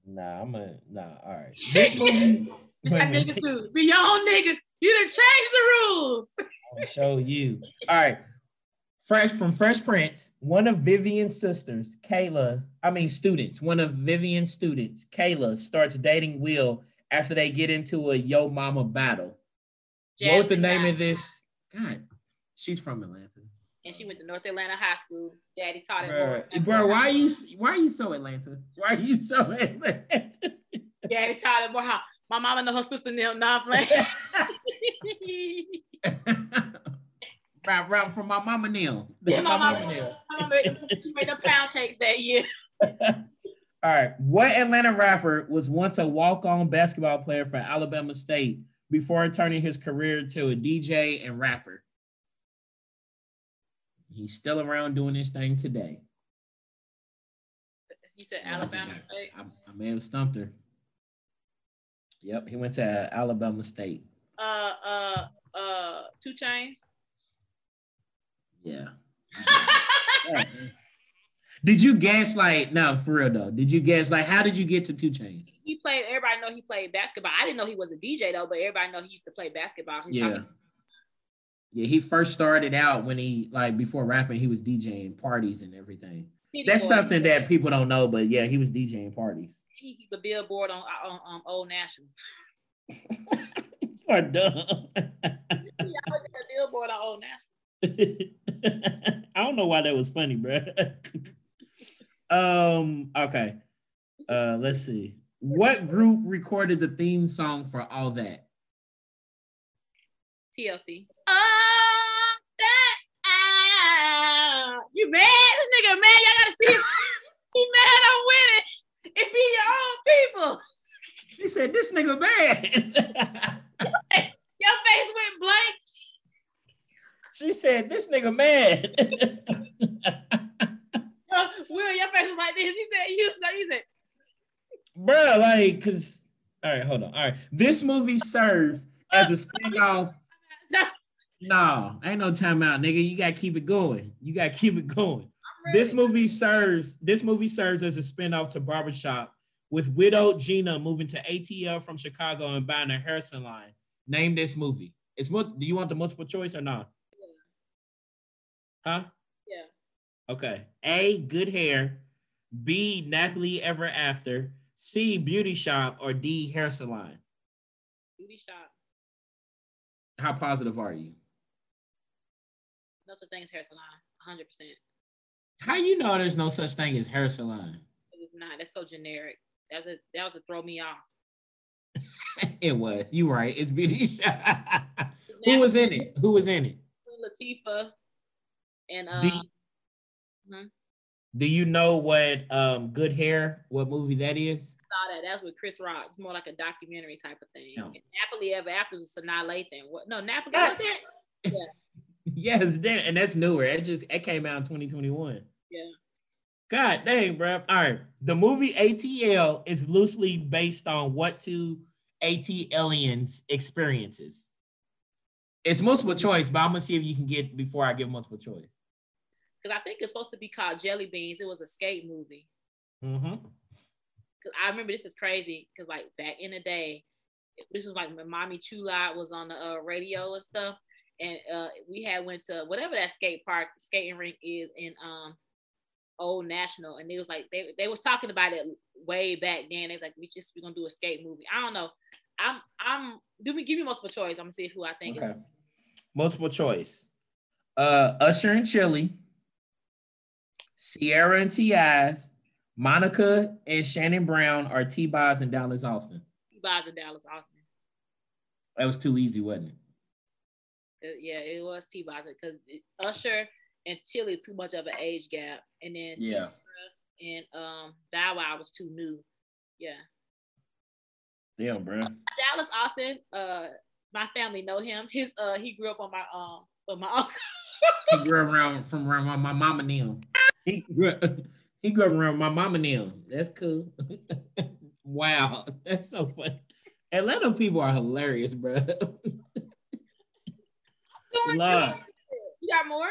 Nah, I'm a nah. All right. This movie. It's like niggas do. Be your own niggas. You done change the rules. I'll show you. All right. Fresh from Fresh Prince, one of Vivian's sisters, Kayla, I mean students, one of Vivian's students, Kayla, starts dating Will after they get into a yo mama battle. Jasmine what was the name of this? God, she's from Atlanta. And she went to North Atlanta High School. Daddy taught her. Bro, bro why are you why are you so Atlanta? Why are you so Atlanta? Daddy taught her more how my mama and her sister knew not playing. right, right from my mama Neil. Yeah, my, my mama Neil. she made the pound cakes that year. All right. What Atlanta rapper was once a walk-on basketball player for Alabama State before turning his career to a DJ and rapper? He's still around doing his thing today. You said Alabama State? I, I, may have stumped her. Yep, he went to Alabama State. Uh, uh, uh, 2 Chainz. Yeah. did you guess like no for real though? Did you guess like how did you get to 2 Chainz? He played. Everybody know he played basketball. I didn't know he was a DJ though, but everybody know he used to play basketball. He's yeah. Talking- yeah, he first started out when he like before rapping, he was DJing parties and everything. City That's boy. something that people don't know, but yeah, he was DJing parties. He keep a billboard on on, on Old National. you are dumb. yeah, I was a billboard on Old National. I don't know why that was funny, bro. um, okay. Uh, let's see. What group recorded the theme song for all that? TLC. Oh, that ah, you mad? This nigga mad. Y'all gotta see him. he mad. I'm winning. It be your own people. She said, "This nigga mad." your face went blank. She said, "This nigga mad." uh, Will, your face was like this. He said, "You." So he said, "Bro, like, cause." All right, hold on. All right, this movie serves as a spinoff. no, ain't no timeout, nigga. You gotta keep it going. You gotta keep it going. This movie serves. This movie serves as a spinoff to Barbershop, with widow Gina moving to ATL from Chicago and buying a hair salon. Name this movie. It's do you want the multiple choice or not? Huh? Yeah. Okay. A, good hair. B, Nappily Ever After. C, beauty shop. Or D, hair salon. Beauty shop. How positive are you? No such thing as hair salon. 100%. How you know there's no such thing as hair salon? It's not. That's so generic. That's a that was to throw me off. it was. You right. It's beauty shop. Who was in it? Who was in it? Latifah and uh, do, you, mm-hmm. do you know what um Good Hair? What movie that is? saw that. That's with Chris Rock. It's more like a documentary type of thing. No. And Nappily Ever After was Sanaa Lathan. What? No, Nappily. God, yeah. yes, damn, and that's newer. It just it came out in 2021. Yeah. God dang, bro. All right. The movie ATL is loosely based on what two ATLians experiences. It's multiple choice, but I'm gonna see if you can get before I give multiple choice. Because I think it's supposed to be called Jelly Beans. It was a skate movie. Mm-hmm. Cause I remember this is crazy because like back in the day, this was like my Mommy Chula was on the uh, radio and stuff, and uh, we had went to whatever that skate park skating rink is in um Old National, and it was like they they was talking about it way back then. They was like we just we're gonna do a skate movie. I don't know. I'm I'm do me give me multiple choice. I'm gonna see who I think. Okay. Is. Multiple choice. Uh, Usher and Chili, Ciara and T.I.'s, Monica and Shannon Brown are T. Boz and Dallas Austin. T. Boz and Dallas Austin. That was too easy, wasn't it? Uh, yeah, it was T. Boz because Usher and Chili too much of an age gap, and then yeah, and um Bow Wow was too new. Yeah. Damn, bro. Dallas Austin, uh, my family know him. His uh, he grew up on my um with my uncle. he grew up around from around my, my mama and them. He grew up, he grew up around my mama and them. That's cool. wow, that's so funny. Atlanta people are hilarious, bro. Love. You got more?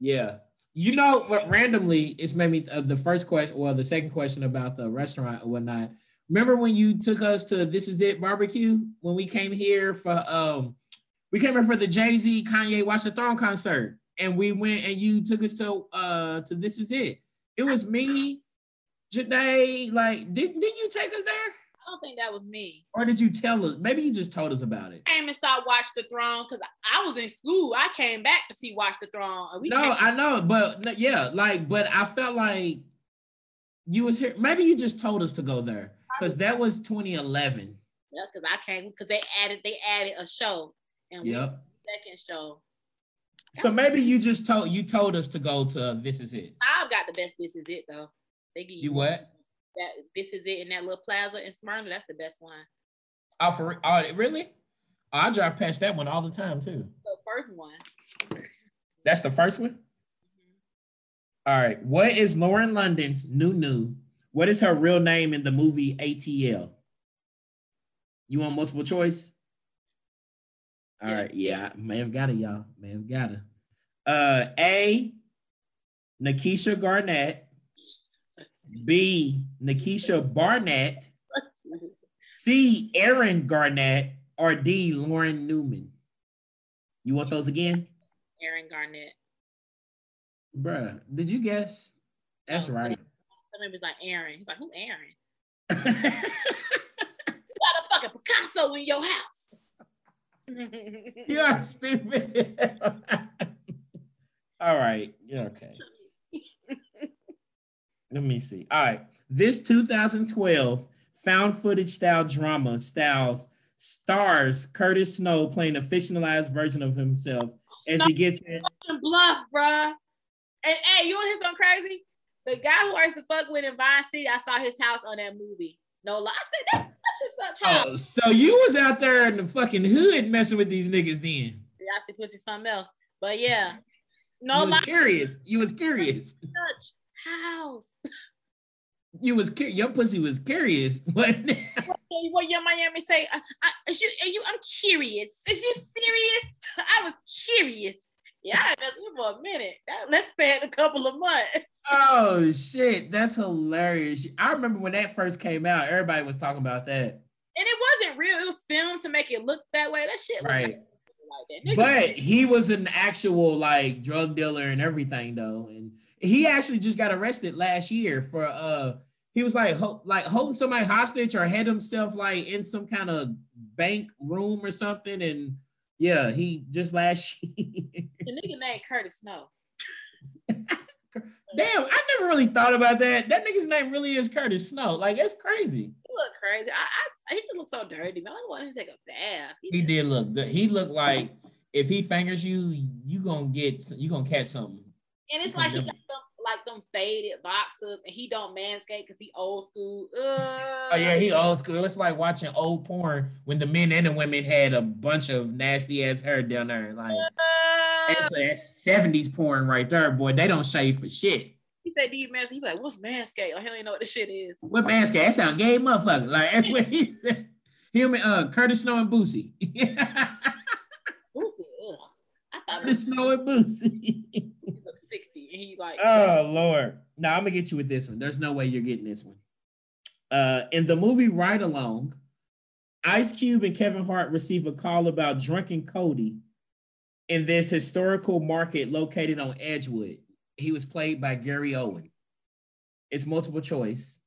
Yeah. You know what? Randomly, it's made me uh, the first question, well, the second question about the restaurant or whatnot. Remember when you took us to This Is It barbecue when we came here for um we came here for the Jay Z Kanye Watch the Throne concert and we went and you took us to uh to This Is It. It was me, Janae. Like, didn't didn't you take us there? I don't think that was me. Or did you tell us? Maybe you just told us about it. I came and saw Watch the Throne because I was in school. I came back to see Watch the Throne. We no, I know, but yeah, like, but I felt like you was here. Maybe you just told us to go there because that was 2011. Yeah, because I came because they added they added a show and yep. second show. So maybe you just told you told us to go to This Is It. I've got the best This Is It though. They give you, you what? That this is it in that little plaza in Smyrna. That's the best one. Oh, for oh, really? Oh, I drive past that one all the time too. The first one. That's the first one. Mm-hmm. All right. What is Lauren London's new new? What is her real name in the movie ATL? You want multiple choice? All yeah. right. Yeah, may have got it, y'all. May have got it. Uh, A. Nakisha Garnett. B. Nakisha Barnett. C. Erin Garnett. Or D. Lauren Newman. You want those again? Erin Garnett. Bruh, did you guess? That's oh, right. Somebody was like Aaron. He's like, who Aaron? you got a fucking Picasso in your house. You're stupid. All right. You're okay. Let me see. All right. This 2012 found footage style drama styles stars Curtis Snow playing a fictionalized version of himself as he gets in. Bluff, bruh. And hey, you want to hear something crazy? The guy who I used to fuck with in Vine City, I saw his house on that movie. No lie. I said, that's such a child. Oh, so you was out there in the fucking hood messing with these niggas then. Yeah, I think pussy something else. But yeah. No you was lie. curious. You was curious. Such house. You was your pussy was curious. What? what your Miami say? I, I, you, you, I'm curious. Is you serious? I was curious. Yeah, that's for a minute. That, let's spend a couple of months. Oh shit, that's hilarious. I remember when that first came out, everybody was talking about that. And it wasn't real. It was filmed to make it look that way. That shit right. Like that. But he was an actual like drug dealer and everything though, and he actually just got arrested last year for uh he was like ho- like holding somebody hostage or had himself like in some kind of bank room or something and yeah he just last year. the nigga named Curtis Snow. Damn, I never really thought about that. That nigga's name really is Curtis Snow. Like, it's crazy. He look crazy. I, I he just looks so dirty, man. I want him to take a bath. He, he did look. He looked like if he fingers you, you gonna get you gonna catch something. And it's like he got them like them faded boxers, and he don't manscape because he old school. Uh, oh yeah, he old school. It's like watching old porn when the men and the women had a bunch of nasty ass hair down there. Like uh, that's seventies porn right there, boy. They don't shave for shit. He said, "Do you manscape?" He like, "What's manscape?" Like he don't even know what the shit is. What manscape? That sound gay, motherfucker. Like that's what he said. Him and uh, Curtis Snow and Boosie. Boosie, ugh. I thought Curtis Snow and Boosie. 60 and he like oh lord now i'm gonna get you with this one there's no way you're getting this one uh in the movie ride along Ice Cube and Kevin Hart receive a call about drunken Cody in this historical market located on Edgewood. He was played by Gary Owen. It's multiple choice.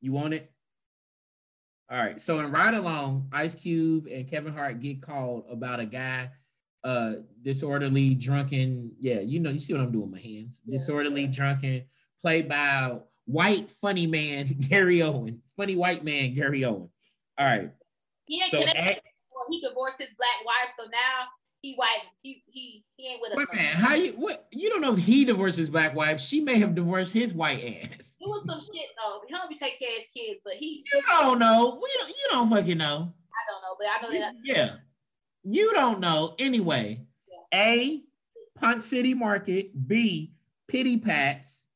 You want it? All right. So in Ride Along, Ice Cube and Kevin Hart get called about a guy, uh, disorderly, drunken. Yeah, you know, you see what I'm doing with my hands. Yeah. Disorderly, drunken, played by white funny man Gary Owen, funny white man Gary Owen. All right. Yeah, so at, he divorced his black wife, so now he white. He he he ain't with us. Wait, man, how you what? You don't know if he divorced his black wife. She may have divorced his white ass. It was some shit though. He don't be taking care of his kids, but he. You don't know. We don't. You don't fucking know. I don't know, but I know that. Yeah, you don't know anyway. A, Ponce City Market. B, Pity Pats.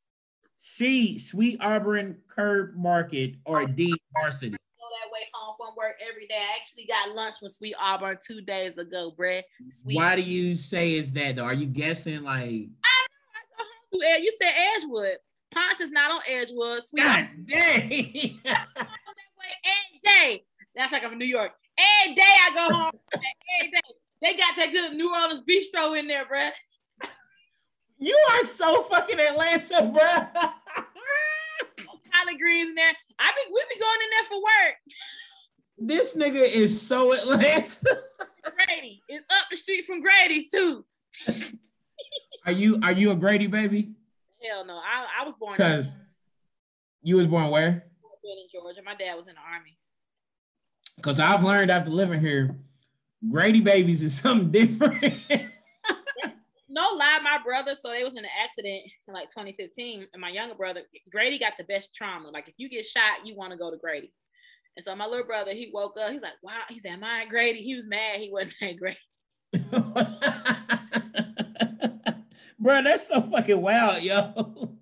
C, Sweet Auburn Curb Market. Or D, Varsity Go that way home from work every day. I actually got lunch with Sweet Auburn two days ago, Brett. Sweet Why do you say is that though? Are you guessing like? I know. I go home through You said Edgewood. Ponce is not on Edgewood. Sweet God dang. every day. That's like I'm in New York. Every day I go home. every day. They got that good New Orleans bistro in there, bruh. You are so fucking Atlanta, bruh. collard greens in there. I be we be going in there for work. This nigga is so Atlanta. Grady. It's up the street from Grady too. are you are you a Grady baby? Hell no. I, I was born because you was born where? in Georgia. My dad was in the army. Because I've learned after living here, Grady babies is something different no lie, my brother, so it was in an accident in like 2015, and my younger brother, Grady, got the best trauma. Like if you get shot, you want to go to Grady. And so my little brother, he woke up, he's like, wow, he said, Am I Grady? He was mad he wasn't at Grady. bro, that's so fucking wild, yo.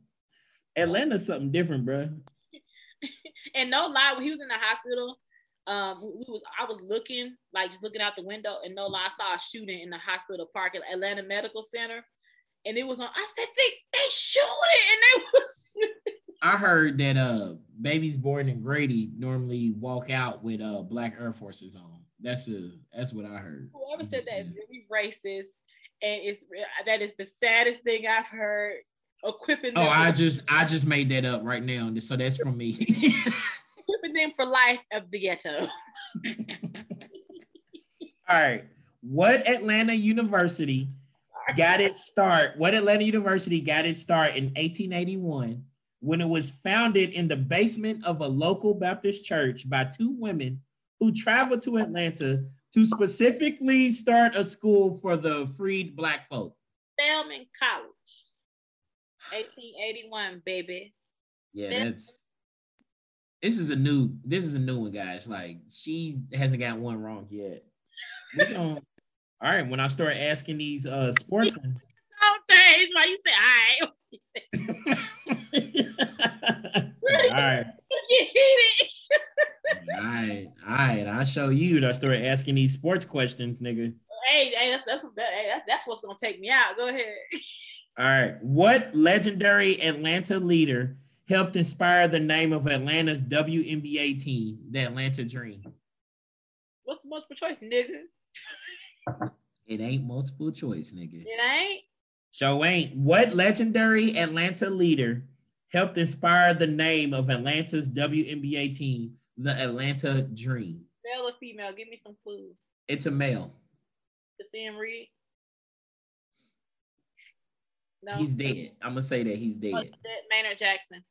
Atlanta's something different, bro. and no lie, when he was in the hospital, um we was I was looking like just looking out the window and no lie I saw a shooting in the hospital park at Atlanta Medical Center and it was on I said they they shoot it and they was shooting. I heard that uh babies born in Grady normally walk out with uh black Air Forces on. That's a that's what I heard. Whoever said that is really racist and it's that is the saddest thing I've heard. Equipping. Oh, I just I just made that up right now, so that's from me. them for life of the ghetto. All right. What Atlanta University got its start? What Atlanta University got its start in 1881 when it was founded in the basement of a local Baptist church by two women who traveled to Atlanta to specifically start a school for the freed black folk? Spelman College. 1881, baby. Yeah, that's this is a new this is a new one, guys. Like she hasn't got one wrong yet. We don't. all right, when I start asking these uh sports ones. Don't change why you say all right. all right. You hit it. all right, all right. I'll show you. I start asking these sports questions, nigga. Hey, hey, that's that's hey, that's, that's what's gonna take me out. Go ahead. All right. What legendary Atlanta leader helped inspire the name of Atlanta's WNBA team, the Atlanta Dream? What's the multiple choice, nigga? It ain't multiple choice, nigga. It ain't. So ain't. What legendary Atlanta leader helped inspire the name of Atlanta's WNBA team, the Atlanta Dream? Male or female? Give me some clues. It's a male. The Sam Reed. No. He's dead. I'm gonna say that he's oh, dead. Maynard Jackson.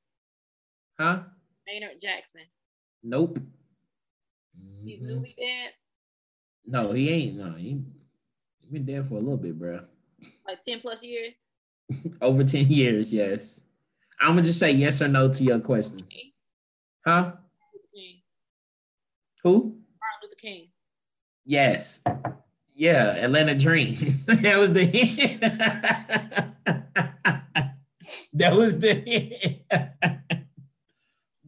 Huh? Maynard Jackson. Nope. He's mm-hmm. newly dead. No, he ain't. No, he, he been dead for a little bit, bro. Like ten plus years. Over ten years, yes. I'm gonna just say yes or no to your questions. Huh? Who? Martin Luther King. Yes. Yeah, Atlanta Dream. that was the that was the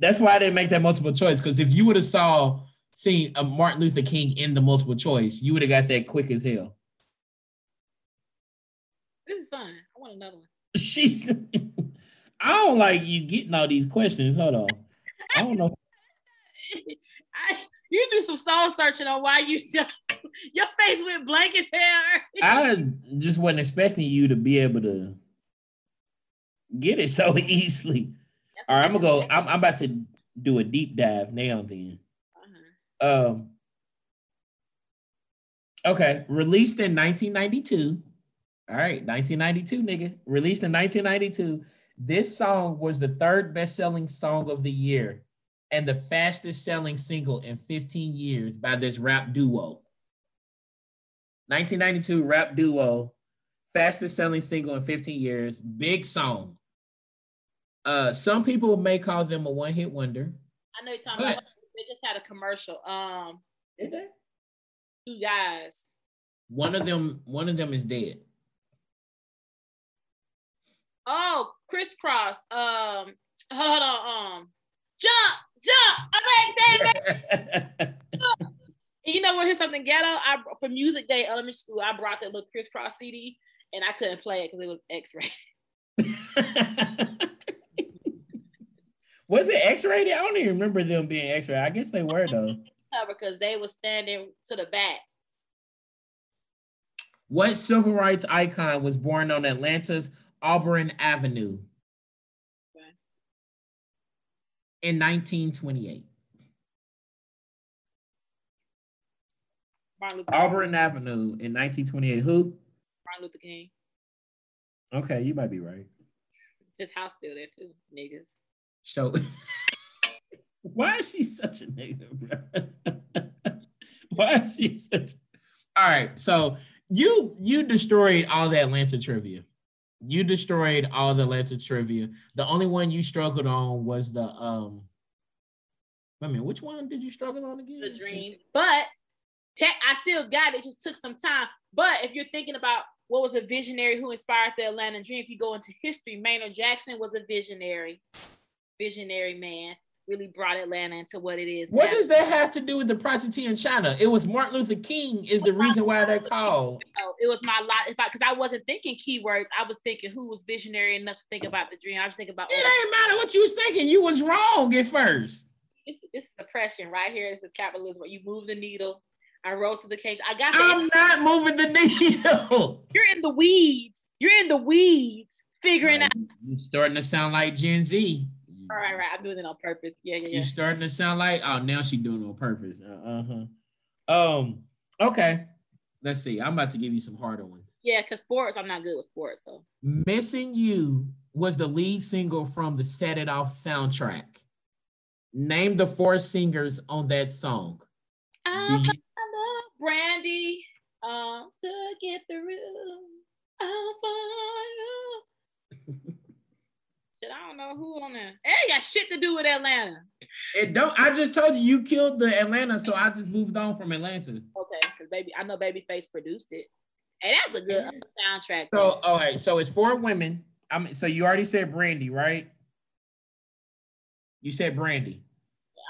that's why I didn't make that multiple choice. Because if you would have saw seen a Martin Luther King in the multiple choice, you would have got that quick as hell. This is fine. I want another one. She's I don't like you getting all these questions. Hold on. I don't know. I you do some soul searching on why you your face went blank as hell. I just wasn't expecting you to be able to get it so easily. All right, I'm gonna go. I'm, I'm, about to do a deep dive now. Then, uh-huh. um, okay, released in 1992. All right, 1992, nigga. Released in 1992. This song was the third best-selling song of the year and the fastest selling single in 15 years by this rap duo. 1992 rap duo, fastest selling single in 15 years, big song. Uh, some people may call them a one hit wonder. I know you're talking but, about. They just had a commercial. Um, did they? Two guys. One of them. One of them is dead. Oh, Kris Kross. Um, hold on. Um, jump, jump. I'm like that. you know what? Here's something ghetto. I for music day elementary school. I brought that little Kris Kross CD, and I couldn't play it because it was X-rated. Was it X-rated? I don't even remember them being X-rated. I guess they were though. Because they were standing to the back. What civil rights icon was born on Atlanta's Auburn Avenue okay. in 1928? Auburn Avenue in 1928. Who? Martin Luther King. Okay, you might be right. His house still there too, niggas. So why is she such a nigga, bro? why is she such all right? So you you destroyed all the Atlanta trivia. You destroyed all the Atlanta trivia. The only one you struggled on was the um I mean, which one did you struggle on again? The dream. But te- I still got it. it. Just took some time. But if you're thinking about what was a visionary who inspired the Atlanta Dream, if you go into history, Maynard Jackson was a visionary visionary man really brought Atlanta into what it is. What now. does that have to do with the prostitute in China? It was Martin Luther King is the reason why they're called. Oh, it was my lot. If I because I wasn't thinking keywords, I was thinking who was visionary enough to think about the dream. I was thinking about. It ain't matter what you was thinking. You was wrong at first. It's, it's depression right here. This is capitalism. Where you move the needle. I rose to the occasion. I got. I'm not moving the needle. You're in the weeds. You're in the weeds, figuring right. out. You're starting to sound like Gen Z. All right, right. I'm doing it on purpose. Yeah, yeah, yeah. You starting to sound like oh now she doing it on purpose. Uh huh. Um. Okay. Let's see. I'm about to give you some harder ones. Yeah, cause sports. I'm not good with sports. So. Missing You was the lead single from the Set It Off soundtrack. Name the four singers on that song. I, you- love Brandy. Uh, to get through. Find Shit, I don't know who on there. It got shit to do with Atlanta. It don't. I just told you you killed the Atlanta, so I just moved on from Atlanta. Okay, because baby, I know Babyface produced it, and that's a good soundtrack. So, all right, so it's four women. I mean, so you already said Brandy, right? You said Brandy.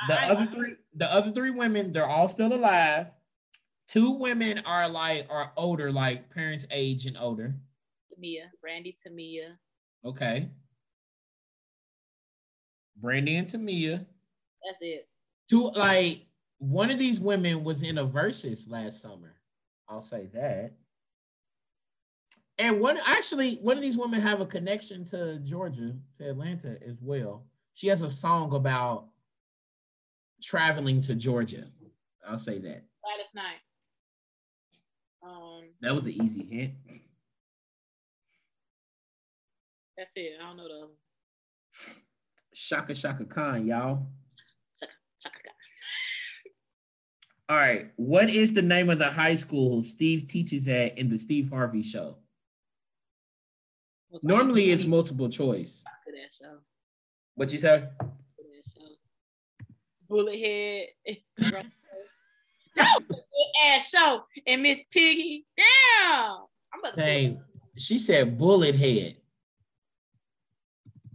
The I, other three, the other three women, they're all still alive. Two women are like are older, like parents' age and older. Tamia, Brandy, Tamia. Okay. Brandy and Tamia. That's it. Two like one of these women was in a versus last summer. I'll say that. And one actually, one of these women have a connection to Georgia, to Atlanta as well. She has a song about traveling to Georgia. I'll say that. Gladys Knight. Um, that was an easy hint. That's it. I don't know the Chaka Shaka Khan, y'all. Chaka Khan. All right. What is the name of the high school Steve teaches at in the Steve Harvey show? What's Normally it's multiple choice. What you say? Bullet head. no, ass show. And Miss Piggy. Damn. I'm Dang, she said bullet head.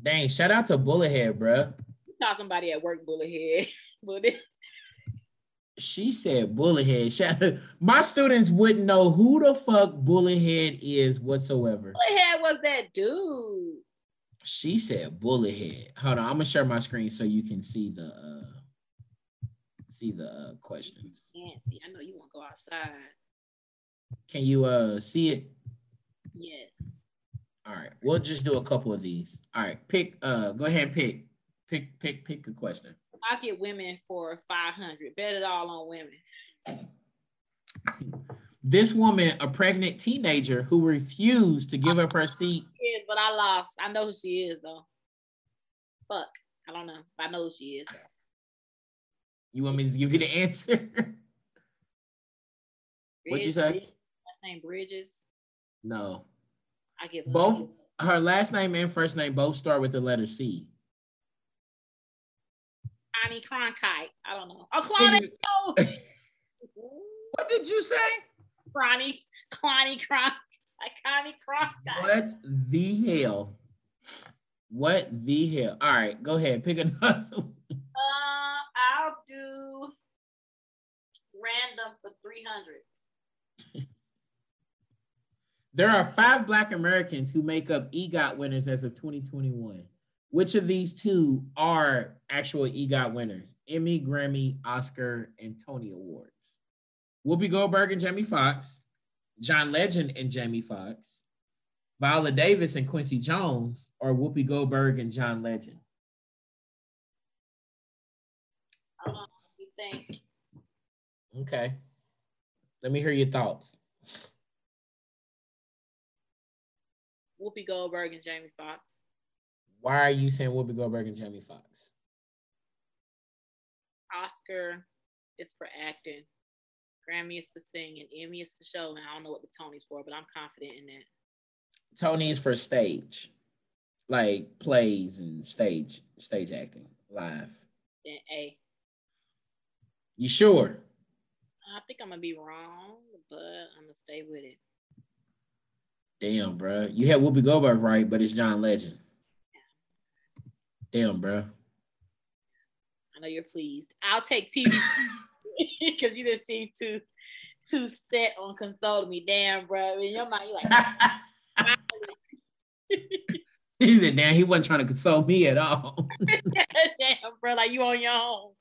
Dang, shout out to Bullethead, bro. Saw somebody at work, Bullethead. she said Bullethead. Shout My students wouldn't know who the fuck Bullethead is whatsoever. Bullethead was that dude. She said Bullethead. Hold on, I'm gonna share my screen so you can see the uh see the uh, questions. Nancy, I know you want to go outside. Can you uh see it? Yes. All right, we'll just do a couple of these. All right, pick. Uh, go ahead and pick. Pick. Pick. Pick a question. I'll get women for five hundred. Bet it all on women. This woman, a pregnant teenager who refused to give up her seat. Yes, but I lost. I know who she is though. Fuck. I don't know. I know who she is. You want me to give you the answer? What'd you say? Last name Bridges. No. I give both her last name and first name both start with the letter C. Connie Cronkite. I don't know. Oh, Claudia. what did you say? Connie, Connie Cronk, Connie Cronkite. What the hell? What the hell? All right, go ahead. Pick another. Uh, I'll do random for 300. There are five Black Americans who make up EGOT winners as of 2021. Which of these two are actual EGOT winners? Emmy, Grammy, Oscar, and Tony Awards. Whoopi Goldberg and Jamie Foxx, John Legend and Jamie Foxx, Viola Davis and Quincy Jones, or Whoopi Goldberg and John Legend? Hold on, you think. Okay. Let me hear your thoughts. Whoopi Goldberg and Jamie Foxx. Why are you saying Whoopi Goldberg and Jamie Foxx? Oscar is for acting. Grammy is for singing. Emmy is for show. And I don't know what the Tony's for, but I'm confident in that. Tony is for stage, like plays and stage stage acting live. Then A. You sure? I think I'm gonna be wrong, but I'm gonna stay with it. Damn, bro. You had Whoopi Goldberg right, but it's John Legend. Damn, bro. I know you're pleased. I'll take TV because you didn't seem too too set on consoling me. Damn, bro. In your mind, you're like. he said, "Damn, he wasn't trying to console me at all." Damn, bro, like you on your own.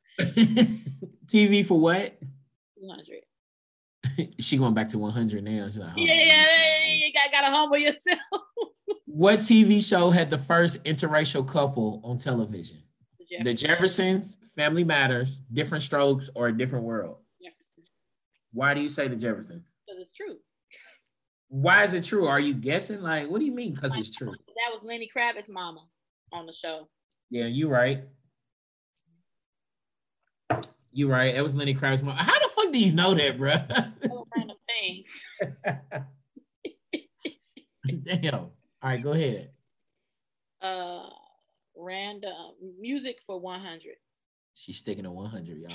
TV for what? 200. she going back to 100 now. Like, oh, yeah, yeah, you got, got to humble yourself. what TV show had the first interracial couple on television? The, the Jeffersons, Family Matters, Diff'rent Strokes, or A Different World? Jeffersons. Why do you say the Jeffersons? Because it's true. Why is it true? Are you guessing? Like, what do you mean? Because it's true. That was Lenny Kravitz's mama on the show. Yeah, you right. You right. It was Lenny Kravitz's mama. How fuck do you know that, bro? random things. Damn. All right, go ahead. Uh, random music for 100. She's sticking to 100, y'all.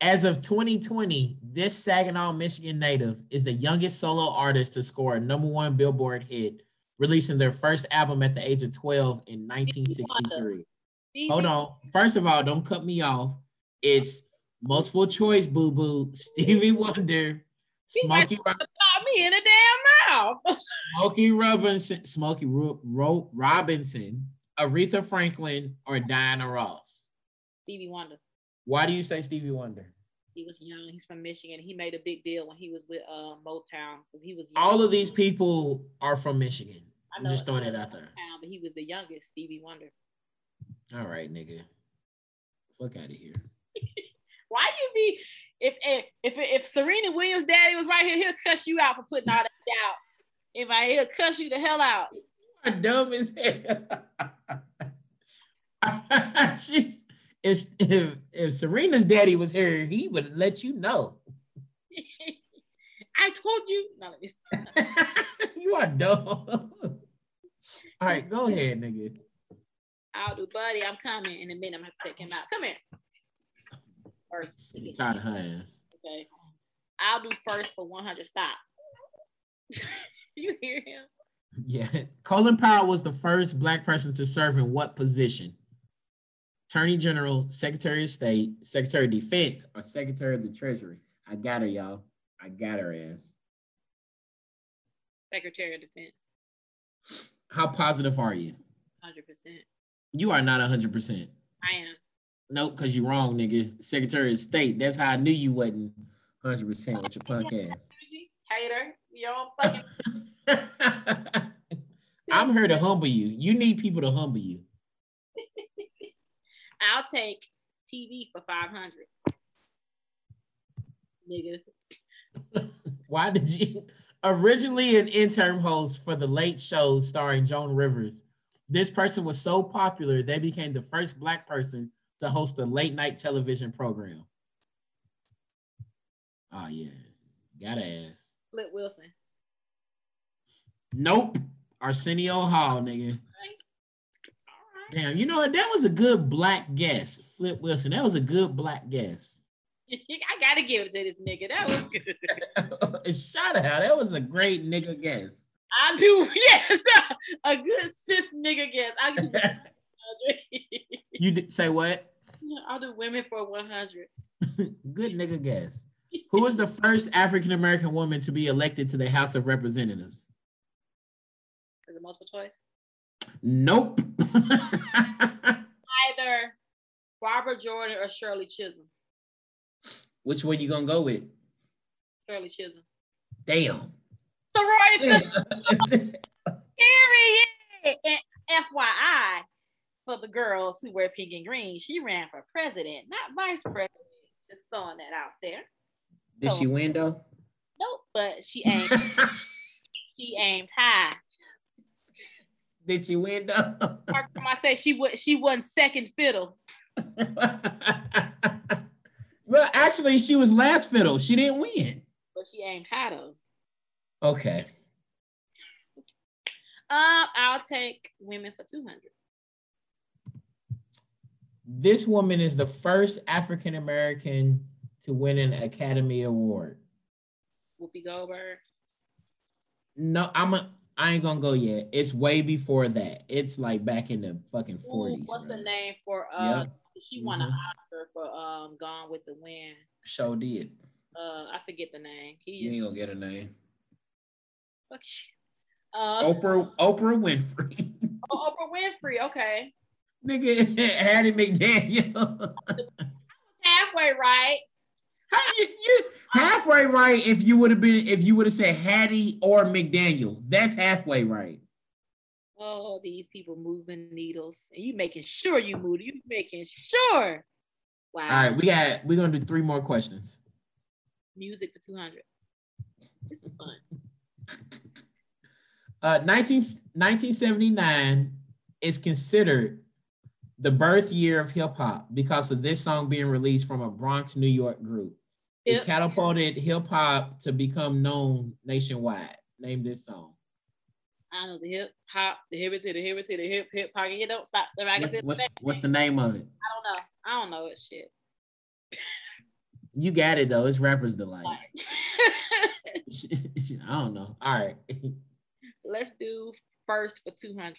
As of 2020, this Saginaw, Michigan native is the youngest solo artist to score a number one Billboard hit, releasing their first album at the age of 12 in 1963. Hold on. First of all, don't cut me off. It's multiple choice, boo boo. Stevie Wonder, Smokey Robinson. me in a damn mouth. Smokey Robinson, Smokey Ro- Ro- Robinson, Aretha Franklin, or Diana Ross. Stevie Wonder. Why do you say Stevie Wonder? He was young. He's from Michigan. He made a big deal when he was with uh, Motown. He was young. all of these people are from Michigan. I'm just throwing it out there. But he was the youngest, Stevie Wonder. All right, nigga. Fuck out of here. Why you be if if if if Serena Williams' daddy was right here, he'll cuss you out for putting all that out. If I he'll cuss you the hell out. You are dumb as hell. She's if if if Serena's daddy was here, he would let you know. I told you. No, let me you are dumb. All right, go ahead, nigga. I'll do, buddy. I'm coming in a minute. I'm gonna take him out. Come here. First. Tired of her ass. Okay. I'll do first for 100. Stop. you hear him? Yeah. Colin Powell was the first black person to serve in what position? Attorney General, Secretary of State, Secretary of Defense, or Secretary of the Treasury. I got her, y'all. I got her ass. Secretary of Defense. How positive are you? 100%. You are not 100%. I am. Nope, because you're wrong, nigga. Secretary of State. That's how I knew you wasn't 100 percent with your punk ass. Hater, you don't fucking. I'm here to humble you. You need people to humble you. I'll take TV for 500. Nigga. Why did you originally an interim host for the late show starring Joan Rivers? This person was so popular they became the first black person to host a late night television program. Oh yeah, gotta ask. Flip Wilson. Nope. Arsenio Hall, nigga. Damn, you know what? That was a good black guess. Flip Wilson. That was a good black guess. I gotta give it to this nigga. That was good. Shout out. That was a great nigga guess. I do, yes. a good cis nigga guess. I You did say what? I'll do women for 100. good nigga guess. Who was the first African American woman to be elected to the House of Representatives? Is it multiple choice? Nope. Either Barbara Jordan or Shirley Chisholm. Which one you gonna go with? Shirley Chisholm. Damn. Sorority Period. And FYI, for the girls who wear pink and green, she ran for president, not vice president. Just throwing that out there. Did so, she win though? Nope, but she aimed. she aimed high. Did she win though? I say she would. She won second fiddle. well, actually, she was last fiddle. She didn't win. But she aimed high though. Okay. Um, I'll take women for two hundred. This woman is the first African American to win an Academy Award. Whoopi Goldberg. No, I'm a. I ain't gonna go yet. It's way before that. It's like back in the fucking forties. What's the name for? Uh, yep. she won mm-hmm. an Oscar for um Gone with the Wind. Show did. Uh, I forget the name. He you ain't gonna get a name. Okay. Uh, Oprah Oprah Winfrey. oh, Oprah Winfrey. Okay. Nigga, Hattie McDaniel. halfway right. How you, you halfway right if you would have been if you would have said Hattie or McDaniel. That's halfway right. Oh, these people moving needles. And you making sure you move. You making sure. Wow. All right, we got we're gonna do three more questions. Music for 200. This is fun. Uh, 19, 1979 is considered the birth year of hip hop because of this song being released from a Bronx, New York group. Yep. It catapulted hip hop to become known nationwide. Name this song. I know the hip hop, the hip to the hip to the hip hip hop. You don't stop. The what's, what's, what's the name of it? I don't know. I don't know it shit. You got it though. It's rappers delight. I don't know. All right. Let's do first for 200.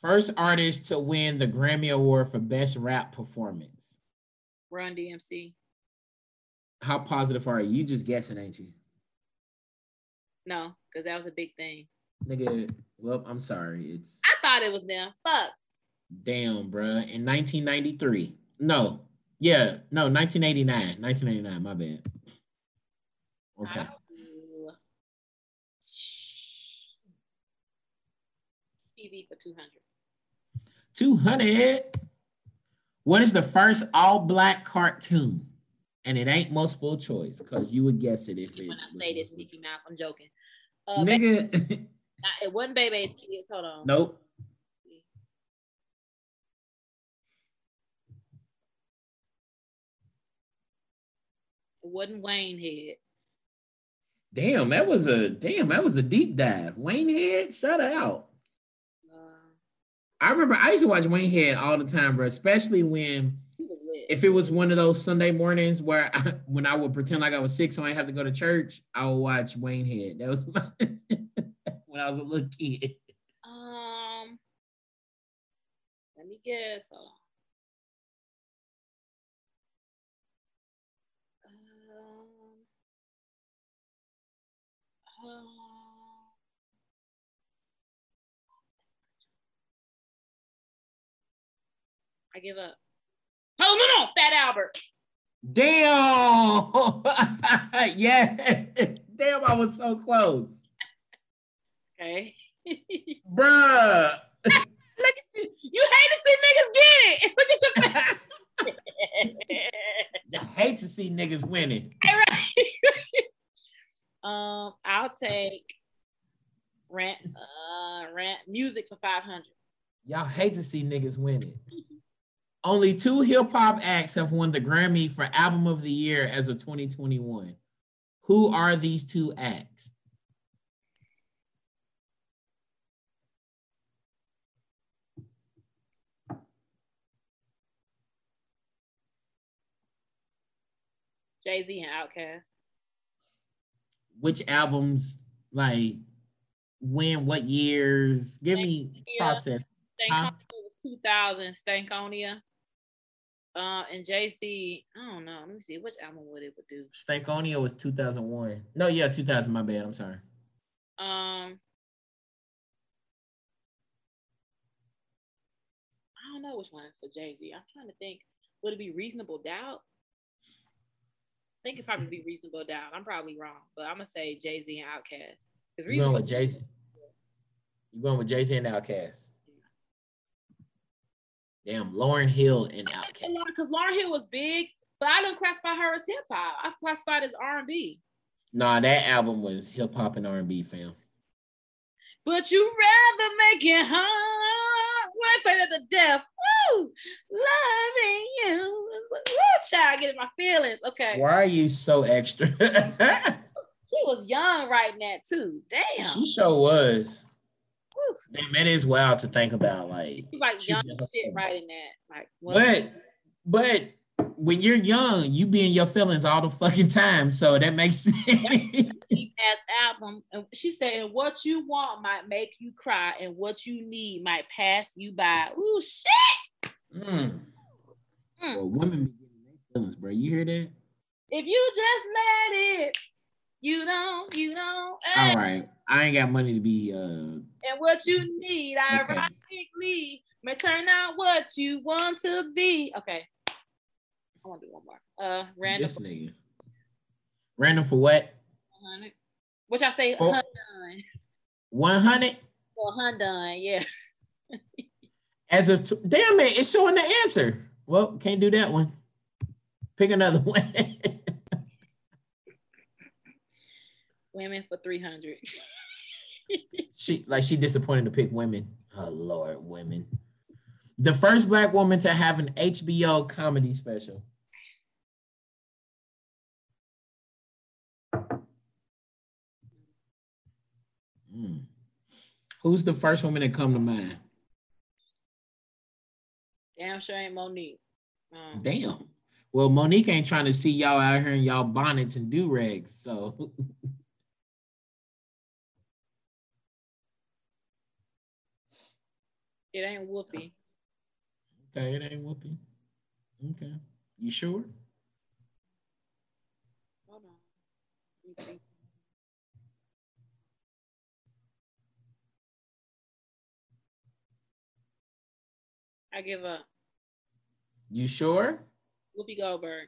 First artist to win the Grammy Award for Best Rap Performance. Run DMC. How positive are you? You just guessing, ain't you? No, because that was a big thing. Nigga, well, I'm sorry. It's I thought it was them. Fuck. Damn, bruh. In 1993. No. Yeah, no, 1989. 1989, my bad. Okay. TV for 200. 200. What is the first all black cartoon? And it ain't multiple choice because you would guess it if when it. When I say this, Mickey Mouse, I'm joking. Uh, Nigga. it wasn't Bebe's Kids. Hold on. Nope. It wasn't Waynehead. Damn, that was a damn, that was a deep dive. Waynehead, shut out. I remember I used to watch Waynehead all the time, bro. Especially when if it was one of those Sunday mornings where I, when I would pretend like I was sick, so I didn't have to go to church, I would watch Waynehead. That was my when I was a little kid. Um, let me guess. Hold on. Um, um I give up. No, no, Fat Albert. Damn. yeah. Damn, I was so close. Okay. Bruh. Look at you. You hate to see niggas get it. Look at your face. I hate to see niggas winning. um, I'll take rent, uh, rent music for five hundred. Y'all hate to see niggas winning. Only two hip hop acts have won the Grammy for Album of the Year as of 2021. Who are these two acts? Jay Z and Outkast. Which albums, like when, what years? Give me process. Huh? Was 2000, Stankonia. Uh, and Jay Z, I don't know. Let me see which album would it would do. Stankonia was 2001. No, yeah, 2000. My bad. I'm sorry. Um, I don't know which one for Jay Z. I'm trying to think. Would it be Reasonable Doubt? I think it'd probably be Reasonable Doubt. I'm probably wrong, but I'm gonna say Jay Z and Outkast. You going with Jay Z? You going with Jay Z and Outkast? Damn, Lauryn Hill and Outkast. Because Lauryn Hill was big, but I don't classify her as hip hop. I classify it as R and B. Nah, that album was hip hop and R and B, fam. But you rather make it hard when I at the death. Woo, loving you. Woo, child, getting my feelings. Okay. Why are you so extra? she was young right now too. Damn. She sure was. Damn, that is wild to think about. Like, she's like young shit writing that. Like, what? but but when you're young, you be in your feelings all the fucking time. So that makes sense. Album, and she said, "What you want might make you cry, and what you need might pass you by." Ooh, shit. Mm. Mm. Well, women be getting their feelings, bro. You hear that? If you just let it, you don't, you don't. All right. I ain't got money to be. uh And what you need, ironically, may turn out what you want to be. Okay. I want to do one more. Uh, random. This nigga. Random for what? 100. Which I say, oh. 100? Well, Hyundai, yeah. As of, t- damn it, it's showing the answer. Well, can't do that one. Pick another one. Women for 300. she like she disappointed to pick women. Oh Lord, women. The first black woman to have an HBO comedy special. Hmm. Who's the first woman that come to mind? Damn sure ain't Mo'Nique. Um, Damn. Well, Mo'Nique ain't trying to see y'all out here in y'all bonnets and do rags, so. It ain't Whoopi. Okay, it ain't Whoopi. Okay. You sure? Hold on. I give up. You sure? Whoopi Goldberg.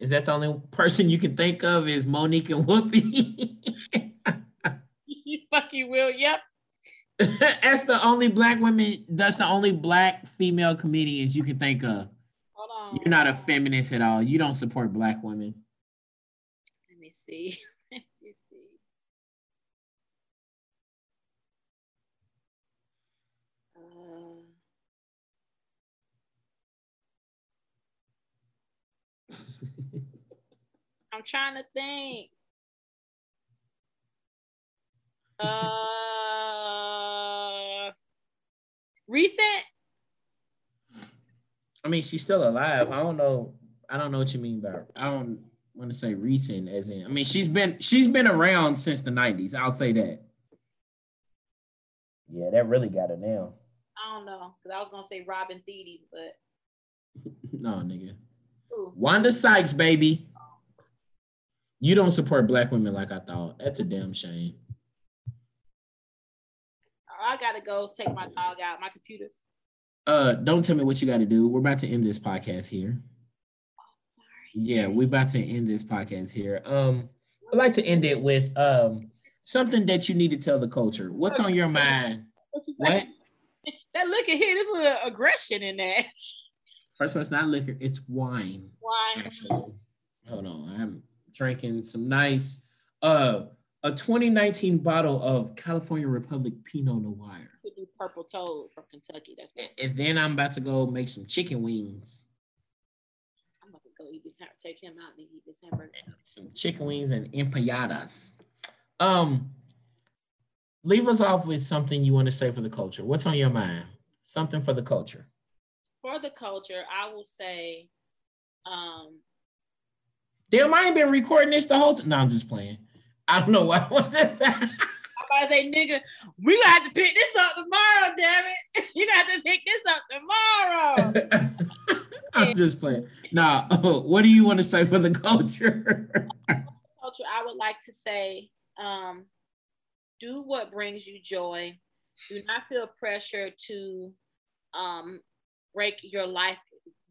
Is that the only person you can think of is Mo'Nique and Whoopi? you fuck you will. Yep. that's the only black women. That's the only black female comedians you can think of. Hold on. You're not a feminist at all. You don't support black women. Let me see. Let me see. Uh... I'm trying to think. Uh, recent. I mean, she's still alive. I don't know. I don't know what you mean by. I don't want to say recent, as in. I mean, she's been she's been around since the '90s. I'll say that. Yeah, that really got her now. I don't know, cause I was gonna say Robin Thede, but no, nigga. Ooh. Wanda Sykes, baby. You don't support black women like I thought. That's a damn shame. I gotta go take my dog out. My computer's Uh, don't tell me what you got to do. We're about to end this podcast here. Oh, Yeah, we're about to end this podcast here. Um, I'd like to end it with um something that you need to tell the culture. What's on your mind? What? That look at here, there's a little aggression in there. First of all, it's not liquor, it's wine. Wine. Actually. Hold on. I'm drinking some nice uh a 2019 bottle of California Republic Pinot Noir. Purple Toad from Kentucky. That's and, and then I'm about to go make some chicken wings. I'm about to go eat this take him out and eat this hamburger. Some chicken wings and empanadas. Um, leave us off with something you want to say for the culture. What's on your mind? Something for the culture. For the culture, I will say, um, Damn, I ain't been recording this the whole time. No, I'm just playing. I don't know why I want to. I'm about to say, nigga, we gonna have to pick this up tomorrow, damn it. You got to pick this up tomorrow. I'm just playing. Now, what do you want to say for the culture? culture, I would like to say, um, do what brings you joy. Do not feel pressure to um, break your life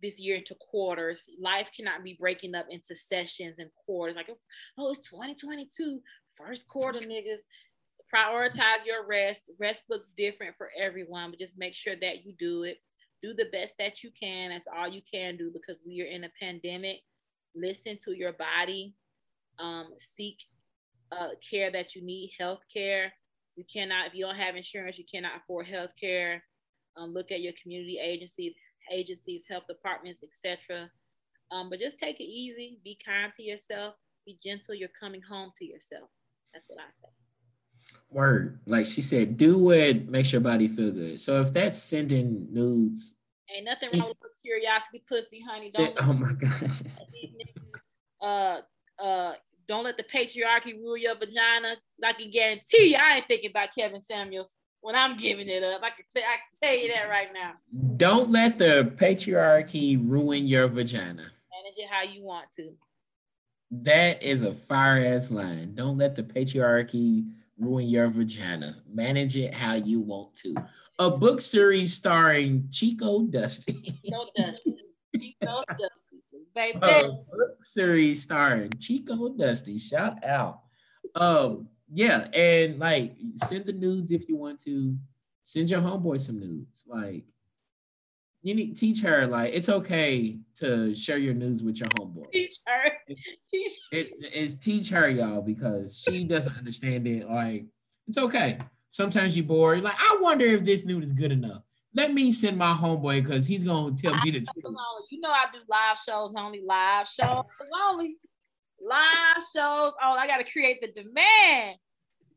this year into quarters. Life cannot be breaking up into sessions and quarters. Like, oh, it's 2022, first quarter, niggas. Prioritize your rest. Rest looks different for everyone, but just make sure that you do it. Do the best that you can. That's all you can do because we are in a pandemic. Listen to your body. Um, seek uh, care that you need, health care. You cannot, if you don't have insurance, you cannot afford health care. Um, look at your community agencies agencies, health departments, etc. Um, but just take it easy. Be kind to yourself. Be gentle. You're coming home to yourself. That's what I say. Word, like she said, do what makes your body feel good. So if that's sending nudes, ain't nothing send, wrong with curiosity, pussy, honey. Don't. oh my god. uh, uh, don't let the patriarchy rule your vagina. I can guarantee you, I ain't thinking about Kevin Samuels when I'm giving it up. I can, I can tell you that right now. Don't let the patriarchy ruin your vagina. Manage it how you want to. That is a fire ass line. Don't let the patriarchy ruin your vagina. Manage it how you want to. A book series starring Chico Dusty. Chico Dusty. Chico Dusty. Baby. A book series starring Chico Dusty. Shout out. Um, yeah, and like send the nudes if you want to. Send your homeboy some nudes. Like you need teach her like it's okay to share your news with your homeboy. Teach her. Teach it is teach her, y'all, because she doesn't understand it. Like it's okay. Sometimes you bored. Like I wonder if this nude is good enough. Let me send my homeboy because he's gonna tell me the truth. You know I do live shows only. Live shows only. Live shows. Oh, I gotta create the demand.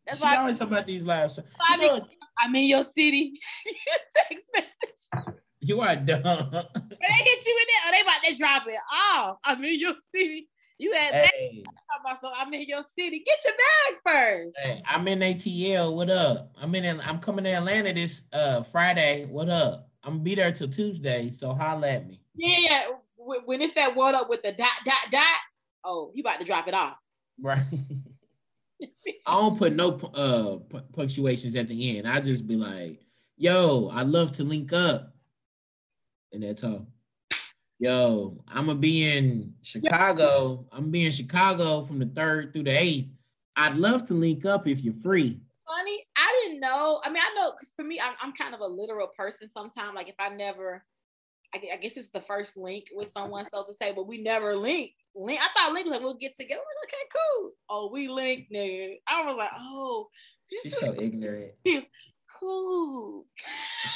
That's she why always talk about these live shows. I mean, I'm in your city. Text message. You are dumb. When they hit you in there, oh, they about to drop it. Oh, I'm in your city. You had hey. about so I'm in your city. Get your bag first. Hey, I'm in ATL. What up? I'm in. I'm coming to Atlanta this uh Friday. What up? I'm gonna be there till Tuesday. So holla at me. Yeah, when it's that word up with the dot dot dot. Oh, you about to drop it off. Right. I don't put no uh punctuations at the end. I just be like, "Yo, I love to link up," and that's all. Yo, I'm gonna be in Chicago. I'm gonna be in Chicago from the third through the eighth. I'd love to link up if you're free. Funny, I didn't know. I mean, I know because for me, I'm, I'm kind of a literal person. Sometimes, like if I never, I guess it's the first link with someone, so to say, but we never link link. I thought link like we'll get together. Like, okay, cool. Oh, we linked, nigga. I was like, oh, she's so ignorant. cool.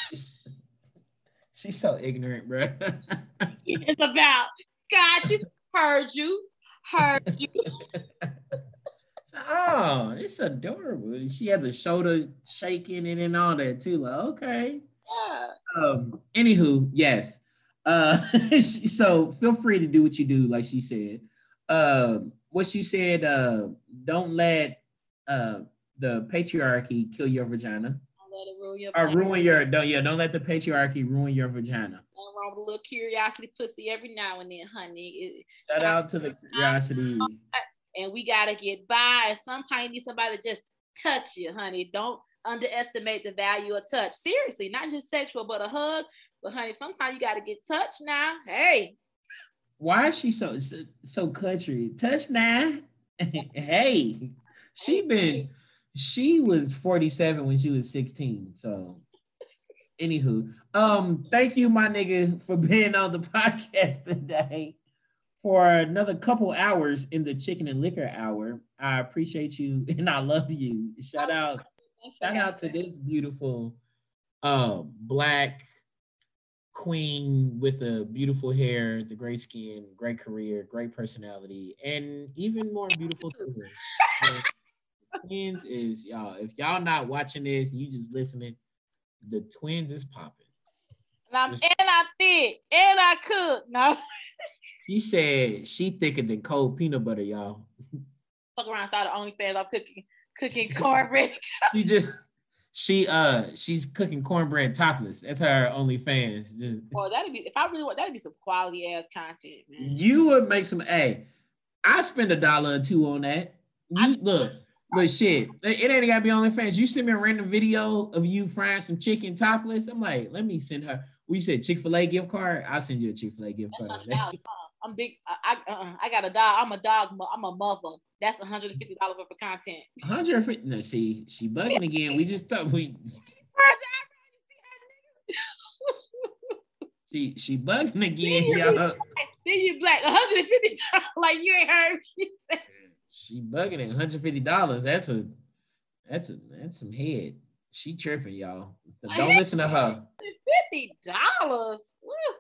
She's, she's so ignorant, bro. it's about got you, heard you, heard you. oh, it's adorable. She had the shoulder shaking it and all that too. Like, okay. Yeah. Um, anywho, yes. Uh, so feel free to do what you do, like she said. Uh, what she said, uh, don't let uh, the patriarchy kill your vagina. Don't let it ruin your. Or ruin your. Don't yeah. Don't let the patriarchy ruin your vagina. Nothing wrong with a little curiosity, pussy every now and then, honey. It, Shout out to the curiosity. And we gotta get by. And sometimes you need somebody to just touch you, honey. Don't underestimate the value of touch. Seriously, not just sexual, but a hug But honey, sometimes you gotta get touched now. Hey. Why is she so so, so country? Touch now. hey. She been she was 47 when she was 16. So anywho, um, thank you, my nigga, for being on the podcast today for another couple hours in the chicken and liquor hour. I appreciate you and I love you. Shout out, shout out to this beautiful uh black queen with the beautiful hair, the great skin, great career, great personality, and even more beautiful twins is y'all. If y'all not watching this, you just listening. The twins is popping. And I'm just, and I thick and I cook. No. She said she thicker than cold peanut butter, y'all. Fuck around, started OnlyFans. I'm cooking cooking cornbread. you just she uh she's cooking cornbread topless. That's her OnlyFans. Just, oh, that'd be if I really want that'd be some quality ass content, man. You would make some. Hey, I spend a dollar or two on that. You I, look. But shit, it ain't gotta be OnlyFans. You send me a random video of you frying some chicken topless. I'm like, let me send her. We said Chick Fil A gift card. I'll send you a Chick Fil A gift card. I'm big. I uh, I got a dog. I'm a dog. I'm a mother. That's 150 dollars worth of content. 150. No, see, she bugging again. We just thought we. she she bugging again, y'all. Then you black 150 like you ain't heard. she bugging at 150 dollars. That's a that's a that's some head. She tripping, y'all. Don't listen to her. Fifty dollars.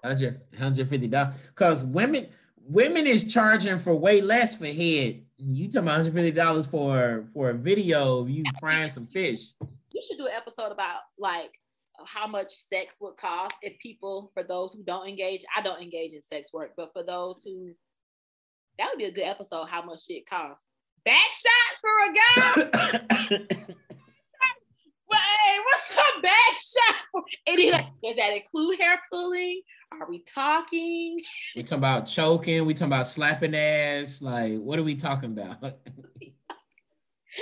150 dollars because women women is charging for way less for head. You talking about 150 dollars for for a video of you frying some fish. You should do an episode about like how much sex would cost if people for those who don't engage. I don't engage in sex work, but for those who that would be a good episode. How much shit costs? Back shots for a guy. But hey, what's back shot? And he like, does that include hair pulling? Are we talking? We talking about choking. We talking about slapping ass. Like, what are we talking about?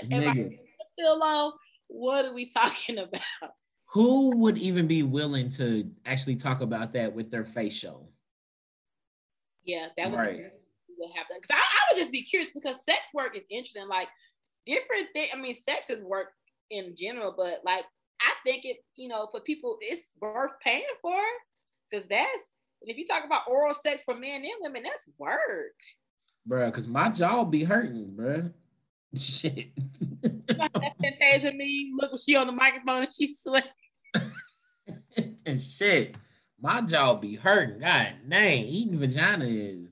Nigga. Pillow. What are we talking about? Who would even be willing to actually talk about that with their face show? Yeah, that would, right. would happen. Because I, I would just be curious because sex work is interesting. Like different thing. I mean, sex is work in general, but like I think it, you know, for people, it's worth paying for because that's if you talk about oral sex for men and women, that's work. Bruh, because my jaw be hurting, bruh. Shit. that Fantasia me. Look, she on the microphone and she's sweating. and shit, my jaw be hurting. God dang, eating vagina is.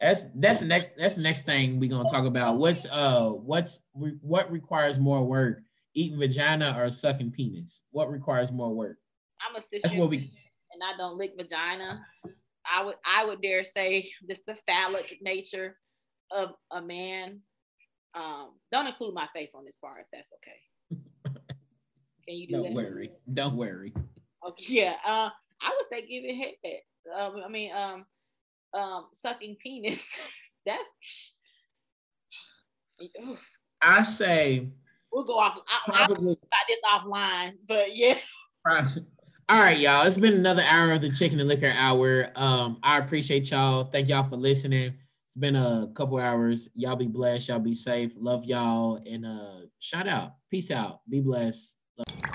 That's that's the next that's the next thing we gonna talk about. What's uh what's re- what requires more work? Eating vagina or sucking penis? What requires more work? I'm a sister. That's what we and I don't lick vagina. I would I would dare say this the phallic nature of a man. Um, don't include my face on this part if that's okay. Can you do don't that? Don't worry. Don't worry. Okay, yeah. Uh, I would say give it head. Um, I mean, um, um, sucking penis. that's. I say we'll go off. I, Probably. I'll about this offline, but yeah. All right, y'all. It's been another hour of the Chicken and Liquor Hour. Um, I appreciate y'all. Thank y'all for listening. It's been a couple hours. Y'all be blessed. Y'all be safe. Love y'all. And uh shout out. Peace out. Be blessed. Love